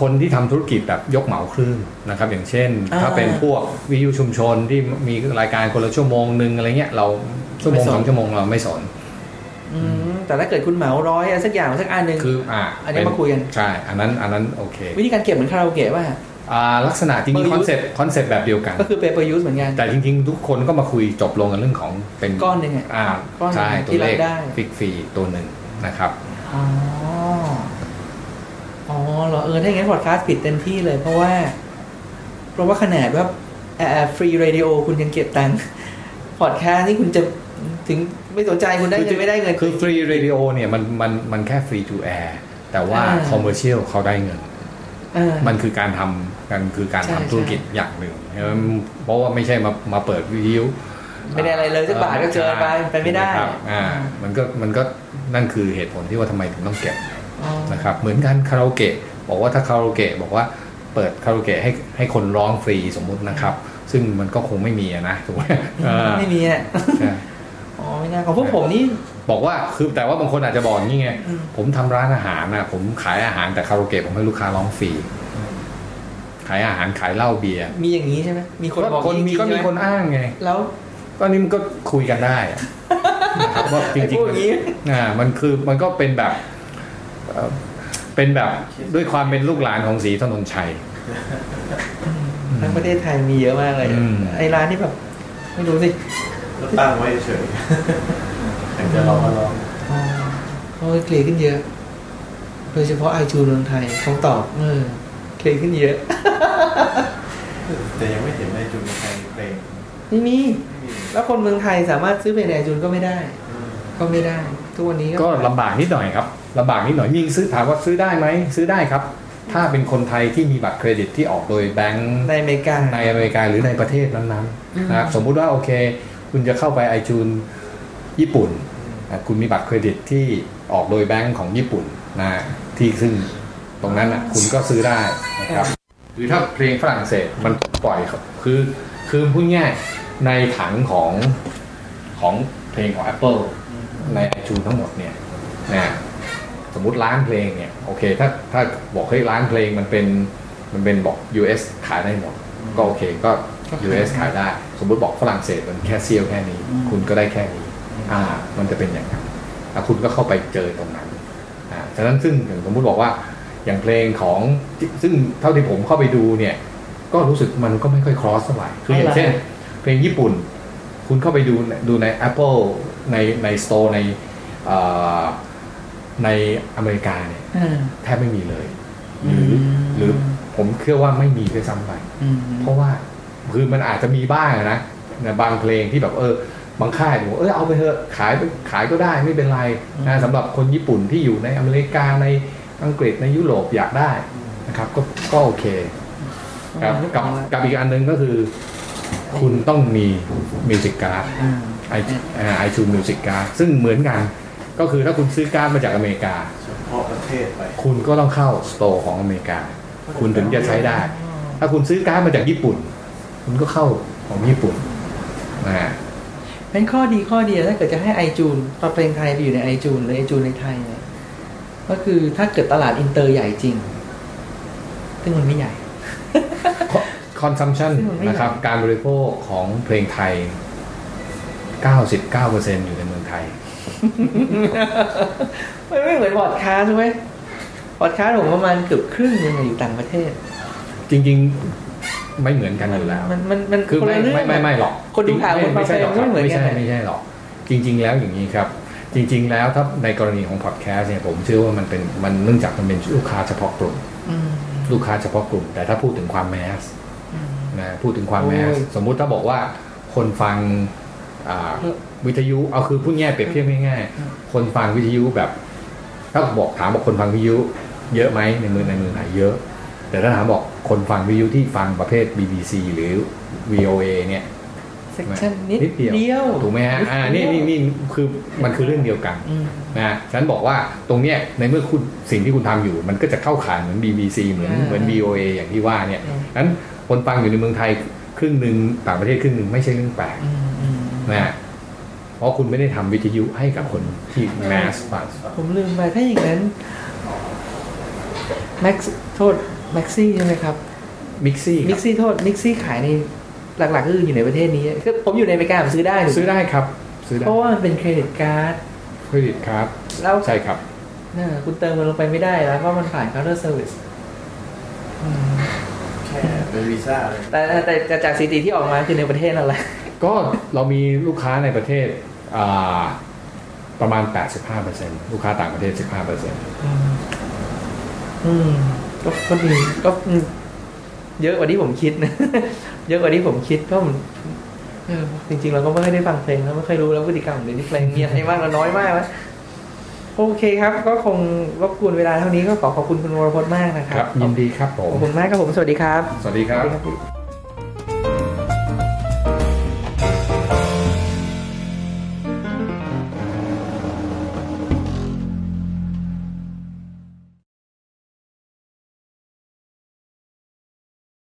คนที่ทำธุรกิจแบบยกเหมาคลื่นนะครับ อย่างเช่น ถ้าเป็นพวกวิทยุชุมชนที่มีรายการคนละชั่วโมงหนึ่งอะไรเงี้ยเราชั่วโมงสองชั่วโมงเราไม่สนอืมแต่ถ้าเกิดคุณเหมาร้อยอะไรสักอย่างสักอันหนึ่งคืออ่าอันนี้เป็มาคุยกันใช่ อันนั้นอันนั้นโอเค วิธีการเก็บเหมือนคาราโอเกะป่ะอ่า ลักษณะจริง Per ๆคอน use เซ็ปต์คอนเซ็ปต์แบบเดียวกัน ก็คือ pay per use เหมือนกัน แต่จริงๆ ทุกคนก็มาคุยจบลงกันเรื่องของเป็นก้อนหนึ่งอะอ่าก้อนหนึ่งใช่ที่ตัวเลขรับได้ฟิกฟรีตัวหนึ่งนะครับอ๋ออ๋อเหรอเออถ้าอย่างนั้นพอดคาสต์ผิดเต็มที่เลยเพราะว่า เพราะว่าขนาดว่า air free radio คุณยังเก็บตังค์พอดคาสต์นี่คุณจะถึงไม่สนใจคุณได้เงินไม่ได้เงิน คือ free radio เนี่ยมันมันมันแค่ free to air แต่ว่าอ่า commercial เขาได้เงินอ่า มันคือการทำกันคือการใช่ทำธุรกิจอย่างหนึ่งใช่ไหมเพราะว่าไม่ใช่มามาเปิดวิทยุไม่ได้อะไรเลยสักบาทก็เกินไปไปไม่ได้ครับอ่ามันก็มันก็นั่นคือเหตุผลที่ว่าทำไมถึงต้องเก็บอ๋อนะครับเหมือนกันคาราโอเกะบอกว่าถ้าคาราโอเกะบอกว่าเปิดคาราโอเกะให้ให้คนร้องฟรีสมมุตินะครับ ซึ่งมันก็คงไม่มีอะนะถูกไหมอ่าไม่มีอะใช่ อ๋อไม่น่าของพวกผมนี่ บอกว่าคือแต่ว่าบางคนอาจจะบอกอย่างนี้ไงอืม ผมทำร้านอาหารนะผมขายอาหารแต่คาราโอเกะผมให้ลูกค้าร้องฟรีขายอาหารขายเหล้าเบียร์มีอย่างนี้ใช่ไหมมีคนบอกคนมีก็จริงๆมีใช่ไหคนอ้างไง แล้ว ก็นี่มันก็คุยกันได้อะ นะครับว่าจไอ้ริพงวกๆมันนี้ อ่ามันคือมันก็เป็นแบบเอ่อเป็นแบบด้วยความเป็นลูกหลานของศรีถนนชัย ทั้งประเทศไทยมีเยอะมากเลยอืม ไอ้ร้านที่แบบไม่รู้สิ แล้วตั้งไว้เฉยๆแต่จะลองก็ลองอ๋อเขาเคลยร์ขึ้นเยอะ โดยเฉพาะไอจูนเมืองไทยคำตอบเออเคลยร์ขึ้นเยอะ แต่ยังไม่เห็นในจุดในไทยเพลงไม่มีไม่มี แล้วคนเมืองไทยสามารถซื้อเพลงในไอจูนก็ไม่ได้ ก็ไม่ได้ ทุกวันนี้ก็ลำบากนิดหน่อยครับลำบากนิดหน่อยยิ่งซื้อถามว่าซื้อได้ไหมซื้อได้ครับ ถ้าเป็นคนไทยที่มีบัตรเครดิตที่ออกโดยแบงก์ในอเมริกาในอเมริกาหรือในประเทศนั้นอืมๆนะครับสมมุติว่าโอเค คุณจะเข้าไปไอจูนญี่ปุ่นอะคุณมีบัตรเครดิตที่ออกโดยแบงก์ของญี่ปุ่นนะที่ซึ่งตรงนั้นอะคุณก็ซื้อได้นะครับหรือถ้าเพลงฝรั่งเศสมันปล่อยครับคือคือพูดง่ายๆในถังของของเพลงของ Apple ในไอจูนทั้งหมดเนี่ยนะสมมติร้านเพลงเนี่ยโอเคถ้าถ้าบอกให้ยร้านเพลงมันเป็นมันเป็นบอก US ขายได้หมดก็โอเคก็ก็ขาย US ขายได้ สมมุติบอกฝรั่งเศสมันแค่เซียวแค่นี้อืมคุณก็ได้แค่นี้ อ่า มันจะเป็นอย่างนั้นแล้วคุณก็เข้าไปเจอตรงนั้นอ่าฉะนั้นซึ่งอย่างสมมุติบอกว่าอย่างเพลงของซึ่งเท่าที่ผมเข้าไปดูเนี่ย ก็รู้สึกมันก็ไม่ค่อยครอสเท่าไหร่คืออย่างเช่น เพลงญี่ปุ่น คุณเข้าไปดูดูใน Apple ในในสโตร์ในเอ่อในอเมริกาเนี่ยอ่าแทบไม่มีเลย หรืออืมหรือผมเชื่อว่าไม่มีด้วยซ้ำไปอืมเพราะว่า คือมันอาจจะมีบ้างนะนะบางเพลงที่แบบเออบางค่ายบอกเออเอาไปเถอะขายไปขายก็ได้ไม่เป็นไรนะสำหรับคนญี่ปุ่นที่อยู่ในอเมริกาในอังกฤษในยุโรปอยากได้นะครับก็ก็โอเคครับกับกับอีกอันหนึ่งก็คือ คุณต้องมี music card อ่าไอ iTunes music card ซึ่งเหมือนกัน ก็คือถ้าคุณซื้อการ์ดมาจากอเมริกาเฉพาะประเทศไปคุณก็ต้องเข้า store ของอเมริกา คุณถึงจะใช้ได้ ถ้าคุณซื้อการ์ดมาจากญี่ปุ่น คุณก็เข้าของญี่ปุ่นนะฮะเป็นข้อดีข้อเดียวถ้าเกิดจะให้ไอจูนตอนเพลงไทยไปอยู่ในไอจูนหรือไอจูนในไทยเนี่ยก็คือถ้าเกิดตลาดอินเตอร์ใหญ่จริง ซึ่งมันไม่ใหญ่ consumption ซึ่งมันไม่นะครับ การบริโภคของเพลงไทย 99%อยู่ในเมืองไทย ไม่ไม่เหมือนพอดคาสต์ใช่ไหมพอดคาสต์ผมประมาณเกือบครึ่งยังอยู่ต่างประเทศ จริง ๆ ไม่เหมือนกันอยู่แล้วมันมันมันคือคนไม่ละเรื่องไม่ไม่ไม่หรอกคนดูข่าวไม่คนฟังไม่ใช่หรอกครับเพลงไม่เหมือนไม่กันใช่อะไม่ใช่หรอก จริง ๆ แล้วอย่างนี้ครับ จริง ๆ แล้วถ้าในกรณีของพอดแคสต์เนี่ยผมเชื่อว่ามันเป็นมันเนื่องจากมันเป็นลูกค้าเฉพาะกลุ่มอืมลูกค้าเฉพาะกลุ่ม แต่ถ้าพูดถึงความแมสอืมนะพูดถึงความแมสโอ้ยสมมุติถ้าบอกว่าคนฟังอ่าเออวิทยุเอาคือพูดง่ายเปรียบเทียบง่ายอืมๆคนฟังวิทยุแบบ ถ้าบอกถามบอกคนฟังวิทยุ เยอะไหมในเมืองในเมืองไทยเยอะ แต่ถ้าถามบอกคนฟังวิทยุที่ฟังประเภท BBC หรือ VOA เนี่ยเซ็กชันนิดนิดเดียวเดียวถูกไหมฮะอ่านี่นี่นี่คือมันคือเรื่องเดียวกันอืมนะฉันบอกว่าตรงเนี้ยในเมื่อคุณสิ่งที่คุณทำอยู่ มันก็จะเข้าข่ายเหมือน BBC เหมือนอ่าเหมือน VOA อย่างที่ว่าเนี่ยอืมนั้นคนฟังอยู่ในเมืองไทยครึ่งหนึ่งต่างประเทศครึ่งหนึ่งไม่ใช่เรื่องแปลกอืมอืมนะฮะเพราะคุณไม่ได้ทำวิทยุให้กับคนที่ mass ฟังผมลืมไปถ้าอย่างนั้นแม็กโทษ แม็กซี่ใช่ไหมครับมิกซี่มิกซี่โทษมิกซี่ขายในหลักๆก็คืออยู่ในประเทศนี้คือผมอยู่ในอเมริกาผมซื้อได้ถูกไหมซื้อได้ครับ ซื้อได้เพราะว่ามันเป็น credit cardเครดิตครับแล้วใช่ครับน่ะคุณเติมมันลงไปไม่ได้แล้วเพราะมันผ่าน Counter Serviceแค่เป็นวีซ่าเลยแต่แต่แต่จากสถิติที่ออกมาคือในประเทศนั่นแหละก็เรามีลูกค้าในประเทศอ่าประมาณ 85%ลูกค้าต่างประเทศ 15%อืม ก็ก็ดีก็อืมเยอะกว่าที่ผมคิดนะ เยอะกว่าที่ผมคิดเพราะผมเออจริงๆเราก็ไม่ค่อยได้ฟังเพลงแล้วไม่ค่อยรู้แล้วพฤติกรรมของเด็กที่เพลงมีอะไรบ้างเราน้อยมากแล้วโอเคครับ ก็คงรบกวนเวลาเท่านี้ก็ขอขอบคุณคุณวรพจน์มากนะคครัรับบยินดีครับผขมอบคุณมากครับผมสวัสดีครับ สวัสดีครับสวัสดีครับพี่